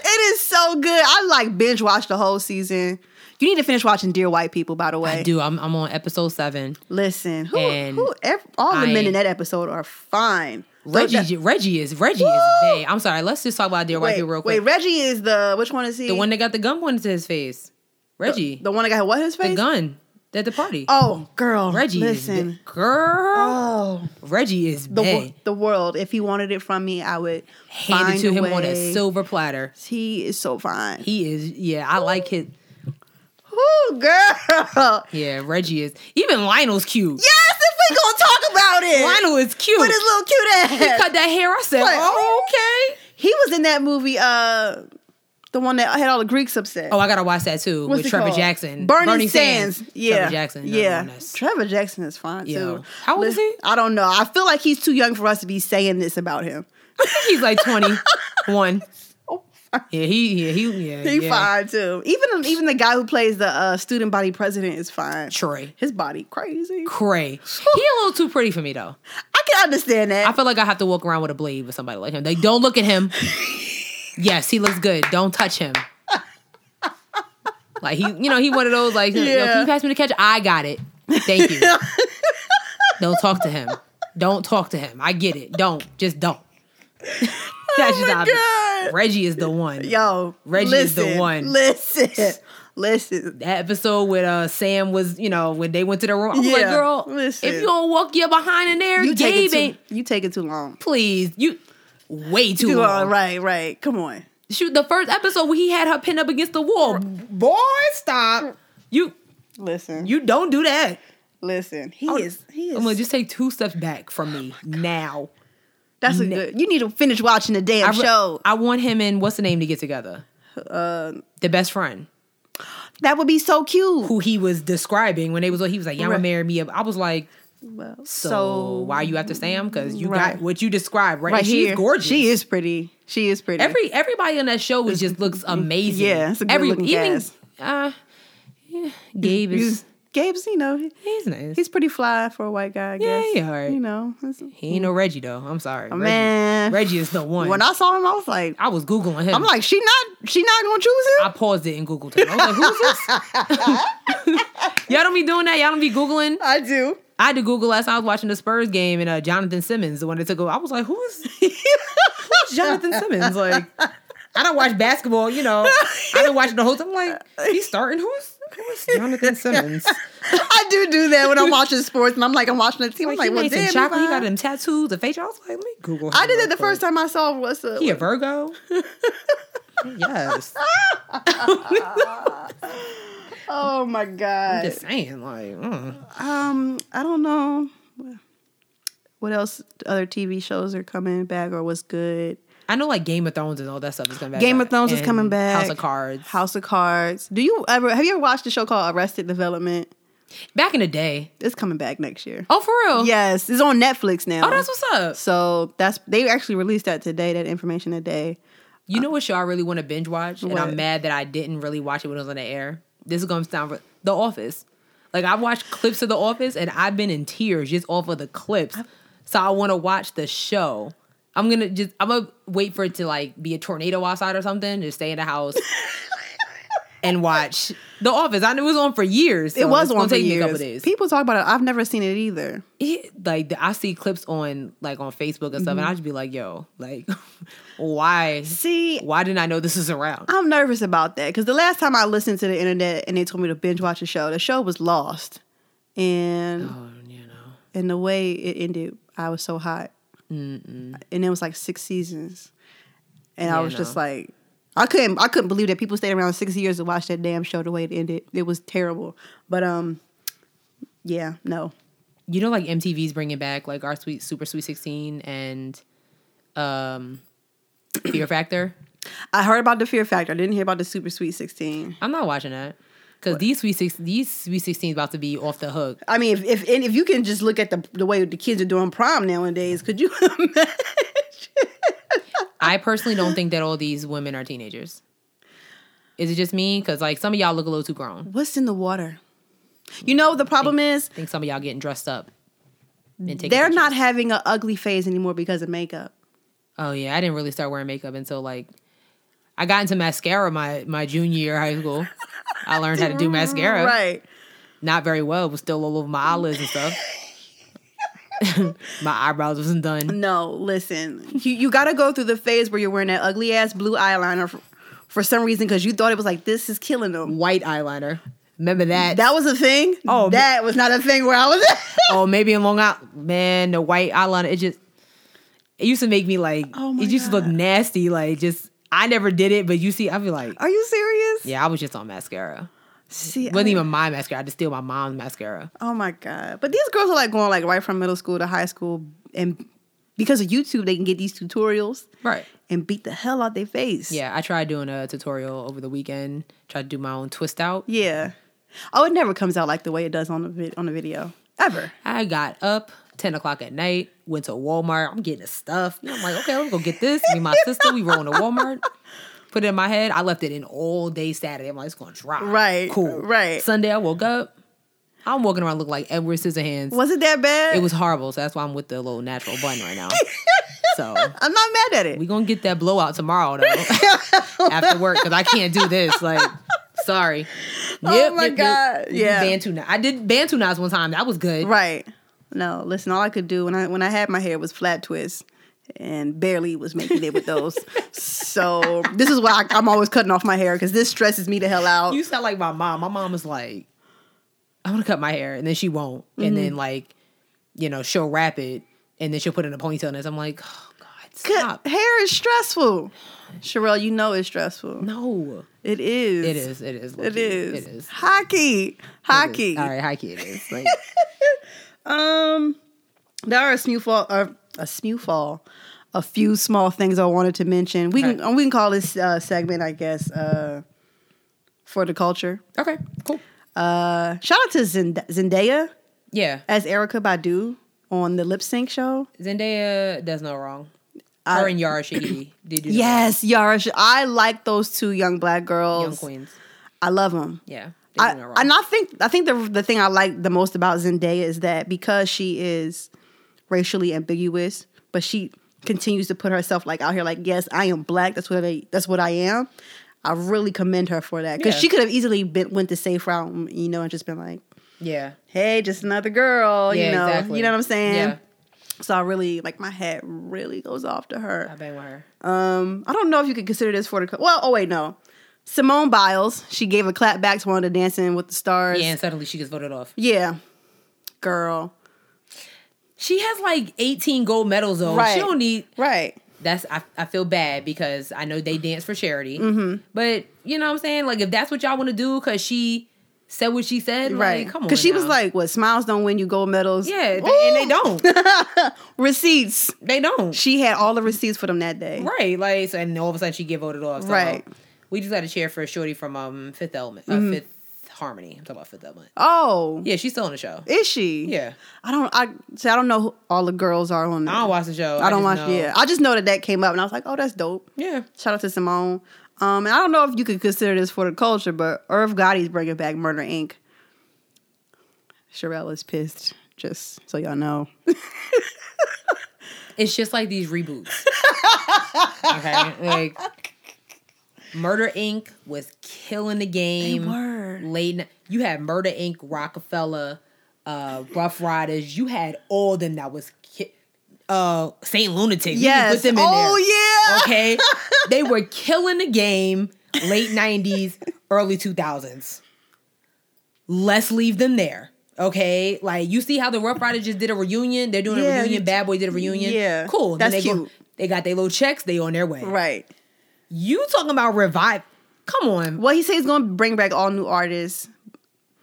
Speaker 2: it is so good. I like binge watch the whole season. You need to finish watching Dear White People, by the way.
Speaker 1: I do. I'm, I'm on episode seven.
Speaker 2: Listen, who, who, all the
Speaker 1: I-
Speaker 2: men in that episode are fine.
Speaker 1: Reggie, Reggie is Reggie is
Speaker 2: Woo!
Speaker 1: bae. I'm sorry. Let's just talk about Dear White People real quick. wait.
Speaker 2: Reggie is the which one is he?
Speaker 1: the one that got the gun pointed to his face. Reggie,
Speaker 2: the one that got what his face?
Speaker 1: the, gun at the party.
Speaker 2: Oh, girl,
Speaker 1: Reggie
Speaker 2: listen.
Speaker 1: is girl.
Speaker 2: Oh,
Speaker 1: Reggie is
Speaker 2: the the world. If he wanted it from me, I would
Speaker 1: Hand
Speaker 2: find
Speaker 1: it to him
Speaker 2: way.
Speaker 1: on a silver platter.
Speaker 2: He is so fine.
Speaker 1: He is. Yeah, I like his.
Speaker 2: Ooh, girl.
Speaker 1: Yeah, Reggie is. Even Lionel's cute.
Speaker 2: Yes, if we gonna talk about it.
Speaker 1: Lionel is cute.
Speaker 2: with his little cute ass.
Speaker 1: he cut that hair. I said,
Speaker 2: Like,
Speaker 1: oh, okay.
Speaker 2: He was in that movie, uh, the one that had all the Greeks upset.
Speaker 1: Oh, I gotta watch that too
Speaker 2: What's
Speaker 1: with
Speaker 2: it
Speaker 1: Trevor
Speaker 2: called?
Speaker 1: Jackson,
Speaker 2: Burning, Sands. Yeah,
Speaker 1: Trevor Jackson.
Speaker 2: Yeah, Trevor Jackson is fine
Speaker 1: Yo.
Speaker 2: too.
Speaker 1: How old is he?
Speaker 2: I don't know. I feel like he's too young for us to be saying this about him.
Speaker 1: He's like twenty one.
Speaker 2: Oh,
Speaker 1: Yeah, he, yeah, he, yeah,
Speaker 2: he
Speaker 1: yeah.
Speaker 2: fine too. Even even the guy who plays the uh, student body president is fine.
Speaker 1: Trey,
Speaker 2: His body crazy.
Speaker 1: Cray. He a little too pretty for me though.
Speaker 2: I can understand that.
Speaker 1: I feel like I have to walk around with a blade with somebody like him. They don't look at him. Yes, he looks good. Don't touch him. Like he, you know, he one of those like, yo, can you pass me the catch? I got it. Thank you. don't talk to him. Don't talk to him. I get it. Don't. Just don't. That's just
Speaker 2: Oh
Speaker 1: how
Speaker 2: God.
Speaker 1: Reggie is the one.
Speaker 2: Yo,
Speaker 1: Reggie
Speaker 2: listen,
Speaker 1: is the one.
Speaker 2: Listen, listen.
Speaker 1: That episode with uh Sam was, you know, when they went to the room. I was like,
Speaker 2: Yeah,
Speaker 1: girl,
Speaker 2: listen.
Speaker 1: if you don't walk your behind in there,
Speaker 2: You take it too.
Speaker 1: ain't.
Speaker 2: You take it too long.
Speaker 1: Please, you way too
Speaker 2: Too
Speaker 1: long.
Speaker 2: long. Right, right. Come on.
Speaker 1: Shoot, the first episode where he had her pinned up against the wall. Boy, stop. You
Speaker 2: Listen.
Speaker 1: you don't do that.
Speaker 2: listen. He
Speaker 1: would-
Speaker 2: is. He is.
Speaker 1: I'm gonna just take two steps back from me now.
Speaker 2: that's a good. You need to finish watching the damn
Speaker 1: I, re-
Speaker 2: show.
Speaker 1: I want him and what's the name to get together?
Speaker 2: Uh,
Speaker 1: The best friend
Speaker 2: that would be so cute.
Speaker 1: who he was describing when they was he was like, "Y'all
Speaker 2: Right.
Speaker 1: gonna marry me?" I was like,
Speaker 2: Well,
Speaker 1: "So, why you have to Sam? Because you
Speaker 2: Right.
Speaker 1: got what you described, right?
Speaker 2: right
Speaker 1: she's
Speaker 2: here?
Speaker 1: gorgeous.
Speaker 2: She is pretty. She is pretty.
Speaker 1: Every everybody on that show is just looks amazing.
Speaker 2: Yeah, it's a good
Speaker 1: Every
Speaker 2: looking
Speaker 1: even
Speaker 2: cast.
Speaker 1: uh, yeah, Gabe is
Speaker 2: Gabe's, you know,
Speaker 1: he's nice.
Speaker 2: he's pretty fly for a white guy. I
Speaker 1: Yeah, he alright.
Speaker 2: You know,
Speaker 1: He ain't no Reggie though. I'm sorry, Reggie,
Speaker 2: man.
Speaker 1: Reggie is the one.
Speaker 2: When I saw him, I was like,
Speaker 1: I was googling him.
Speaker 2: I'm like, she not, she not gonna choose him.
Speaker 1: I paused it and googled him. I was like, "Who's this?" Y'all don't be doing that. Y'all don't be googling.
Speaker 2: I do.
Speaker 1: I had to Google last time I was watching the Spurs game and uh, Jonathan Simmons, the one that took over. I was like, who's, who's Jonathan Simmons? Like, I don't watch basketball. You know, I've been watching the whole time. I'm like, he's starting. Who's who's Jonathan Simmons?
Speaker 2: I do do that when I'm watching sports, and I'm like, I'm watching the team. I'm
Speaker 1: Like,
Speaker 2: well, damn,
Speaker 1: chocolate. He got them tattoos, the face. I was like, let me Google. Him
Speaker 2: I did that the first time I saw what's the
Speaker 1: He a Virgo? yes.
Speaker 2: Oh my god.
Speaker 1: I'm just saying, like, mm.
Speaker 2: Um, I don't know. What else? Other TV shows are coming back, or what's good?
Speaker 1: I know like Game of Thrones and all that stuff is coming back.
Speaker 2: Game of Thrones is coming back.
Speaker 1: House of Cards.
Speaker 2: House of Cards. Do you ever have you ever watched a show called Arrested Development?
Speaker 1: Back in the day.
Speaker 2: It's coming back next year.
Speaker 1: Oh, for real?
Speaker 2: Yes, it's on Netflix now.
Speaker 1: Oh, that's what's up.
Speaker 2: so that's they actually released that today. That information today.
Speaker 1: You know what show I really want to binge watch, and
Speaker 2: What?
Speaker 1: I'm mad that I didn't really watch it when it was on the air. This is gonna sound The Office. Like I've watched clips of The Office, and I've been in tears just off of the clips. So I want to watch the show. I'm gonna just I'm gonna wait for it to like be a tornado outside or something. Just stay in the house and watch The Office. I knew it was on for years.
Speaker 2: it was on for years.
Speaker 1: a couple days.
Speaker 2: People talk about it. I've never seen it either.
Speaker 1: it, like I see clips on like on Facebook and stuff, and mm-hmm. I just be like, "Yo, like, why?
Speaker 2: See,
Speaker 1: Why didn't I know this is around?"
Speaker 2: I'm nervous about that because the last time I listened to the internet and they told me to binge watch a show, the show was lost, and
Speaker 1: Oh, you know,
Speaker 2: and the way it ended, I was so hot, and it was like six seasons, and I
Speaker 1: Yeah,
Speaker 2: was just like, I couldn't, I couldn't believe that people stayed around six years to watch that damn show the way it ended. It was terrible, but um, yeah, no,
Speaker 1: you know, like MTV's bringing back like our sweet Super Sweet Sixteen and um, Fear Factor.
Speaker 2: I heard about the Fear Factor. I didn't hear about the Super Sweet Sixteen.
Speaker 1: I'm not watching that because these sweet six these sweet sixteen about to be off the hook.
Speaker 2: I mean, if if and if you can just look at the the way the kids are doing prom nowadays, could you imagine?
Speaker 1: I personally don't think that all these women are teenagers. Is it just me? Because like some of y'all look a little too grown.
Speaker 2: What's in the water? You know the problem is
Speaker 1: I think some of y'all getting dressed up. and taking
Speaker 2: they're
Speaker 1: pictures.
Speaker 2: not having an ugly phase anymore because of makeup.
Speaker 1: Oh yeah, I didn't really start wearing makeup until like I got into mascara my my junior year of high school. I learned how to do mascara.
Speaker 2: Right.
Speaker 1: Not very well, but still all over my eyelids and stuff. my eyebrows wasn't done.
Speaker 2: No, listen. You you got to go through the phase where you're wearing that ugly ass blue eyeliner for, for some reason because you thought it was like this is killing them.
Speaker 1: White eyeliner. Remember that?
Speaker 2: That was a thing.
Speaker 1: Oh,
Speaker 2: that was not a thing where I was. at.
Speaker 1: oh, maybe in Long Island. Man, the white eyeliner, it just it used to make me like
Speaker 2: Oh my
Speaker 1: it used to look nasty. Like just I never did it, but you see, I feel like
Speaker 2: Are you serious?
Speaker 1: yeah, I was just on mascara.
Speaker 2: See,
Speaker 1: It wasn't
Speaker 2: I-
Speaker 1: even my mascara. I just steal my mom's mascara.
Speaker 2: Oh my god! But these girls are like going like right from middle school to high school, and because of YouTube, they can get these tutorials
Speaker 1: Right.
Speaker 2: and beat the hell out their face.
Speaker 1: Yeah, I tried doing a tutorial over the weekend. Tried to do my own twist out.
Speaker 2: yeah. Oh, it never comes out like the way it does on the vid- on the video ever.
Speaker 1: I got up 10 o'clock at night, went to Walmart. I'm getting the stuff. And I'm like, okay, let's go get this. Me and my sister, we rolling to Walmart. Put it in my head. I left it in all day Saturday. I'm like, it's going to drop.
Speaker 2: Right,
Speaker 1: Cool.
Speaker 2: right.
Speaker 1: Sunday, I woke up. I'm walking around look like Edward Scissorhands.
Speaker 2: Was it that bad?
Speaker 1: It was horrible. So that's why I'm with the little natural bun right now. so
Speaker 2: I'm not mad at it.
Speaker 1: We're going to get that blowout tomorrow, though, after work, because I can't do this. Like, sorry.
Speaker 2: Oh my God.
Speaker 1: We did
Speaker 2: Yeah.
Speaker 1: Bantu. I did Bantu knots one time. That was good.
Speaker 2: right. No, listen. All I could do when I when I had my hair was flat twists, and barely was making it with those. so this is why I, I'm always cutting off my hair because this stresses me the hell out.
Speaker 1: You sound like my mom. My mom is like, I want to cut my hair, and then she won't, and
Speaker 2: Mm-hmm.
Speaker 1: then like, you know, she'll wrap it, and then she'll put in a ponytail, and I'm like, oh God,
Speaker 2: Cut-
Speaker 1: stop.
Speaker 2: hair is stressful. Sherelle, you know it's stressful.
Speaker 1: No,
Speaker 2: It is.
Speaker 1: it is. It is.
Speaker 2: It is.
Speaker 1: It is.
Speaker 2: Hockey.
Speaker 1: It is.
Speaker 2: Hockey.
Speaker 1: All right, hockey. It is. Like,
Speaker 2: Um, there are a few fall, uh, a few fall, a few small things I wanted to mention. We can
Speaker 1: Okay.
Speaker 2: we can call this uh, segment, I guess, uh, for the culture.
Speaker 1: okay, cool.
Speaker 2: Uh, shout out to Zend- Zendaya
Speaker 1: Yeah,
Speaker 2: as Erykah Badu on the lip sync show.
Speaker 1: Zendaya does no wrong.
Speaker 2: I-
Speaker 1: Her and Yara Shahidi did no
Speaker 2: Yes, Yara. I like those two young black girls.
Speaker 1: young queens.
Speaker 2: I love them.
Speaker 1: Yeah,
Speaker 2: I,
Speaker 1: do no wrong.
Speaker 2: and I think I think the the thing I like the most about Zendaya is that because she is racially ambiguous, but she continues to put herself like out here like yes I am black that's what I that's what I am. I really commend her for that because
Speaker 1: Yeah.
Speaker 2: she could have easily been went the safe route, you know, and just been like,
Speaker 1: yeah,
Speaker 2: hey, just another girl,
Speaker 1: yeah,
Speaker 2: you know,
Speaker 1: exactly.
Speaker 2: you know what I'm saying.
Speaker 1: Yeah,
Speaker 2: So I really like my hat really goes off to her.
Speaker 1: I bang with her.
Speaker 2: Um, I don't know if you could consider this for the well. Oh wait, no. Simone Biles, she gave a clap back to one of the Dancing with the Stars.
Speaker 1: Yeah, and suddenly she gets voted off.
Speaker 2: Yeah. Girl.
Speaker 1: She has like 18 gold medals though.
Speaker 2: Right.
Speaker 1: She don't need.
Speaker 2: Right.
Speaker 1: That's I, I feel bad because I know they dance for charity.
Speaker 2: Mm-hmm.
Speaker 1: But you know what I'm saying? Like if that's what y'all want to do because she said what she said,
Speaker 2: Right.
Speaker 1: Like, come on.
Speaker 2: Because she was like, what, smiles don't win you gold medals?
Speaker 1: yeah, they, and they don't.
Speaker 2: Receipts.
Speaker 1: they don't.
Speaker 2: She had all the receipts for them that day.
Speaker 1: Right. Like so, and all of a sudden she get voted off. So
Speaker 2: Right.
Speaker 1: We just got a chair for Shorty from um Fifth Element, uh,
Speaker 2: Mm-hmm.
Speaker 1: Fifth Harmony. I'm talking about Fifth Element.
Speaker 2: Oh,
Speaker 1: Yeah, she's still on the show.
Speaker 2: is she?
Speaker 1: Yeah,
Speaker 2: I don't. I see. I don't know who all the girls are on. There.
Speaker 1: I don't watch the show.
Speaker 2: I don't
Speaker 1: just
Speaker 2: watch.
Speaker 1: know-
Speaker 2: Yeah, I just know that that came up, and I was like, oh, that's dope.
Speaker 1: yeah.
Speaker 2: Shout out to Simone. Um, and I don't know if you could consider this for the culture, but Irv Gotti's bringing back Murder Inc. Sherelle is pissed. Just so y'all know.
Speaker 1: It's just like these reboots. okay, like Murder Inc. was killing the game.
Speaker 2: They were.
Speaker 1: Late. You had Murder Inc. Roc-A-Fella, uh, Ruff Ryders. You had all them that was. Ki- uh, Saint Lunatic.
Speaker 2: Yes.
Speaker 1: put them in
Speaker 2: oh
Speaker 1: there.
Speaker 2: yeah.
Speaker 1: Okay, they were killing the game. Late '90s, early 2000s. Let's leave them there. Okay, like you see how the Ruff Ryders just did a reunion. They're doing
Speaker 2: Yeah,
Speaker 1: a reunion. Bad Boy did a reunion.
Speaker 2: Yeah,
Speaker 1: cool. Then
Speaker 2: that's
Speaker 1: they Go,
Speaker 2: cute.
Speaker 1: they got their little checks. They on their way.
Speaker 2: Right.
Speaker 1: You talking about revive? Come on,
Speaker 2: Well, he says he's going to bring back all new artists.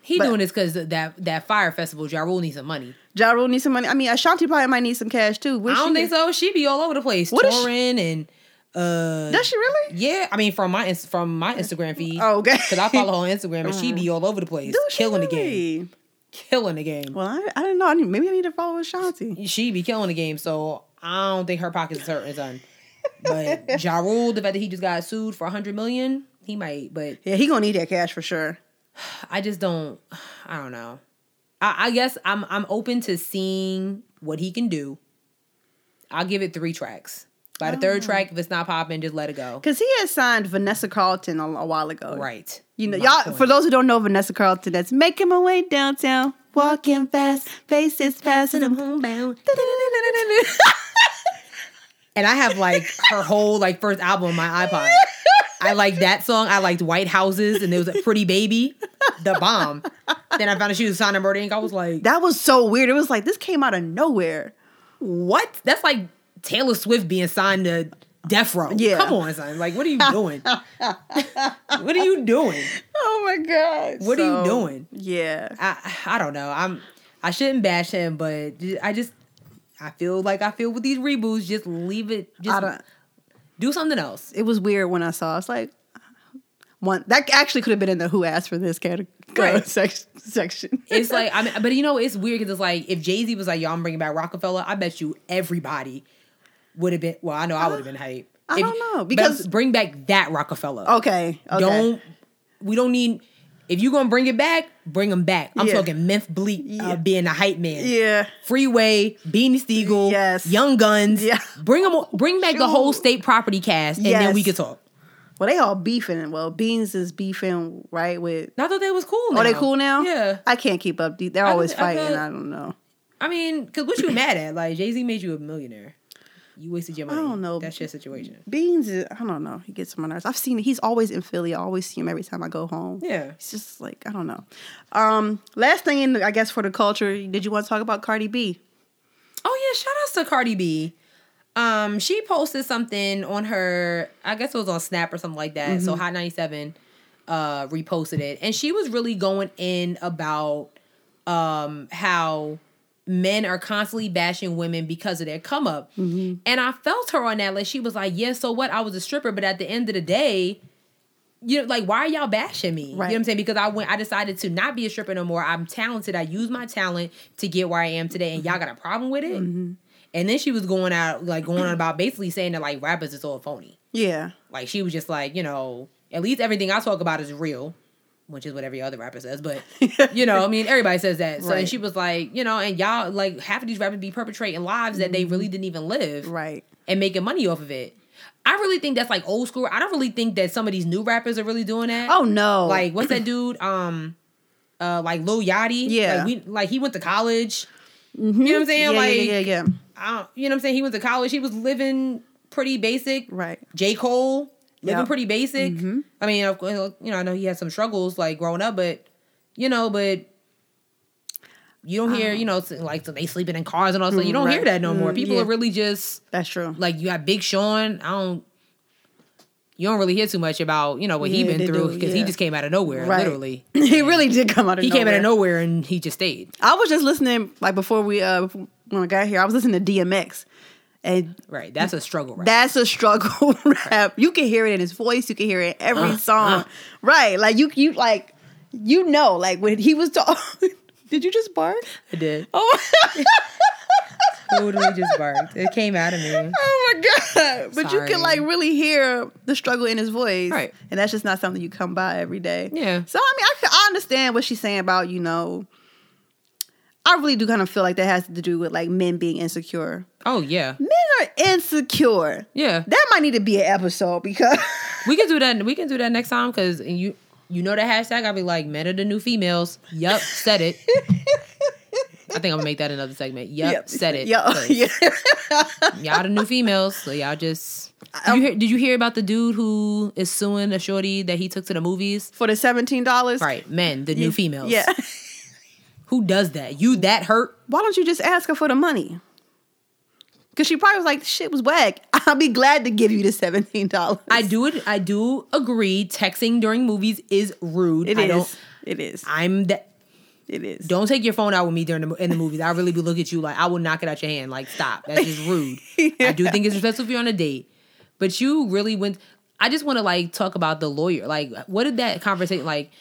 Speaker 1: he
Speaker 2: but-
Speaker 1: doing this because that that fire festival. Ja Rule needs some money.
Speaker 2: Ja Rule needs some money. I mean, Ashanti probably might need some cash too. Where's
Speaker 1: I don't
Speaker 2: she
Speaker 1: think so. She be all over the place,
Speaker 2: What is she-
Speaker 1: touring and uh.
Speaker 2: Does she really?
Speaker 1: Yeah, I mean from my from my Instagram feed.
Speaker 2: Oh, okay.
Speaker 1: Because I follow her on Instagram and she be all over the place, killing the game, killing the game.
Speaker 2: Well, I, I don't know. I need, maybe I need to follow Ashanti.
Speaker 1: She be killing the game, so I don't think her pockets is hurting, son. But Ja Rule, the fact that he just got sued for a hundred million, he might. But
Speaker 2: Yeah, he gonna need that cash for sure.
Speaker 1: I just don't. I don't know. I, I guess I'm I'm open to seeing what he can do. I'll give it three tracks. By the
Speaker 2: Oh.
Speaker 1: third track, if it's not popping, just let it go.
Speaker 2: Cause he had signed Vanessa Carlton a, a while ago.
Speaker 1: Right.
Speaker 2: You know,
Speaker 1: My
Speaker 2: y'all.
Speaker 1: point.
Speaker 2: For those who don't know Vanessa Carlton, that's making my way downtown, walking fast, faces passing them
Speaker 1: homebound. and I have like her whole like first album on my iPod. I like that song. I liked White Houses, and there was a Pretty Baby, the bomb. Then I found out she was signed to Murder Inc. I was like,
Speaker 2: That was so weird. It was like this came out of nowhere.
Speaker 1: what? That's like Taylor Swift being signed to Death Row.
Speaker 2: Yeah.
Speaker 1: Come on, son. Like, what are you doing? what are you doing?
Speaker 2: Oh my god!
Speaker 1: What are you doing?
Speaker 2: Yeah,
Speaker 1: I I don't know. I'm I shouldn't bash him, but I just I feel like I feel with these reboots, just leave it. Just do something else.
Speaker 2: It was weird when I saw. It's like one that actually could have been in the "Who Asked for This" category
Speaker 1: Right.
Speaker 2: section. section.
Speaker 1: It's like I mean, but you know, it's weird because it's like if Jay Z was like, "Yo, I'm bringing back Roc-A-Fella," I bet you everybody would have been. Well, I know I would have been hype.
Speaker 2: I
Speaker 1: If-
Speaker 2: don't know, because-
Speaker 1: bring back that Roc-A-Fella.
Speaker 2: okay, okay.
Speaker 1: Don't we don't need. If you gonna bring it back, bring them back. I'm
Speaker 2: Yeah.
Speaker 1: talking Memph Bleek
Speaker 2: Yeah.
Speaker 1: uh, being the hype man.
Speaker 2: Yeah,
Speaker 1: Freeway, Beanie Sigel,
Speaker 2: Yes.
Speaker 1: Young Guns.
Speaker 2: Yeah.
Speaker 1: Bring them. Bring back the whole state property cast, and then we
Speaker 2: Yes.
Speaker 1: could talk.
Speaker 2: well, they all beefing. Well, Beans is beefing right with.
Speaker 1: I thought they was cool.
Speaker 2: Are they
Speaker 1: now.
Speaker 2: cool now?
Speaker 1: Yeah.
Speaker 2: I can't keep up. They're always
Speaker 1: just- I
Speaker 2: fighting.
Speaker 1: thought-
Speaker 2: I don't know.
Speaker 1: I mean, because what you mad at? Like Jay Z made you a millionaire. You wasted your money.
Speaker 2: I don't know.
Speaker 1: That's your situation.
Speaker 2: Beans is. I don't know. He gets on my nerves. I've seen. It. He's always in Philly. I always see him every time I go home.
Speaker 1: Yeah.
Speaker 2: It's just like I don't know. Um, last thing in I guess for the culture, did you want to talk about Cardi B?
Speaker 1: Oh yeah, shout outs to Cardi B. Um, she posted something on her, I guess it was on Snap or something like that. So Hot 97 uh reposted it. And she was really going in about um how men are constantly bashing women because of their come up. Mm-hmm. And I felt her on that. Like she was like, Yeah, so what? I was a stripper, but at the end of the day, you know, like why are y'all bashing me? You know what I'm saying? Because I went I decided to not be a stripper no more. I'm talented. I use my talent to get where I am today, and y'all mm-hmm. got a problem with it. Mm-hmm. And then she was going out like going on about basically saying that like rappers is all phony.
Speaker 2: Yeah.
Speaker 1: Like she was just like, you know, at least everything I talk about is real, which is what every other rapper says. But you know, I mean, everybody says that. So and she was like, you know, and y'all like half of these rappers be perpetrating lives that they really didn't even live
Speaker 2: Right.
Speaker 1: and making money off of it. I really think that's like old school. I don't really think that some of these new rappers are really doing that.
Speaker 2: Oh no.
Speaker 1: Like what's that dude? Um, uh, like Lil Yachty.
Speaker 2: Yeah.
Speaker 1: like, we, like he went to college. You know what I'm saying?
Speaker 2: yeah,
Speaker 1: like,
Speaker 2: yeah, yeah, yeah.
Speaker 1: I don't, you know what I'm saying? He went to college. He was living pretty basic.
Speaker 2: Right.
Speaker 1: J. Cole living
Speaker 2: Yep.
Speaker 1: pretty basic. I mean, of course, you know, I know he had some struggles like growing up, but you know, but you don't hear, you know, like so they sleeping in cars and all that. You don't hear that no more.
Speaker 2: Mm,
Speaker 1: People
Speaker 2: yeah.
Speaker 1: are really just
Speaker 2: That's true.
Speaker 1: like you got Big Sean. I don't. You don't really hear too much about you know what he
Speaker 2: Yeah,
Speaker 1: been through because he just came out of nowhere,
Speaker 2: Right.
Speaker 1: literally.
Speaker 2: he really did come out of
Speaker 1: He
Speaker 2: nowhere.
Speaker 1: came out of nowhere and he just stayed.
Speaker 2: I was just listening like before we uh when I got here. I was listening to DMX, and
Speaker 1: Right, that's a struggle, right?
Speaker 2: that's a struggle rap. You can hear it in his voice. You can hear it in every
Speaker 1: Uh,
Speaker 2: song.
Speaker 1: uh.
Speaker 2: Right. Like you you like You know, like when he was talking. Did you just bark?
Speaker 1: I did.
Speaker 2: Oh,
Speaker 1: Totally just barked. It came out of me.
Speaker 2: oh my god! But you can like really hear the struggle in his voice,
Speaker 1: Right.
Speaker 2: And that's just not something you come by every day.
Speaker 1: Yeah.
Speaker 2: So I mean, I, I understand what she's saying about you know. I really do kind of feel like that has to do with like men being insecure.
Speaker 1: Oh yeah.
Speaker 2: Men are insecure.
Speaker 1: Yeah.
Speaker 2: That might need to be an episode because
Speaker 1: We can do that. We can do that next time because you you know the hashtag. I'll be like, men are the new females. Yup, said it. I think I'm gonna make that another segment. Yup, said it.
Speaker 2: Yeah,
Speaker 1: 'Cause
Speaker 2: yeah.
Speaker 1: Y'all the new females, so y'all just. Did you, hear, did you hear about the dude who is suing a shorty that he took to the movies?
Speaker 2: For the seventeen dollars,
Speaker 1: Right, men, the new females.
Speaker 2: Yeah.
Speaker 1: Who does that? You that hurt?
Speaker 2: Why don't you just ask her for the money? Because she probably was like, "Shit was whack." I'll be glad to give you the seventeen dollars.
Speaker 1: I do it. I do agree. Texting during movies is rude.
Speaker 2: It
Speaker 1: I
Speaker 2: is.
Speaker 1: Don't,
Speaker 2: It is.
Speaker 1: I'm that.
Speaker 2: It is.
Speaker 1: Don't take your phone out with me during the in the movies. I really be look at you like I will knock it out your hand. Like stop. That's just rude. I do think it's respectful if you're on a date, but you really went. I just want to like talk about the lawyer. Like, what did that conversation like?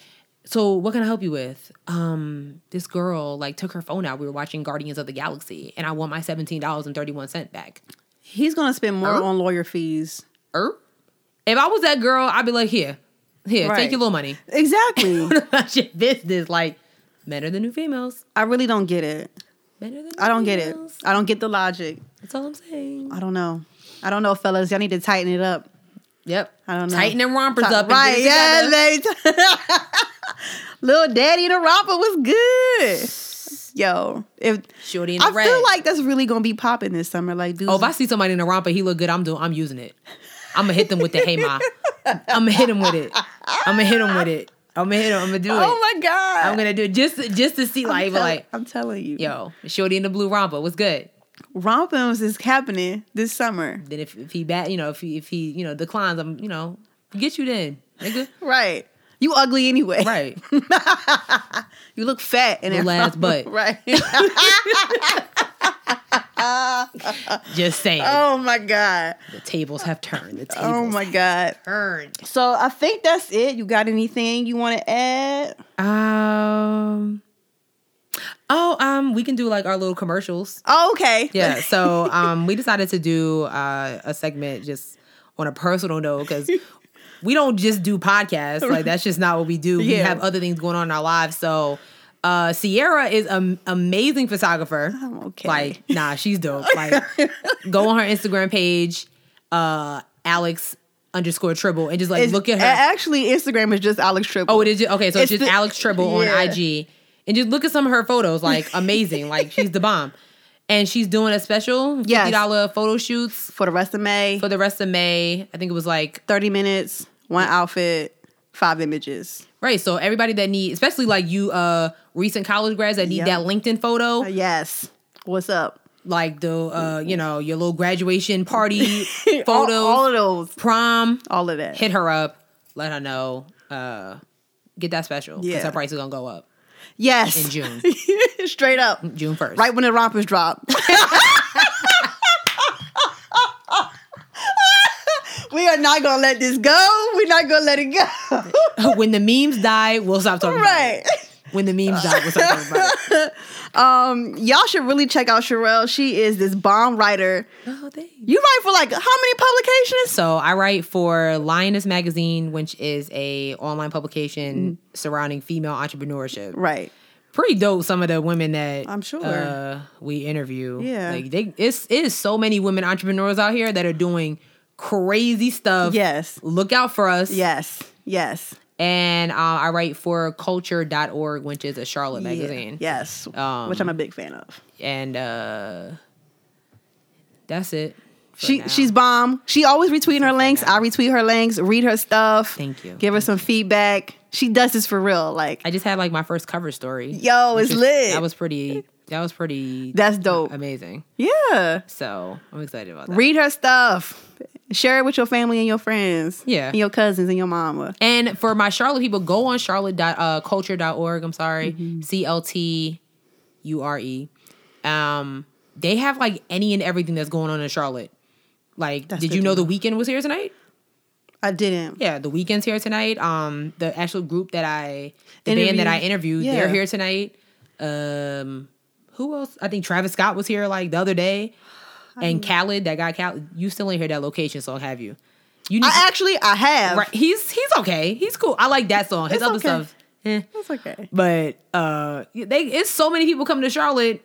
Speaker 1: So, what can I help you with? Um, this girl like took her phone out. We were watching Guardians of the Galaxy, and I want my seventeen dollars and thirty one cent back.
Speaker 2: He's gonna spend more
Speaker 1: Huh?
Speaker 2: on lawyer fees.
Speaker 1: Er, if I was that girl, I'd be like, here, here,
Speaker 2: Right.
Speaker 1: take your little money.
Speaker 2: Exactly.
Speaker 1: Your business. Like, men are the new females.
Speaker 2: I really don't get it.
Speaker 1: Men are the
Speaker 2: I don't get it. I don't get the logic.
Speaker 1: That's all I'm saying.
Speaker 2: I don't know. I don't know, fellas. Y'all need to tighten it up.
Speaker 1: Yep.
Speaker 2: I don't know.
Speaker 1: Tighten them rompers
Speaker 2: Ti-
Speaker 1: up. And
Speaker 2: right? Yeah, baby. Little daddy in a romper was good. Yo, if
Speaker 1: Shorty in
Speaker 2: I
Speaker 1: the red.
Speaker 2: feel like that's really gonna be popping this summer. Like, dudes,
Speaker 1: oh, if I see somebody in a romper, he look good. I'm doing. I'm using it. I'm gonna hit them with the hey ma. I'm gonna hit him with it. I'm gonna hit him with it. I'm gonna hit him. I'm gonna do oh it.
Speaker 2: oh my god,
Speaker 1: I'm gonna do it just just to see
Speaker 2: I'm
Speaker 1: like
Speaker 2: tell-
Speaker 1: like
Speaker 2: I'm telling you,
Speaker 1: yo, shorty in the blue romper. What's good?
Speaker 2: rompers is happening this summer.
Speaker 1: Then if, if he bat, you know, if he if he you know declines, I'm you know get you then, nigga.
Speaker 2: Right. You ugly anyway.
Speaker 1: Right.
Speaker 2: You look fat and
Speaker 1: Little ass butt.
Speaker 2: Right.
Speaker 1: Just saying.
Speaker 2: oh my god.
Speaker 1: The tables have turned. The tables
Speaker 2: Oh my god.
Speaker 1: turned.
Speaker 2: So I think that's it. You got anything you want to add?
Speaker 1: Um. Oh, um, we can do like our little commercials.
Speaker 2: Oh, okay.
Speaker 1: Yeah. So, um, we decided to do uh, a segment just on a personal note because we don't just do podcasts. Like that's just not what we do. We have other things going on in our lives. So, uh, Sierra is an amazing photographer.
Speaker 2: I'm okay.
Speaker 1: Like, nah, she's dope. Like, go on her Instagram page, uh, Alex underscore Tribble, and just like
Speaker 2: It's-
Speaker 1: look at her.
Speaker 2: Actually, Instagram is just Alex Triple.
Speaker 1: Oh, it is. Okay, so it's,
Speaker 2: It's
Speaker 1: just
Speaker 2: the-
Speaker 1: Alex Tribble
Speaker 2: yeah.
Speaker 1: on IG, and just look at some of her photos. Like amazing. like she's the bomb, and she's doing a special fifty
Speaker 2: Yes.
Speaker 1: dollar photo shoots
Speaker 2: for the rest of May.
Speaker 1: for the rest of May. I think it was like
Speaker 2: 30 minutes, one outfit, five images.
Speaker 1: right. So everybody that need, especially like you, uh, recent college grads that need
Speaker 2: Yep.
Speaker 1: that LinkedIn photo,
Speaker 2: Uh, yes. What's up?
Speaker 1: like the uh, you know, your little graduation party
Speaker 2: All,
Speaker 1: photos,
Speaker 2: all of those.
Speaker 1: prom.
Speaker 2: All of that.
Speaker 1: Hit her up. Let her know. Uh, get that special because
Speaker 2: Yeah.
Speaker 1: her price is gonna go up
Speaker 2: yes.
Speaker 1: in June,
Speaker 2: Straight up.
Speaker 1: June first.
Speaker 2: Right when the rompers drop. we are not gonna let this go. We're not gonna let it go.
Speaker 1: when the memes die, we'll stop talking about
Speaker 2: right.
Speaker 1: It. When the memes die, we'll stop talking about.
Speaker 2: Um, y'all should really check out Sherelle. She is this bomb writer.
Speaker 1: Oh, thanks.
Speaker 2: You write for like how many publications?
Speaker 1: So I write for Lioness Magazine, which is a online publication surrounding female entrepreneurship.
Speaker 2: Right.
Speaker 1: Pretty dope. Some of the women that
Speaker 2: I'm sure.
Speaker 1: uh, we interview.
Speaker 2: Yeah.
Speaker 1: like they it's it is so many women entrepreneurs out here that are doing crazy stuff.
Speaker 2: Yes.
Speaker 1: look out for us.
Speaker 2: Yes. Yes.
Speaker 1: And uh, I write for CLTure.org, which is a Charlotte
Speaker 2: Yeah.
Speaker 1: magazine.
Speaker 2: Yes.
Speaker 1: Um,
Speaker 2: Which I'm a big fan of.
Speaker 1: and uh, that's it.
Speaker 2: She
Speaker 1: now.
Speaker 2: she's bomb. She always retweeting her links. I retweet her links. Read her stuff.
Speaker 1: Thank you.
Speaker 2: Give her some feedback. She does this for real. Like
Speaker 1: I just had like my first cover story.
Speaker 2: Yo, it's
Speaker 1: is-
Speaker 2: lit.
Speaker 1: That was pretty. That was pretty.
Speaker 2: that's dope.
Speaker 1: amazing.
Speaker 2: Yeah.
Speaker 1: So I'm excited about that.
Speaker 2: Read her stuff. Share it with your family and your friends.
Speaker 1: Yeah.
Speaker 2: And your cousins and your mama.
Speaker 1: and for my Charlotte people, go on Charlotte uh. I'm sorry,
Speaker 2: Mm-hmm.
Speaker 1: C L T U R E. Um, they have like any and everything that's going on in Charlotte. Like,
Speaker 2: That's
Speaker 1: did you know the Weeknd was here tonight?
Speaker 2: I didn't.
Speaker 1: Yeah, the Weeknd's here tonight. Um, the actual group that I, the band that I interviewed,
Speaker 2: Yeah.
Speaker 1: they're here tonight. Um, who else? I think Travis Scott was here like the other day, and Khalid, that guy Khalid. You still ain't heard that location song, have you? You
Speaker 2: I actually I have.
Speaker 1: right. He's he's okay. He's cool. I like that song. His
Speaker 2: It's
Speaker 1: other
Speaker 2: okay.
Speaker 1: stuff, eh.
Speaker 2: That's okay.
Speaker 1: But uh, they it's so many people coming to Charlotte.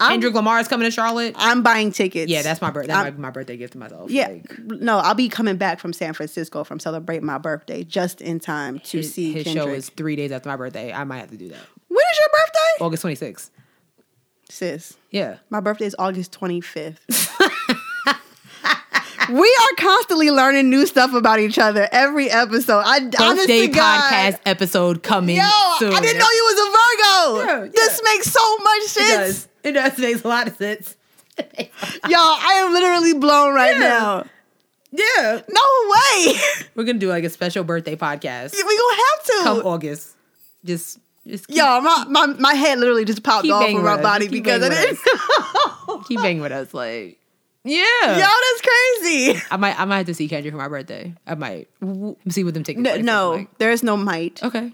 Speaker 2: I'm-
Speaker 1: Kendrick Lamar's coming to Charlotte.
Speaker 2: I'm buying tickets.
Speaker 1: Yeah, that's my birthday. That
Speaker 2: I'm-
Speaker 1: might be my birthday gift to myself.
Speaker 2: Yeah,
Speaker 1: Like,
Speaker 2: no, I'll be coming back from San Francisco from celebrate my birthday just in time to
Speaker 1: his,
Speaker 2: see
Speaker 1: his
Speaker 2: Kendrick.
Speaker 1: show is three days after my birthday. I might have to do that.
Speaker 2: When is your birthday,
Speaker 1: August twenty sixth.
Speaker 2: sis?
Speaker 1: Yeah.
Speaker 2: My birthday is August 25th. we are constantly learning new stuff about each other every episode. I
Speaker 1: Birthday podcast episode coming
Speaker 2: Yo,
Speaker 1: soon.
Speaker 2: I didn't know you was a Virgo.
Speaker 1: Yeah,
Speaker 2: This makes so much
Speaker 1: It
Speaker 2: sense.
Speaker 1: does. It does. Makes a lot of sense.
Speaker 2: Y'all, I am literally blown right
Speaker 1: Yeah.
Speaker 2: now.
Speaker 1: yeah.
Speaker 2: No way.
Speaker 1: We're gonna do like a special birthday podcast.
Speaker 2: we gonna have to.
Speaker 1: Come August. Just just keep,
Speaker 2: Yo, my, my my head literally just popped off of my body
Speaker 1: Keep
Speaker 2: because it.
Speaker 1: with keep banging with us. Like yeah.
Speaker 2: Y'all, that's crazy.
Speaker 1: I might I might have to see Kendrick for my birthday. I might see what them tickets.
Speaker 2: No, no
Speaker 1: like.
Speaker 2: there's no might.
Speaker 1: Okay.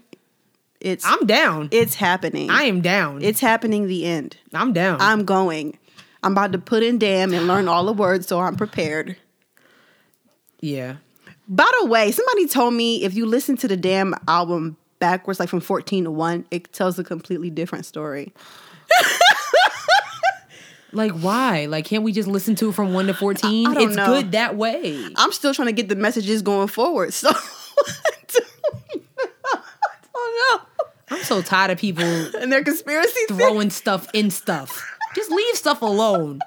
Speaker 2: It's
Speaker 1: I'm down.
Speaker 2: it's happening.
Speaker 1: I am down.
Speaker 2: it's happening. The end.
Speaker 1: I'm down.
Speaker 2: I'm going. I'm about to put in damn and learn all the words so I'm prepared.
Speaker 1: yeah.
Speaker 2: By the way, somebody told me if you listen to the damn album backwards, like from 14 to 1, it tells a completely different story.
Speaker 1: Like why? Like can't we just listen to it from one to fourteen?
Speaker 2: I- I don't
Speaker 1: it's
Speaker 2: know.
Speaker 1: good that way.
Speaker 2: I'm still trying to get the messages going forward. So I don't know.
Speaker 1: I'm so tired of people
Speaker 2: And their conspiracy
Speaker 1: throwing stuff in stuff. Just leave stuff alone.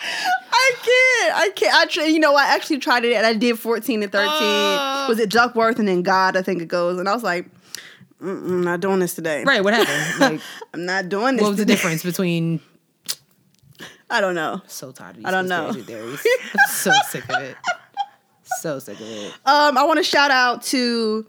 Speaker 2: I can't. I can't. I try, you know, I actually tried it and I did 14 and 13.
Speaker 1: Uh.
Speaker 2: was it Duckworth and then God, I think it goes. And I was like, Mm-mm, not doing this today.
Speaker 1: Right, what happened? Like
Speaker 2: I'm not doing this
Speaker 1: what was the difference between
Speaker 2: I don't know.
Speaker 1: so tired of these
Speaker 2: I don't know.
Speaker 1: theories. I'm so sick of it. So sick of it.
Speaker 2: Um, I want to shout out to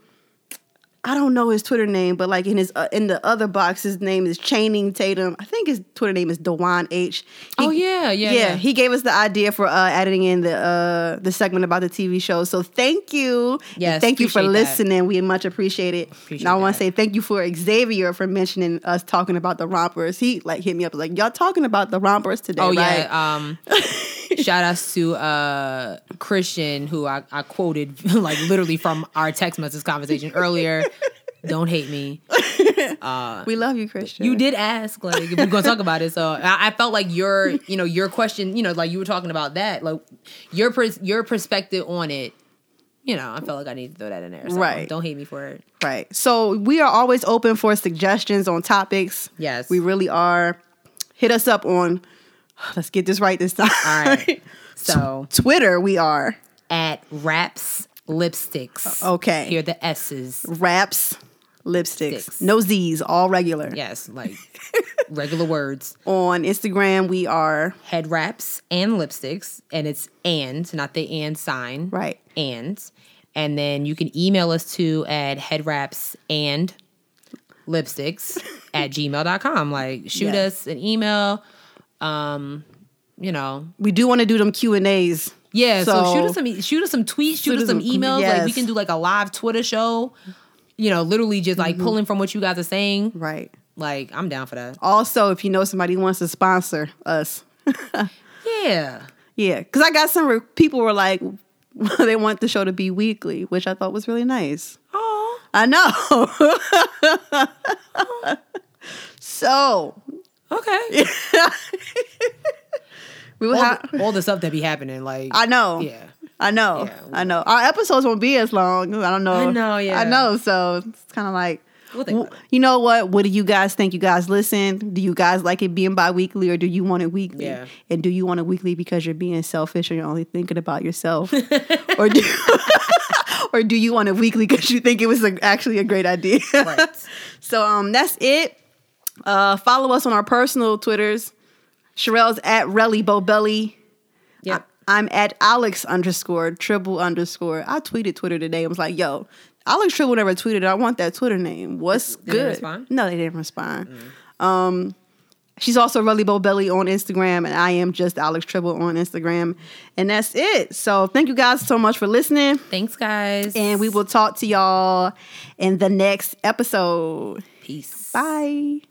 Speaker 2: I don't know his Twitter name, but like in his uh, in the other box, his name is Chaining Tatum. I think his Twitter name is Dewan H. He-
Speaker 1: Oh yeah, yeah, yeah.
Speaker 2: He gave us the idea for uh, adding in the uh, the segment about the TV show. So thank you.
Speaker 1: Yes,
Speaker 2: thank you for
Speaker 1: that.
Speaker 2: listening. We much appreciate it.
Speaker 1: Appreciate
Speaker 2: and I want to say thank you for Xavier for mentioning us talking about the rompers. He like hit me up like y'all talking about the rompers today.
Speaker 1: Oh
Speaker 2: right?
Speaker 1: yeah. Um shout outs to uh Christian who I, I quoted like literally from our text message conversation earlier. Don't hate me.
Speaker 2: Uh, we love you, Christian.
Speaker 1: You did ask, like, if we're gonna talk about it. So I, I felt like your, you know, your question, you know, like you were talking about that, like your pers- your perspective on it. You know, I felt like I need to throw that in there. So
Speaker 2: Right.
Speaker 1: Don't hate me for it.
Speaker 2: Right. So we are always open for suggestions on topics.
Speaker 1: Yes.
Speaker 2: We really are. Hit us up on let's get this right this time.
Speaker 1: All right. So
Speaker 2: Twitter, we are
Speaker 1: at Wraps Lipsticks.
Speaker 2: okay.
Speaker 1: Here are the S's.
Speaker 2: Wraps, lipsticks.
Speaker 1: Sticks.
Speaker 2: No Z's, all regular.
Speaker 1: Yes, like regular words.
Speaker 2: On Instagram, we are
Speaker 1: Head wraps and lipsticks, and it's and, not the and sign.
Speaker 2: right.
Speaker 1: and and then you can email us to at head wraps and lipsticks at gmail.com like shoot
Speaker 2: Yes.
Speaker 1: us an email um you know
Speaker 2: We do want to do them Q and A's.
Speaker 1: yeah so,
Speaker 2: So-
Speaker 1: shoot us some shoot us some tweets shoot,
Speaker 2: Shoot
Speaker 1: us some
Speaker 2: some-
Speaker 1: emails like we can do like a live twitter show you know literally just like
Speaker 2: Mm-hmm.
Speaker 1: pulling from what you guys are saying
Speaker 2: Right.
Speaker 1: like i'm down for that
Speaker 2: Also, if you know somebody wants to sponsor us,
Speaker 1: yeah
Speaker 2: yeah, because I got some re- people were like they want the show to be weekly, which I thought was really nice.
Speaker 1: oh
Speaker 2: I know. so
Speaker 1: okay
Speaker 2: we will
Speaker 1: all,
Speaker 2: have.
Speaker 1: the, all the stuff that be happening like
Speaker 2: I know.
Speaker 1: yeah
Speaker 2: I know.
Speaker 1: Yeah.
Speaker 2: I know. Our episodes won't be as long. I don't know.
Speaker 1: I know, yeah.
Speaker 2: I know. So it's kind of like,
Speaker 1: We'll
Speaker 2: you know what? What do you guys think? You guys listen? Do you guys like it being bi weekly or do you want it weekly?
Speaker 1: Yeah.
Speaker 2: And do you want it weekly because you're being selfish or you're only thinking about yourself? or do or do you want it weekly because you think it was a, actually a great idea?
Speaker 1: right
Speaker 2: So um, that's it. Uh, follow us on our personal Twitters. Sherelle's at Relly Bobelly. I'm at Alex underscore triple underscore. I tweeted Twitter today. I was like, yo, Alex Triple never tweeted. I want that Twitter name. What's
Speaker 1: they
Speaker 2: good?
Speaker 1: respond?
Speaker 2: No, they didn't respond. Um, She's also Relly Bo Belly on Instagram, and I am just Alex Triple on Instagram. And that's it. So thank you guys so much for listening.
Speaker 1: Thanks, guys.
Speaker 2: And we will talk to y'all in the next episode.
Speaker 1: Peace.
Speaker 2: Bye.